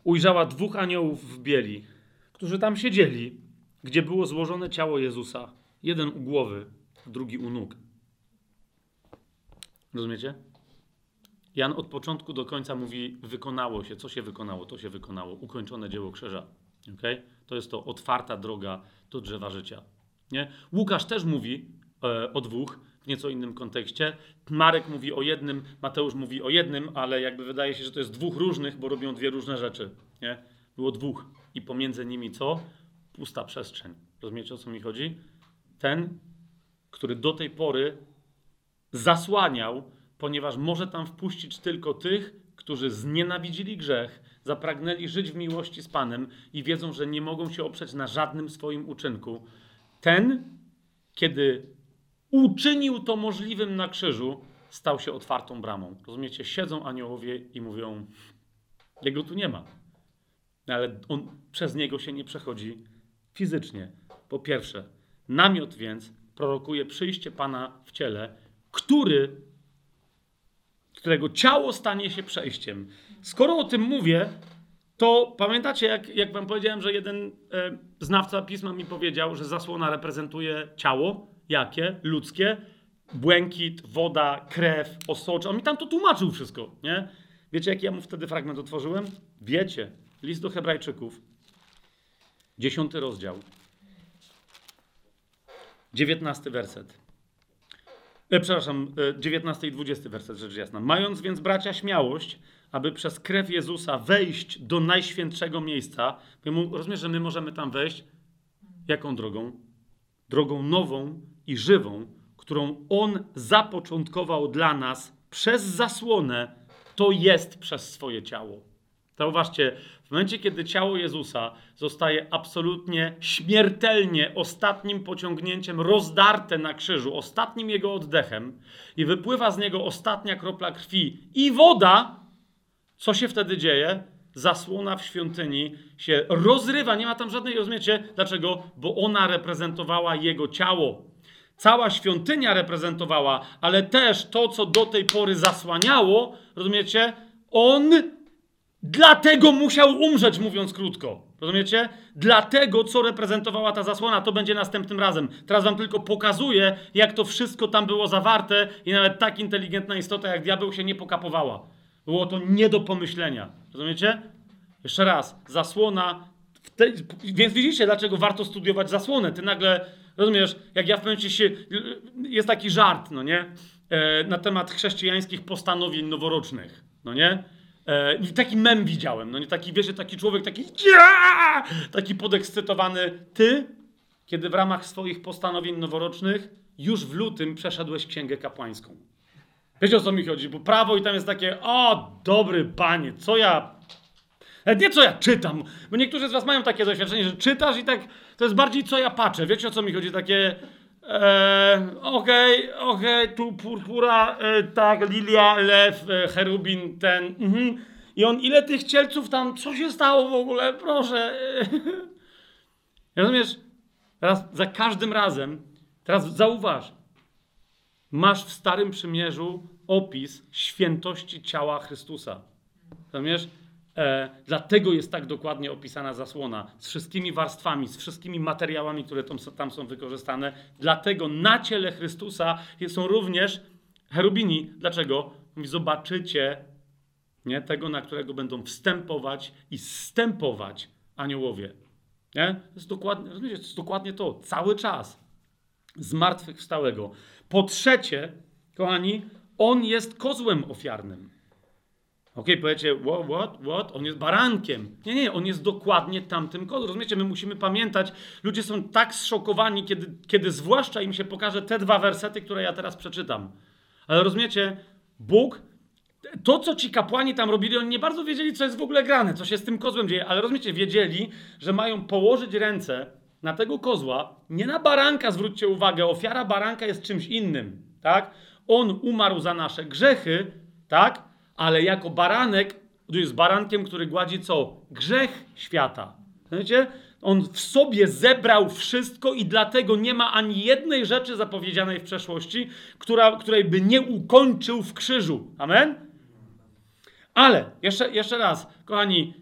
Ujrzała dwóch aniołów w bieli, którzy tam siedzieli, gdzie było złożone ciało Jezusa. Jeden u głowy, drugi u nóg. Rozumiecie? Jan od początku do końca mówi: wykonało się. Co się wykonało? To się wykonało. Ukończone dzieło krzyża. Okay? To jest to otwarta droga do drzewa życia. Nie? Łukasz też mówi e, o dwóch w nieco innym kontekście. Marek mówi o jednym, Mateusz mówi o jednym, ale jakby wydaje się, że to jest dwóch różnych, bo robią dwie różne rzeczy. Nie? Było dwóch i pomiędzy nimi co? Pusta przestrzeń. Rozumiecie o co mi chodzi? Ten, który do tej pory zasłaniał, ponieważ może tam wpuścić tylko tych, którzy znienawidzili grzech, zapragnęli żyć w miłości z Panem i wiedzą, że nie mogą się oprzeć na żadnym swoim uczynku. Ten, kiedy uczynił to możliwym na krzyżu, stał się otwartą bramą. Rozumiecie? Siedzą aniołowie i mówią: Jego tu nie ma. Ale on przez niego się nie przechodzi fizycznie. Po pierwsze, namiot więc prorokuje przyjście Pana w ciele, który, którego ciało stanie się przejściem. Skoro o tym mówię, to pamiętacie, jak, jak wam powiedziałem, że jeden e, znawca pisma mi powiedział, że zasłona reprezentuje ciało? Jakie? Ludzkie. Błękit, woda, krew, osocze. On mi tam to tłumaczył wszystko, nie? Wiecie, jaki ja mu wtedy fragment otworzyłem? Wiecie. List do Hebrajczyków. Dziesiąty rozdział. Dziewiętnasty werset. E, przepraszam, e, 19 i 20 werset, rzecz jasna. Mając więc bracia śmiałość, aby przez krew Jezusa wejść do najświętszego miejsca, rozumiesz, że my możemy tam wejść jaką drogą? Drogą nową i żywą, którą On zapoczątkował dla nas przez zasłonę, to jest przez swoje ciało. Zauważcie, w momencie, kiedy ciało Jezusa zostaje absolutnie śmiertelnie ostatnim pociągnięciem rozdarte na krzyżu, ostatnim jego oddechem i wypływa z niego ostatnia kropla krwi i woda, co się wtedy dzieje? Zasłona w świątyni się rozrywa, nie ma tam żadnej, rozumiecie? Dlaczego? Bo ona reprezentowała jego ciało. Cała świątynia reprezentowała, ale też to, co do tej pory zasłaniało, rozumiecie? On dlatego musiał umrzeć, mówiąc krótko. Rozumiecie? Dlatego, co reprezentowała ta zasłona, to będzie następnym razem. Teraz wam tylko pokazuję, jak to wszystko tam było zawarte i nawet tak inteligentna istota jak diabeł się nie pokapowała. Było to nie do pomyślenia. Rozumiecie? Jeszcze raz, zasłona. Tej, więc widzicie, dlaczego warto studiować zasłonę. Ty nagle, rozumiesz, jak ja w momencie się. Jest taki żart, no nie? E, na temat chrześcijańskich postanowień noworocznych, no nie? E, taki mem widziałem, no nie? Taki, wiecie, taki człowiek, taki. Taki podekscytowany. Ty, kiedy w ramach swoich postanowień noworocznych już w lutym przeszedłeś księgę kapłańską. Wiecie o co mi chodzi? Bo prawo i tam jest takie, o dobry panie, co ja. Nie co ja czytam, bo niektórzy z was mają takie doświadczenie, że czytasz i tak to jest bardziej co ja patrzę. Wiecie o co mi chodzi? Takie. E, okej, okay, okej, okay, tu purpura, e, tak, lilia, lew, e, cherubin, ten. Mhm. I on, ile tych cielców tam, co się stało w ogóle, proszę. Rozumiesz? Teraz za każdym razem, teraz zauważ, masz w Starym Przymierzu opis świętości ciała Chrystusa. Rozumiesz? E, dlatego jest tak dokładnie opisana zasłona, z wszystkimi warstwami, z wszystkimi materiałami, które tam, są wykorzystane. Dlatego na ciele Chrystusa są również cherubini. Dlaczego? Zobaczycie nie? tego, na którego będą wstępować i stępować aniołowie. Nie? To, jest dokładnie, to jest dokładnie to, cały czas. Zmartwychwstałego. Po trzecie, kochani, on jest kozłem ofiarnym. Ok, powiecie, what, what, what? On jest barankiem. Nie, nie, on jest dokładnie tamtym kozłem. Rozumiecie, my musimy pamiętać, ludzie są tak zszokowani, kiedy, kiedy zwłaszcza im się pokaże te dwa wersety, które ja teraz przeczytam. Ale rozumiecie, Bóg, to co ci kapłani tam robili, oni nie bardzo wiedzieli, co jest w ogóle grane, co się z tym kozłem dzieje, ale rozumiecie, wiedzieli, że mają położyć ręce na tego kozła, nie na baranka, zwróćcie uwagę, ofiara baranka jest czymś innym, tak? On umarł za nasze grzechy, tak? Ale jako baranek, jest barankiem, który gładzi co? Grzech świata. Wiecie? on w sobie zebrał wszystko i dlatego nie ma ani jednej rzeczy zapowiedzianej w przeszłości, która, której by nie ukończył w krzyżu. Amen? Ale, jeszcze, jeszcze raz, kochani,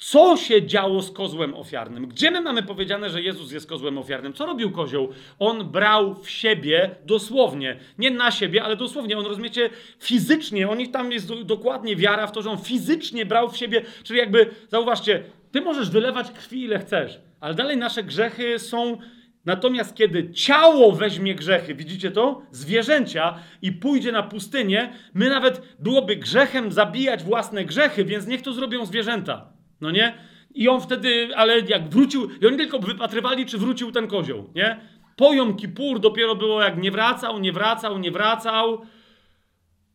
co się działo z kozłem ofiarnym? Gdzie my mamy powiedziane, że Jezus jest kozłem ofiarnym? Co robił kozioł? On brał w siebie dosłownie, nie na siebie, ale dosłownie. On, rozumiecie, fizycznie, on tam jest do, dokładnie wiara w to, że on fizycznie brał w siebie, czyli jakby, zauważcie, ty możesz wylewać krwi ile chcesz, ale dalej nasze grzechy są. Natomiast kiedy ciało weźmie grzechy, widzicie to? Zwierzęcia i pójdzie na pustynię, my nawet byłoby grzechem zabijać własne grzechy, więc niech to zrobią zwierzęta. No nie? I on wtedy, ale jak wrócił, i oni tylko wypatrywali, czy wrócił ten kozioł, nie? Po Jom Kippur dopiero było jak nie wracał, nie wracał, nie wracał.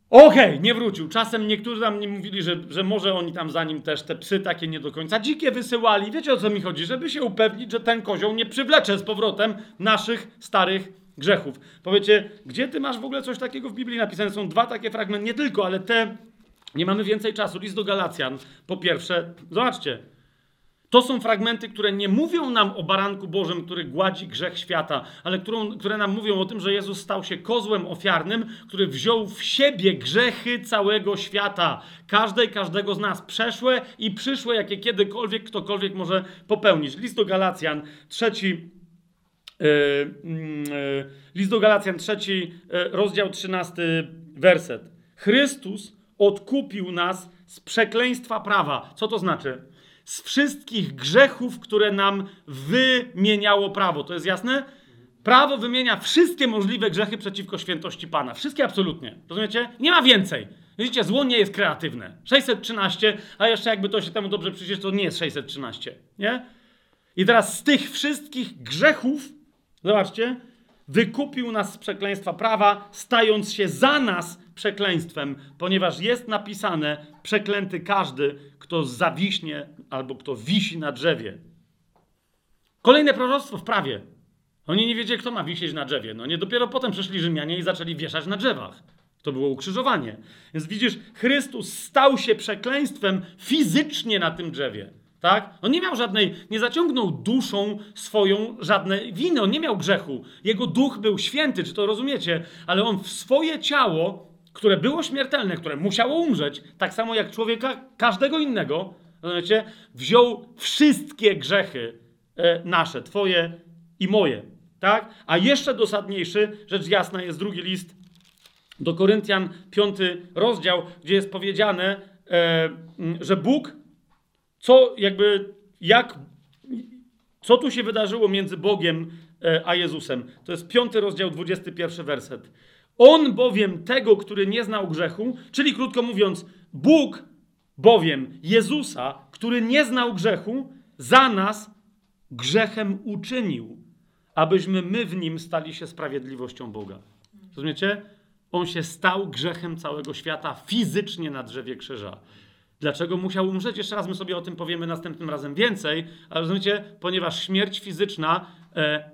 Okej, okay, nie wrócił. Czasem niektórzy tam nie mówili, że, że może oni tam za nim też te psy takie nie do końca dzikie wysyłali. Wiecie o co mi chodzi? Żeby się upewnić, że ten kozioł nie przywlecze z powrotem naszych starych grzechów. Powiecie, gdzie ty masz w ogóle coś takiego w Biblii napisane? Są dwa takie fragmenty, nie tylko, ale te nie mamy więcej czasu. List do Galacjan, po pierwsze, zobaczcie. To są fragmenty, które nie mówią nam o baranku Bożym, który gładzi grzech świata, ale którą, które nam mówią o tym, że Jezus stał się kozłem ofiarnym, który wziął w siebie grzechy całego świata. Każdej, każdego z nas. Przeszłe i przyszłe, jakie kiedykolwiek ktokolwiek może popełnić. List do Galacjan, trzeci. Yy, yy, list do Galacjan, trzeci yy, rozdział, trzynasty werset. Chrystus odkupił nas z przekleństwa prawa. Co to znaczy? Z wszystkich grzechów, które nam wymieniało prawo. To jest jasne? Prawo wymienia wszystkie możliwe grzechy przeciwko świętości Pana. Wszystkie absolutnie. Rozumiecie? Nie ma więcej. Widzicie, zło nie jest kreatywne. 613, a jeszcze jakby to się temu dobrze przyjrzeć, to nie jest 613. Nie? I teraz z tych wszystkich grzechów, zobaczcie, wykupił nas z przekleństwa prawa, stając się za nas przekleństwem, ponieważ jest napisane: przeklęty każdy, kto zawiśnie albo kto wisi na drzewie. Kolejne proroctwo w prawie. Oni nie wiedzieli, kto ma wisieć na drzewie. No nie dopiero potem przyszli Rzymianie i zaczęli wieszać na drzewach. To było ukrzyżowanie. Więc widzisz, Chrystus stał się przekleństwem fizycznie na tym drzewie. Tak? On nie miał żadnej, nie zaciągnął duszą swoją żadne winy, on nie miał grzechu. Jego duch był święty, czy to rozumiecie? Ale on w swoje ciało, które było śmiertelne, które musiało umrzeć, tak samo jak człowieka każdego innego, rozumiecie? Wziął wszystkie grzechy e, nasze, twoje i moje. Tak? A jeszcze dosadniejszy, rzecz jasna, jest drugi list do Koryntian, piąty rozdział, gdzie jest powiedziane, e, że Bóg co jakby, jak, co tu się wydarzyło między Bogiem e, a Jezusem? To jest piąty rozdział, 21 werset. On bowiem tego, który nie znał grzechu, czyli krótko mówiąc, Bóg bowiem Jezusa, który nie znał grzechu, za nas grzechem uczynił, abyśmy my w nim stali się sprawiedliwością Boga. Rozumiecie? On się stał grzechem całego świata fizycznie na drzewie krzyża. Dlaczego musiał umrzeć? Jeszcze raz my sobie o tym powiemy następnym razem więcej, ale rozumiecie, ponieważ śmierć fizyczna e,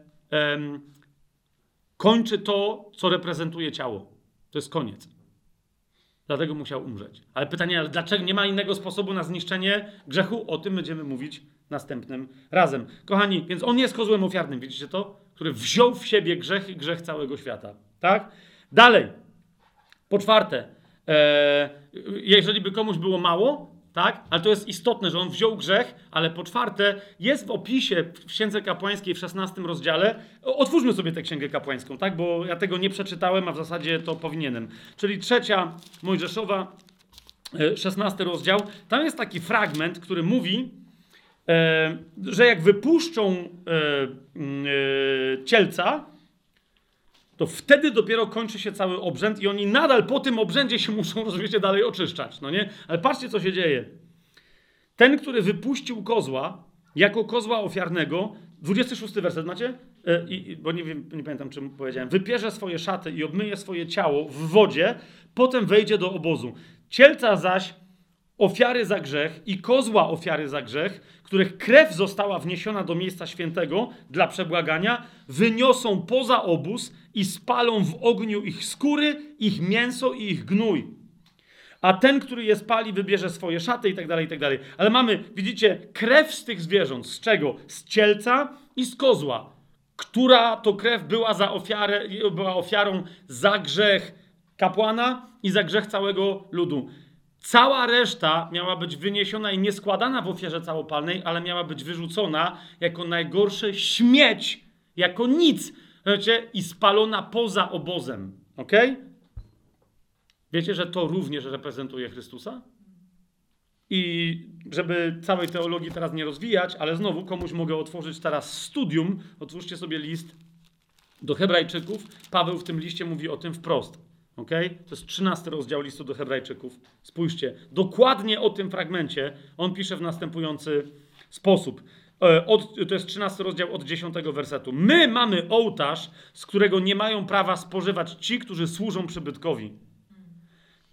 kończy to, co reprezentuje ciało. To jest koniec. Dlatego musiał umrzeć. Ale pytanie, ale dlaczego nie ma innego sposobu na zniszczenie grzechu? O tym będziemy mówić następnym razem. Kochani, więc on jest kozłem ofiarnym, widzicie to? Który wziął w siebie grzech i grzech całego świata. Tak? Dalej. Po czwarte, E, jeżeli by komuś było mało, tak? Ale to jest istotne, że on wziął grzech, ale po czwarte, jest w opisie w Księdze Kapłańskiej w 16 rozdziale. Otwórzmy sobie tę Księgę Kapłańską, tak? Bo ja tego nie przeczytałem, a w zasadzie to powinienem. Czyli trzecia Mojżeszowa, 16 e, rozdział. Tam jest taki fragment, który mówi, e, że jak wypuszczą mm, cielca, to wtedy dopiero kończy się cały obrzęd i oni nadal po tym obrzędzie się muszą, rozumiecie, dalej oczyszczać, no nie? Ale patrzcie, co się dzieje. Ten, który wypuścił kozła, jako kozła ofiarnego, 26 werset macie? E, i, bo nie, wiem, nie pamiętam, czym powiedziałem. Wypierze swoje szaty i obmyje swoje ciało w wodzie, potem wejdzie do obozu. Cielca zaś ofiary za grzech i kozła ofiary za grzech, których krew została wniesiona do miejsca świętego dla przebłagania, wyniosą poza obóz i spalą w ogniu ich skóry, ich mięso i ich gnój. a ten, który je spali, wybierze swoje szaty i tak dalej, i tak dalej. Ale mamy, widzicie, krew z tych zwierząt. Z czego? Z cielca i z kozła. Która to krew była za ofiarę, była ofiarą za grzech kapłana i za grzech całego ludu. Cała reszta miała być wyniesiona i nie składana w ofierze całopalnej, ale miała być wyrzucona jako najgorszy śmieć, jako nic, wiecie, i spalona poza obozem. Ok? Wiecie, że to również reprezentuje Chrystusa? I żeby całej teologii teraz nie rozwijać, ale znowu komuś mogę otworzyć teraz studium. Otwórzcie sobie list do Hebrajczyków. Paweł w tym liście mówi o tym wprost. Okay? To jest 13 rozdział listu do Hebrajczyków. Spójrzcie, dokładnie o tym fragmencie on pisze w następujący sposób. E, od, to jest 13 rozdział od 10 wersetu. My mamy ołtarz, z którego nie mają prawa spożywać ci, którzy służą przybytkowi.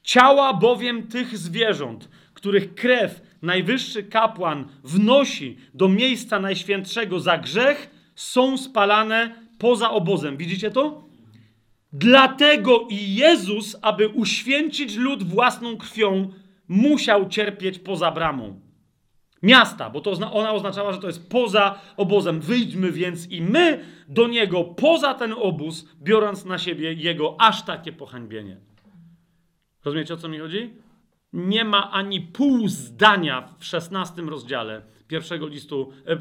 Ciała bowiem tych zwierząt, których krew najwyższy kapłan wnosi do miejsca najświętszego za grzech, są spalane poza obozem. Widzicie to? Dlatego i Jezus, aby uświęcić lud własną krwią, musiał cierpieć poza bramą miasta, bo to ona oznaczała, że to jest poza obozem. Wyjdźmy więc i my do niego poza ten obóz, biorąc na siebie jego aż takie pohańbienie. Rozumiecie o co mi chodzi? Nie ma ani pół zdania w szesnastym rozdziale pierwszego listu, e,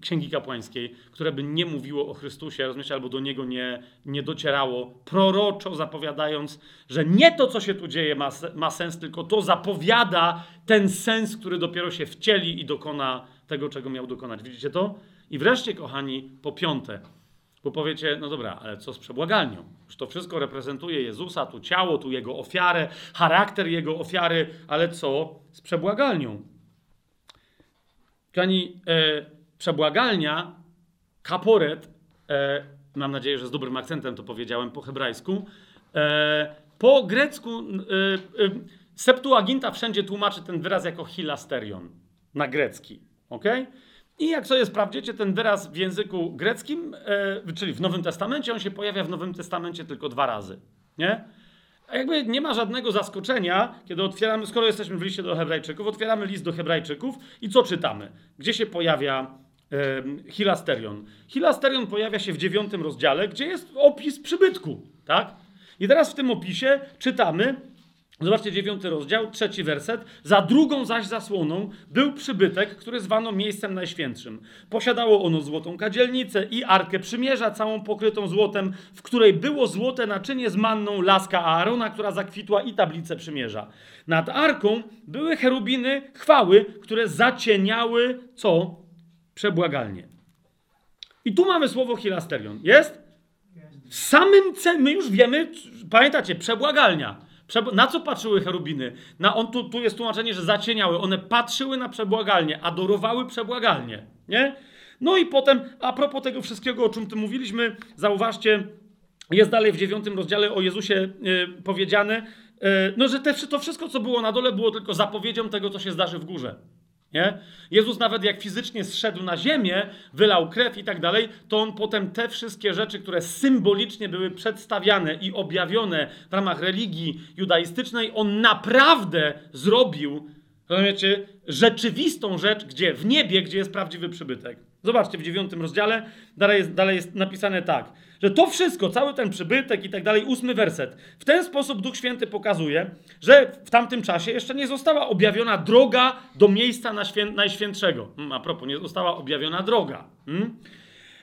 Księgi Kapłańskiej, które by nie mówiło o Chrystusie, rozumiecie, albo do Niego nie, nie docierało, proroczo zapowiadając, że nie to, co się tu dzieje ma, ma sens, tylko to zapowiada ten sens, który dopiero się wcieli i dokona tego, czego miał dokonać. Widzicie to? I wreszcie, kochani, po piąte, bo powiecie, no dobra, ale co z przebłagalnią? Już to wszystko reprezentuje Jezusa, tu ciało, tu Jego ofiarę, charakter Jego ofiary, ale co z przebłagalnią? Kochani, e, przebłagalnia, kaporet, e, mam nadzieję, że z dobrym akcentem to powiedziałem po hebrajsku, e, po grecku e, e, Septuaginta wszędzie tłumaczy ten wyraz jako hilasterion na grecki. ok? I jak sobie sprawdzicie ten wyraz w języku greckim, e, czyli w Nowym Testamencie, on się pojawia w Nowym Testamencie tylko dwa razy. Nie? A jakby nie ma żadnego zaskoczenia, kiedy otwieramy, skoro jesteśmy w liście do Hebrajczyków, otwieramy list do Hebrajczyków i co czytamy? Gdzie się pojawia Hilasterion. Hilasterion pojawia się w dziewiątym rozdziale, gdzie jest opis przybytku, tak? I teraz w tym opisie czytamy, zobaczcie dziewiąty rozdział, trzeci werset. Za drugą zaś zasłoną był przybytek, który zwano miejscem najświętszym. Posiadało ono złotą kadzielnicę i arkę przymierza, całą pokrytą złotem, w której było złote naczynie z manną laska Aarona, która zakwitła i tablicę przymierza. Nad arką były cherubiny chwały, które zacieniały co? Przebłagalnie. I tu mamy słowo hilasterion. Jest? W samym celu, my już wiemy, pamiętacie, przebłagalnia. na co patrzyły cherubiny? Na, on, tu, tu jest tłumaczenie, że zacieniały. One patrzyły na przebłagalnie, adorowały przebłagalnie. Nie? No i potem, a propos tego wszystkiego, o czym tu mówiliśmy, zauważcie, jest dalej w dziewiątym rozdziale o Jezusie yy, powiedziane, yy, no, że te, to wszystko, co było na dole, było tylko zapowiedzią tego, co się zdarzy w górze. Nie? Jezus nawet jak fizycznie zszedł na ziemię, wylał krew i tak dalej, to on potem te wszystkie rzeczy, które symbolicznie były przedstawiane i objawione w ramach religii judaistycznej, on naprawdę zrobił, rozumiecie, rzeczywistą rzecz, gdzie w niebie, gdzie jest prawdziwy przybytek. Zobaczcie w dziewiątym rozdziale, dalej jest, dalej jest napisane tak, że to wszystko, cały ten przybytek i tak dalej, ósmy werset. W ten sposób Duch Święty pokazuje, że w tamtym czasie jeszcze nie została objawiona droga do miejsca najświętszego. Hmm, a propos, nie została objawiona droga. Hmm?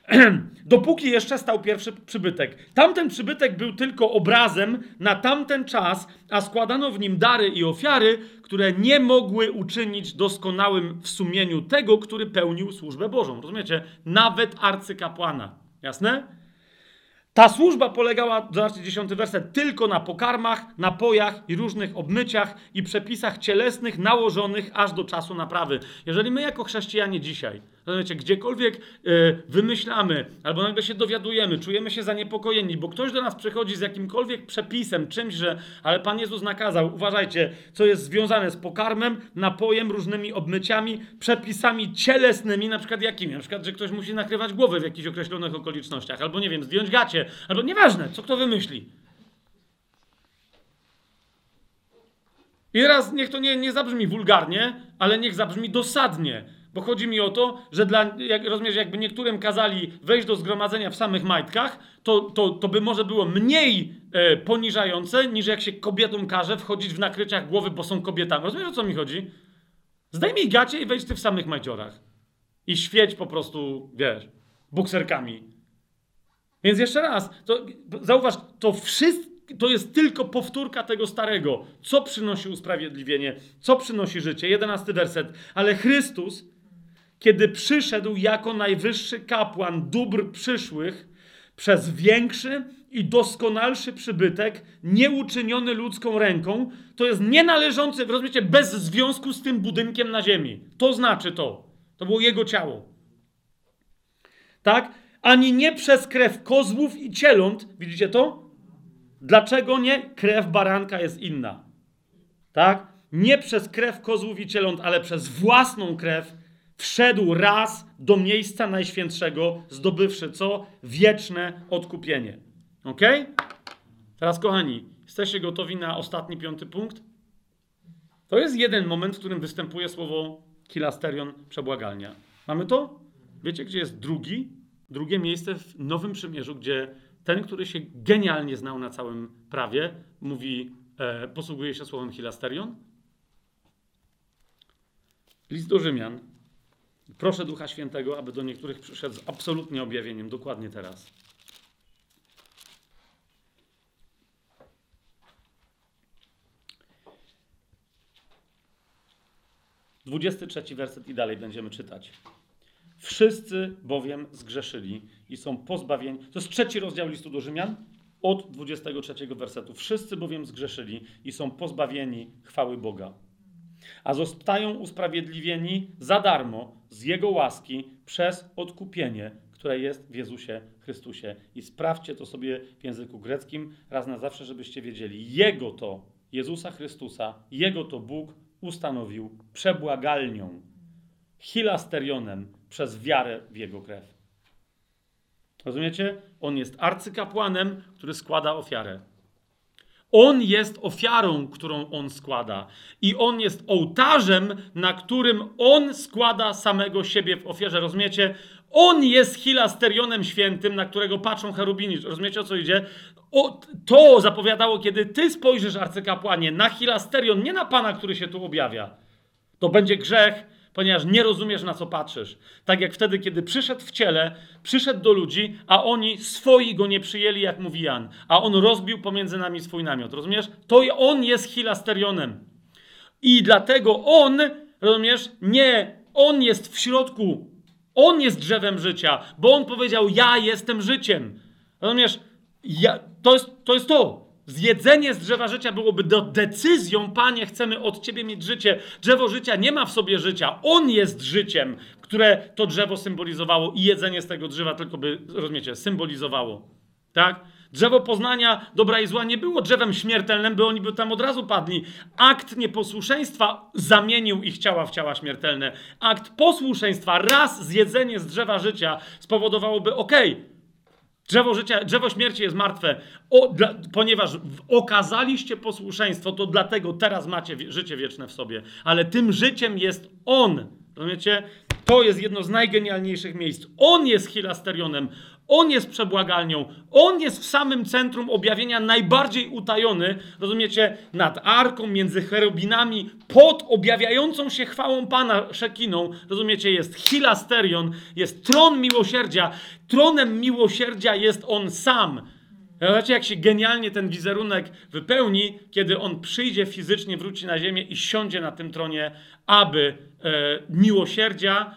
Dopóki jeszcze stał pierwszy przybytek. Tamten przybytek był tylko obrazem na tamten czas, a składano w nim dary i ofiary, które nie mogły uczynić doskonałym w sumieniu tego, który pełnił służbę Bożą. Rozumiecie? Nawet arcykapłana. Jasne? Ta służba polegała, zobaczcie dziesiąty werset, tylko na pokarmach, napojach i różnych obmyciach i przepisach cielesnych nałożonych aż do czasu naprawy. Jeżeli my jako chrześcijanie dzisiaj Rozumiecie, gdziekolwiek y, wymyślamy, albo nagle się dowiadujemy, czujemy się zaniepokojeni, bo ktoś do nas przychodzi z jakimkolwiek przepisem, czymś, że ale Pan Jezus nakazał, uważajcie, co jest związane z pokarmem, napojem, różnymi obmyciami, przepisami cielesnymi, na przykład jakimi? Na przykład, że ktoś musi nakrywać głowę w jakichś określonych okolicznościach, albo nie wiem, zdjąć gacie, albo nieważne, co kto wymyśli. I teraz niech to nie, nie zabrzmi wulgarnie, ale niech zabrzmi dosadnie. Bo chodzi mi o to, że dla, jak rozumiesz, jakby niektórym kazali wejść do zgromadzenia w samych majtkach, to, to, to by może było mniej e, poniżające, niż jak się kobietom każe wchodzić w nakryciach głowy, bo są kobietami. Rozumiesz, o co mi chodzi? Zdejmij gacie i wejdź ty w samych majciorach. I świeć po prostu, wiesz, bukserkami. Więc jeszcze raz, to, zauważ, to wszystko, to jest tylko powtórka tego starego. Co przynosi usprawiedliwienie? Co przynosi życie? Jedenasty werset. Ale Chrystus, kiedy przyszedł jako najwyższy kapłan dóbr przyszłych, przez większy i doskonalszy przybytek, nieuczyniony ludzką ręką, to jest nienależący, rozumiecie, bez związku z tym budynkiem na ziemi. To znaczy to. To było jego ciało. Tak? Ani nie przez krew kozłów i cieląt, widzicie to? Dlaczego nie? Krew baranka jest inna. Tak? Nie przez krew kozłów i cieląt, ale przez własną krew wszedł raz do miejsca najświętszego, zdobywszy co? Wieczne odkupienie. Ok? Teraz, kochani, jesteście gotowi na ostatni, piąty punkt? To jest jeden moment, w którym występuje słowo kilasterion, przebłagalnia. Mamy to? Wiecie, gdzie jest drugi? Drugie miejsce w Nowym Przymierzu, gdzie ten, który się genialnie znał na całym prawie, mówi, e, posługuje się słowem hilasterion? List do Rzymian. Proszę Ducha Świętego, aby do niektórych przyszedł z absolutnie objawieniem, dokładnie teraz. Dwudziesty trzeci werset i dalej będziemy czytać. Wszyscy bowiem zgrzeszyli i są pozbawieni. To jest trzeci rozdział listu do Rzymian, od 23 wersetu. Wszyscy bowiem zgrzeszyli i są pozbawieni chwały Boga. A zostają usprawiedliwieni za darmo z Jego łaski przez odkupienie, które jest w Jezusie Chrystusie. I sprawdźcie to sobie w języku greckim raz na zawsze, żebyście wiedzieli. Jego to, Jezusa Chrystusa, Jego to Bóg ustanowił przebłagalnią, hilasterionem przez wiarę w Jego krew. Rozumiecie? On jest arcykapłanem, który składa ofiarę. On jest ofiarą, którą on składa. I on jest ołtarzem, na którym on składa samego siebie w ofierze. Rozumiecie? On jest hilasterionem świętym, na którego patrzą cherubini. Rozumiecie o co idzie? O, to zapowiadało, kiedy ty spojrzysz, arcykapłanie, na hilasterion, nie na pana, który się tu objawia. To będzie grzech, ponieważ nie rozumiesz, na co patrzysz. Tak jak wtedy, kiedy przyszedł w ciele, przyszedł do ludzi, a oni swoi go nie przyjęli, jak mówi Jan, a on rozbił pomiędzy nami swój namiot. Rozumiesz? To on jest hilasterionem. I dlatego on, rozumiesz, nie, on jest w środku. On jest drzewem życia, bo on powiedział: Ja jestem życiem. Rozumiesz? Ja, to, jest, to jest to. Zjedzenie z drzewa życia byłoby do decyzją, Panie, chcemy od Ciebie mieć życie. Drzewo życia nie ma w sobie życia. On jest życiem, które to drzewo symbolizowało i jedzenie z tego drzewa tylko by, rozumiecie, symbolizowało. Tak? Drzewo poznania dobra i zła nie było drzewem śmiertelnym, by oni by tam od razu padli. Akt nieposłuszeństwa zamienił ich ciała w ciała śmiertelne. Akt posłuszeństwa, raz zjedzenie z drzewa życia spowodowałoby, okej, okay, Drzewo, życia, drzewo śmierci jest martwe, o, dla, ponieważ okazaliście posłuszeństwo, to dlatego teraz macie wie, życie wieczne w sobie. Ale tym życiem jest On. Rozumiecie? To jest jedno z najgenialniejszych miejsc. On jest hilasterionem, on jest przebłagalnią, on jest w samym centrum objawienia najbardziej utajony, rozumiecie, nad arką, między cherubinami, pod objawiającą się chwałą Pana Szekiną, rozumiecie, jest hilasterion, jest tron miłosierdzia. Tronem miłosierdzia jest on sam. Zobaczcie, jak się genialnie ten wizerunek wypełni, kiedy on przyjdzie fizycznie, wróci na ziemię i siądzie na tym tronie, aby e, miłosierdzia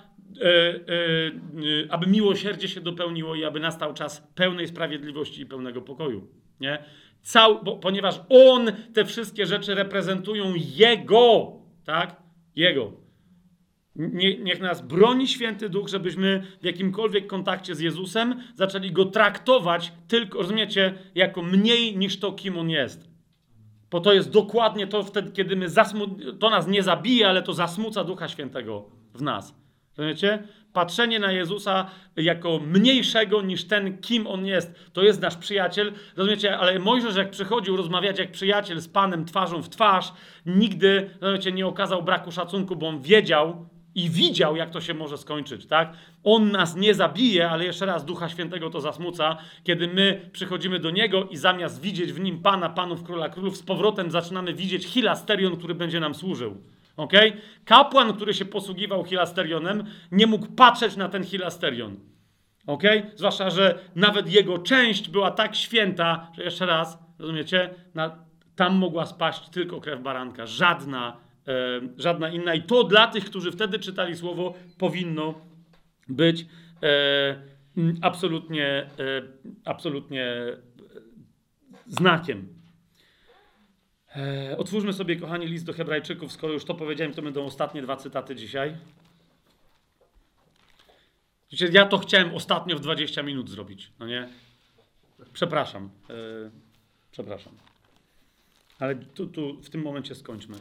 aby miłosierdzie się dopełniło i aby nastał czas pełnej sprawiedliwości i pełnego pokoju. Nie? Cał, bo, ponieważ On te wszystkie rzeczy reprezentują Jego, tak? Jego. Nie, niech nas broni święty duch, żebyśmy w jakimkolwiek kontakcie z Jezusem zaczęli go traktować tylko, rozumiecie, jako mniej niż to, kim on jest. Bo to jest dokładnie to wtedy, kiedy my zasmu- to nas nie zabije, ale to zasmuca Ducha Świętego w nas. Rozumiecie? Patrzenie na Jezusa jako mniejszego niż ten, kim on jest. To jest nasz przyjaciel. Rozumiecie? Ale Mojżesz, jak przychodził rozmawiać jak przyjaciel z Panem twarzą w twarz, nigdy, rozumiecie, nie okazał braku szacunku, bo on wiedział i widział, jak to się może skończyć, tak? On nas nie zabije, ale jeszcze raz Ducha Świętego to zasmuca, kiedy my przychodzimy do Niego i zamiast widzieć w Nim Pana, Panów, Króla Królów, z powrotem zaczynamy widzieć hilasterion, który będzie nam służył. Ok? Kapłan, który się posługiwał hilasterionem, nie mógł patrzeć na ten hilasterion. Ok? Zwłaszcza, że nawet jego część była tak święta, że jeszcze raz, rozumiecie? Na, tam mogła spaść tylko krew baranka, żadna, e, żadna inna. I to dla tych, którzy wtedy czytali słowo, powinno być e, absolutnie, e, absolutnie znakiem. E, otwórzmy sobie, kochani, list do Hebrajczyków. Skoro już to powiedziałem, to będą ostatnie dwa cytaty dzisiaj. Ja to chciałem ostatnio w 20 minut zrobić, no nie? Przepraszam. E, przepraszam. Ale tu, tu w tym momencie skończmy.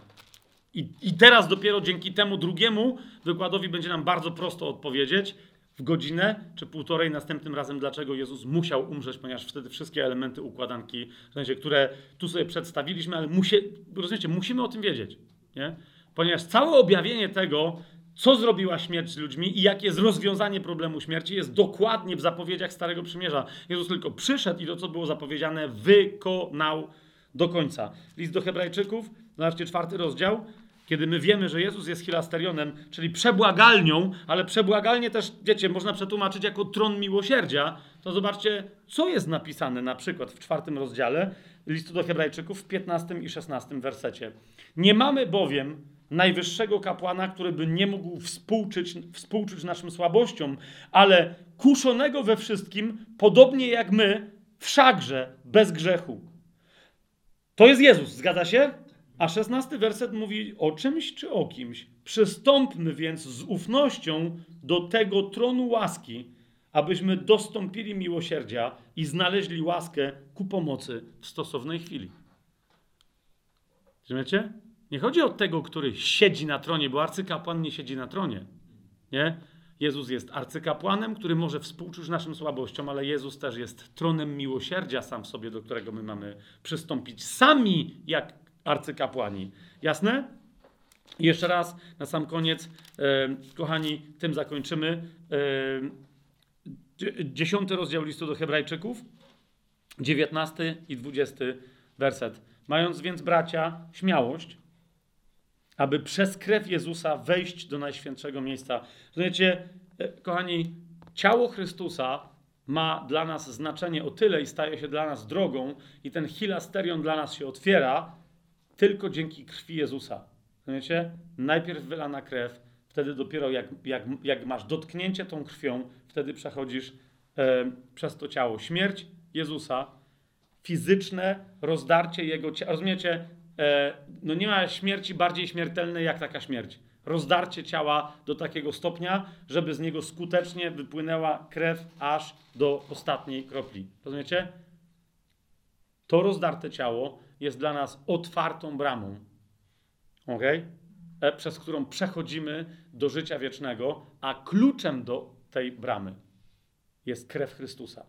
I, I teraz dopiero dzięki temu drugiemu wykładowi będzie nam bardzo prosto odpowiedzieć, w godzinę czy półtorej następnym razem, dlaczego Jezus musiał umrzeć, ponieważ wtedy wszystkie elementy układanki, w sensie, które tu sobie przedstawiliśmy, ale musie, rozumiecie, musimy o tym wiedzieć. Nie? Ponieważ całe objawienie tego, co zrobiła śmierć z ludźmi i jakie jest rozwiązanie problemu śmierci, jest dokładnie w zapowiedziach Starego Przymierza. Jezus tylko przyszedł i to, co było zapowiedziane, wykonał do końca. List do Hebrajczyków, zobaczcie czwarty rozdział, kiedy my wiemy, że Jezus jest hilasterionem, czyli przebłagalnią, ale przebłagalnie też, wiecie, można przetłumaczyć jako tron miłosierdzia, to zobaczcie, co jest napisane na przykład w czwartym rozdziale listu do Hebrajczyków w 15 i 16 wersecie. Nie mamy bowiem najwyższego kapłana, który by nie mógł współczuć, współczuć naszym słabościom, ale kuszonego we wszystkim, podobnie jak my, wszakże bez grzechu. To jest Jezus, zgadza się? A szesnasty werset mówi o czymś czy o kimś. Przystąpmy więc z ufnością do tego tronu łaski, abyśmy dostąpili miłosierdzia i znaleźli łaskę ku pomocy w stosownej chwili. Rozumiecie? Nie chodzi o tego, który siedzi na tronie, bo arcykapłan nie siedzi na tronie. Nie? Jezus jest arcykapłanem, który może współczuć naszym słabościom, ale Jezus też jest tronem miłosierdzia sam w sobie, do którego my mamy przystąpić. Sami jak arcykapłani. Jasne? I jeszcze raz na sam koniec, e, kochani, tym zakończymy. E, dziesiąty rozdział listu do Hebrajczyków, dziewiętnasty i dwudziesty werset. Mając więc, bracia, śmiałość, aby przez krew Jezusa wejść do najświętszego miejsca. Rozumiecie, e, kochani, ciało Chrystusa ma dla nas znaczenie o tyle i staje się dla nas drogą, i ten hilasterion dla nas się otwiera, tylko dzięki krwi Jezusa. Rozumiecie? Najpierw wylana krew, wtedy dopiero jak, jak, jak masz dotknięcie tą krwią, wtedy przechodzisz e, przez to ciało. Śmierć Jezusa, fizyczne rozdarcie Jego ciała. Rozumiecie? E, no nie ma śmierci bardziej śmiertelnej jak taka śmierć. Rozdarcie ciała do takiego stopnia, żeby z niego skutecznie wypłynęła krew aż do ostatniej kropli. Rozumiecie? To rozdarte ciało jest dla nas otwartą bramą, okay? przez którą przechodzimy do życia wiecznego, a kluczem do tej bramy jest krew Chrystusa.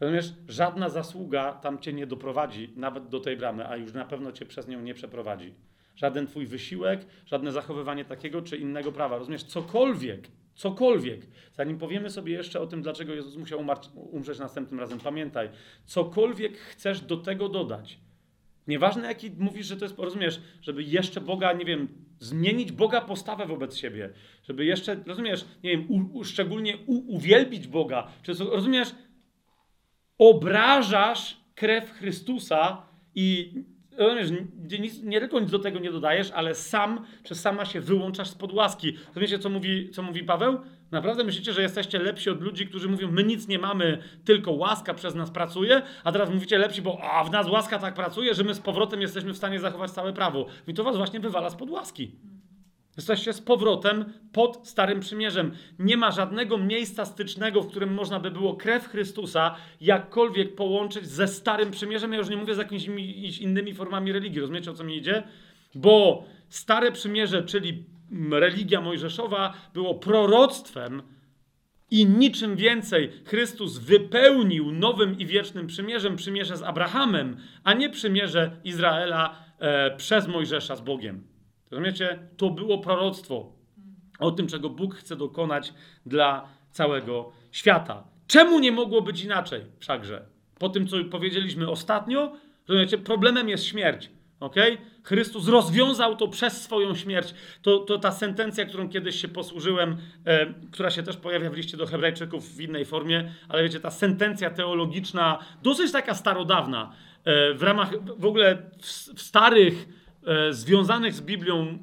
Rozumiesz, żadna zasługa tam cię nie doprowadzi, nawet do tej bramy, a już na pewno cię przez nią nie przeprowadzi. Żaden twój wysiłek, żadne zachowywanie takiego czy innego prawa. Rozumiesz, cokolwiek, cokolwiek. Zanim powiemy sobie jeszcze o tym, dlaczego Jezus musiał umrzeć następnym razem, pamiętaj, cokolwiek chcesz do tego dodać, Nieważne, jaki mówisz, że to jest, rozumiesz, żeby jeszcze Boga, nie wiem, zmienić Boga postawę wobec siebie, żeby jeszcze, rozumiesz, nie wiem, u, u, szczególnie u, uwielbić Boga, czy rozumiesz, obrażasz krew Chrystusa i rozumiesz, nie, tylko nic do tego nie dodajesz, ale sam czy sama się wyłączasz z podłaski. Rozumiecie, co mówi, co mówi Paweł? Naprawdę myślicie, że jesteście lepsi od ludzi, którzy mówią, my nic nie mamy, tylko łaska przez nas pracuje, a teraz mówicie lepsi, bo a w nas łaska tak pracuje, że my z powrotem jesteśmy w stanie zachować całe prawo. I to was właśnie wywala z pod łaski. Jesteście z powrotem pod Starym Przymierzem. Nie ma żadnego miejsca stycznego, w którym można by było krew Chrystusa jakkolwiek połączyć ze Starym Przymierzem. Ja już nie mówię z jakimiś innymi formami religii. Rozumiecie, o co mi idzie? Bo Stare Przymierze, czyli religia mojżeszowa było proroctwem i niczym więcej Chrystus wypełnił nowym i wiecznym przymierzem przymierze z Abrahamem, a nie przymierze Izraela e, przez Mojżesza z Bogiem. Rozumiecie? To było proroctwo o tym, czego Bóg chce dokonać dla całego świata. Czemu nie mogło być inaczej wszakże? Po tym, co powiedzieliśmy ostatnio, rozumiecie, problemem jest śmierć. Okay? Chrystus rozwiązał to przez swoją śmierć. To, to ta sentencja, którą kiedyś się posłużyłem, e, która się też pojawia w liście do Hebrajczyków w innej formie, ale wiecie, ta sentencja teologiczna, dosyć taka starodawna, e, w ramach w ogóle w, w starych, związanych z Biblią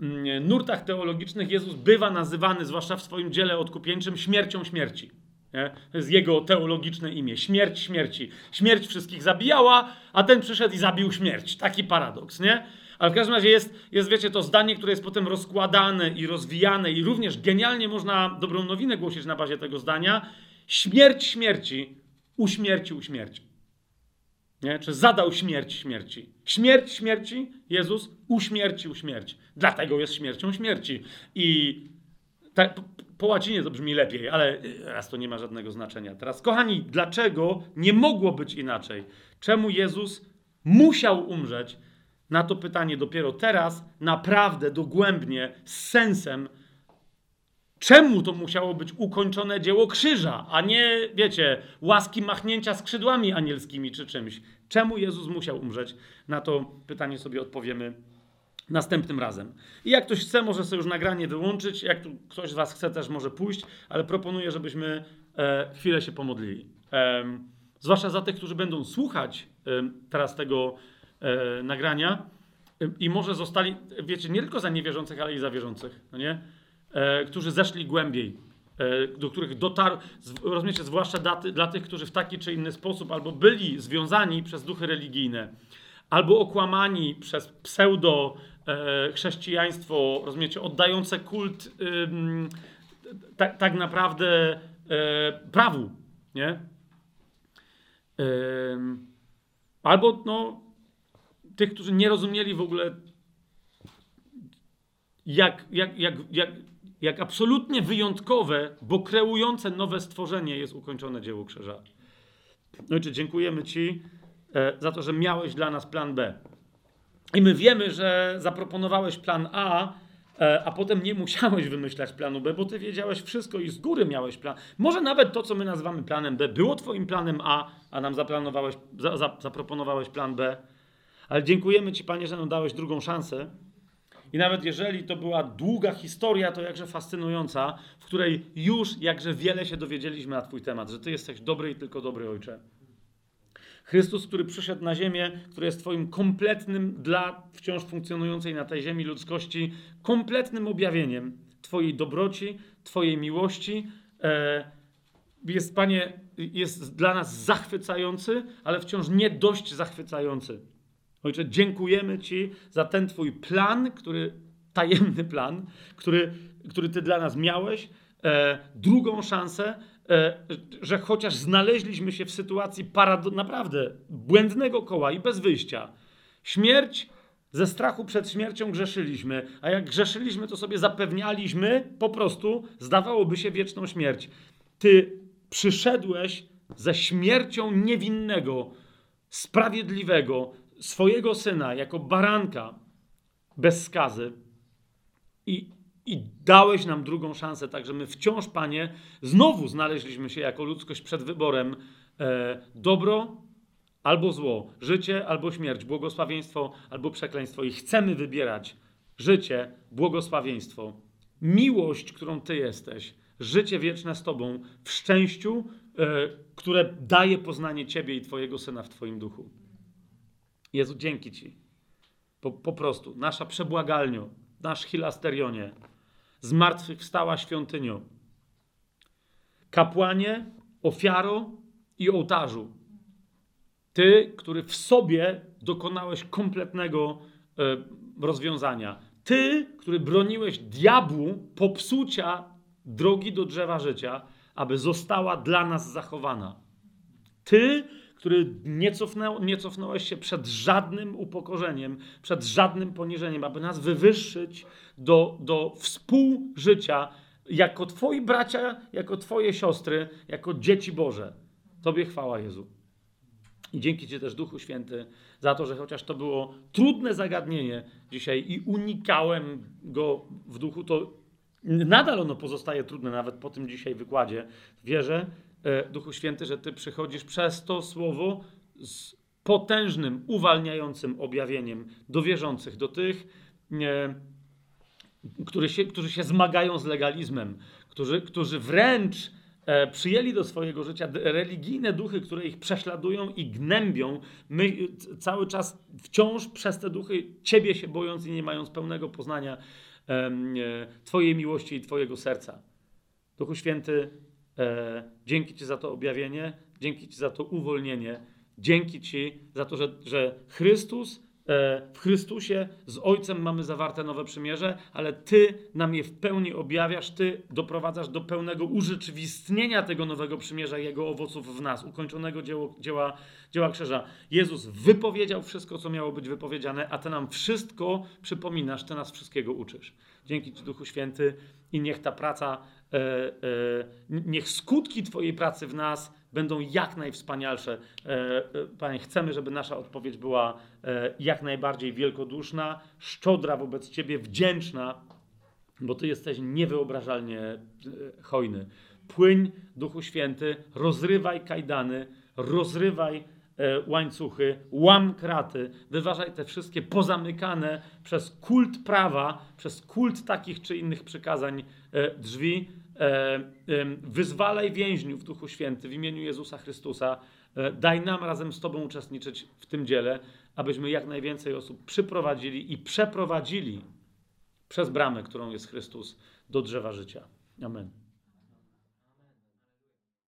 e, nurtach teologicznych, Jezus bywa nazywany, zwłaszcza w swoim dziele odkupieńczym, śmiercią śmierci. To jest jego teologiczne imię. Śmierć śmierci. Śmierć wszystkich zabijała, a ten przyszedł i zabił śmierć. Taki paradoks, nie? Ale w każdym razie jest, jest, wiecie, to zdanie, które jest potem rozkładane i rozwijane i również genialnie można dobrą nowinę głosić na bazie tego zdania. Śmierć śmierci uśmiercił śmierć. Nie? Czy zadał śmierć śmierci. Śmierć śmierci Jezus uśmiercił śmierć. Dlatego jest śmiercią śmierci. I tak, po łacinie to brzmi lepiej, ale raz to nie ma żadnego znaczenia. Teraz, kochani, dlaczego nie mogło być inaczej? Czemu Jezus musiał umrzeć? Na to pytanie dopiero teraz, naprawdę, dogłębnie, z sensem, czemu to musiało być ukończone dzieło krzyża, a nie, wiecie, łaski machnięcia skrzydłami anielskimi czy czymś. Czemu Jezus musiał umrzeć? Na to pytanie sobie odpowiemy następnym razem. I jak ktoś chce, może sobie już nagranie wyłączyć. Jak ktoś z Was chce, też może pójść, ale proponuję, żebyśmy e, chwilę się pomodlili. E, zwłaszcza za tych, którzy będą słuchać e, teraz tego e, nagrania i może zostali, wiecie, nie tylko za niewierzących, ale i za wierzących, no nie? E, którzy zeszli głębiej, e, do których dotarł, rozumiecie, zwłaszcza dla, dla tych, którzy w taki czy inny sposób albo byli związani przez duchy religijne, albo okłamani przez pseudo e, chrześcijaństwo, rozumiecie, oddające kult tak, naprawdę prawu, nie? albo no, tych, którzy nie rozumieli w ogóle, jak, jak, jak, jak, jak absolutnie wyjątkowe, bo kreujące nowe stworzenie jest ukończone dzieło krzyża. Ojcze, dziękujemy Ci e, za to, że miałeś dla nas plan B. I my wiemy, że zaproponowałeś plan A, e, a potem nie musiałeś wymyślać planu B, bo ty wiedziałeś wszystko i z góry miałeś plan. Może nawet to, co my nazywamy planem B, było twoim planem A, a nam zaplanowałeś, za, za, zaproponowałeś plan B. Ale dziękujemy Ci, Panie, że nam dałeś drugą szansę. I nawet jeżeli to była długa historia, to jakże fascynująca, w której już jakże wiele się dowiedzieliśmy na Twój temat, że Ty jesteś dobry i tylko dobry Ojcze. Chrystus, który przyszedł na ziemię, który jest Twoim kompletnym dla wciąż funkcjonującej na tej ziemi ludzkości, kompletnym objawieniem Twojej dobroci, Twojej miłości. E, jest, Panie, jest dla nas zachwycający, ale wciąż nie dość zachwycający. Ojcze, dziękujemy Ci za ten Twój plan, który, tajemny plan, który, który Ty dla nas miałeś, e, drugą szansę, E, że chociaż znaleźliśmy się w sytuacji naprawdę błędnego koła i bez wyjścia, śmierć ze strachu przed śmiercią grzeszyliśmy, a jak grzeszyliśmy, to sobie zapewnialiśmy po prostu, zdawałoby się, wieczną śmierć. Ty przyszedłeś ze śmiercią niewinnego, sprawiedliwego, swojego syna jako baranka bez skazy i i dałeś nam drugą szansę, także my wciąż, Panie, znowu znaleźliśmy się jako ludzkość przed wyborem e, dobro albo zło, życie albo śmierć, błogosławieństwo albo przekleństwo. I chcemy wybierać życie, błogosławieństwo, miłość, którą Ty jesteś, życie wieczne z Tobą w szczęściu, e, które daje poznanie Ciebie i Twojego Syna w Twoim duchu. Jezu, dzięki Ci. Po, po prostu, nasza przebłagalnio, nasz hilasterionie, zmartwychwstała świątynią. Kapłanie, ofiaro i ołtarzu. Ty, który w sobie dokonałeś kompletnego e, rozwiązania. Ty, który broniłeś diabłu popsucia drogi do drzewa życia, aby została dla nas zachowana. Ty, który nie, nie cofnąłeś się przed żadnym upokorzeniem, przed żadnym poniżeniem, aby nas wywyższyć do, do współżycia jako Twoi bracia, jako Twoje siostry, jako dzieci Boże. Tobie chwała Jezu. I dzięki Ci też Duchu Święty za to, że chociaż to było trudne zagadnienie dzisiaj i unikałem go w duchu, to nadal ono pozostaje trudne nawet po tym dzisiaj wykładzie. Wierzę, Duchu Święty, że Ty przychodzisz przez to słowo z potężnym, uwalniającym objawieniem do wierzących, do tych, e, którzy się, którzy się zmagają z legalizmem, którzy, którzy wręcz e, przyjęli do swojego życia religijne duchy, które ich prześladują i gnębią, my cały czas wciąż przez te duchy Ciebie się bojąc i nie mając pełnego poznania e, Twojej miłości i Twojego serca. Duchu Święty, e, dzięki Ci za to objawienie, dzięki Ci za to uwolnienie, dzięki Ci za to, że, że Chrystus E, w Chrystusie z Ojcem mamy zawarte nowe przymierze, ale Ty nam je w pełni objawiasz, Ty doprowadzasz do pełnego urzeczywistnienia tego nowego przymierza i Jego owoców w nas, ukończonego dzieło, dzieła, dzieła krzyża. Jezus wypowiedział wszystko, co miało być wypowiedziane, a Ty nam wszystko przypominasz, Ty nas wszystkiego uczysz. Dzięki Ci, Duchu Święty, i niech ta praca, e, e, niech skutki Twojej pracy w nas będą jak najwspanialsze. E, e, Panie, chcemy, żeby nasza odpowiedź była e, jak najbardziej wielkoduszna, szczodra wobec Ciebie, wdzięczna, bo Ty jesteś niewyobrażalnie hojny. Płyń, Duchu Święty, rozrywaj kajdany, rozrywaj łańcuchy, łam kraty, wyważaj te wszystkie pozamykane przez kult prawa, przez kult takich czy innych przykazań drzwi, E, wyzwalaj więźniów w Duchu Święty w imieniu Jezusa Chrystusa. E, daj nam razem z Tobą uczestniczyć w tym dziele, abyśmy jak najwięcej osób przyprowadzili i przeprowadzili przez bramę, którą jest Chrystus, do drzewa życia. Amen.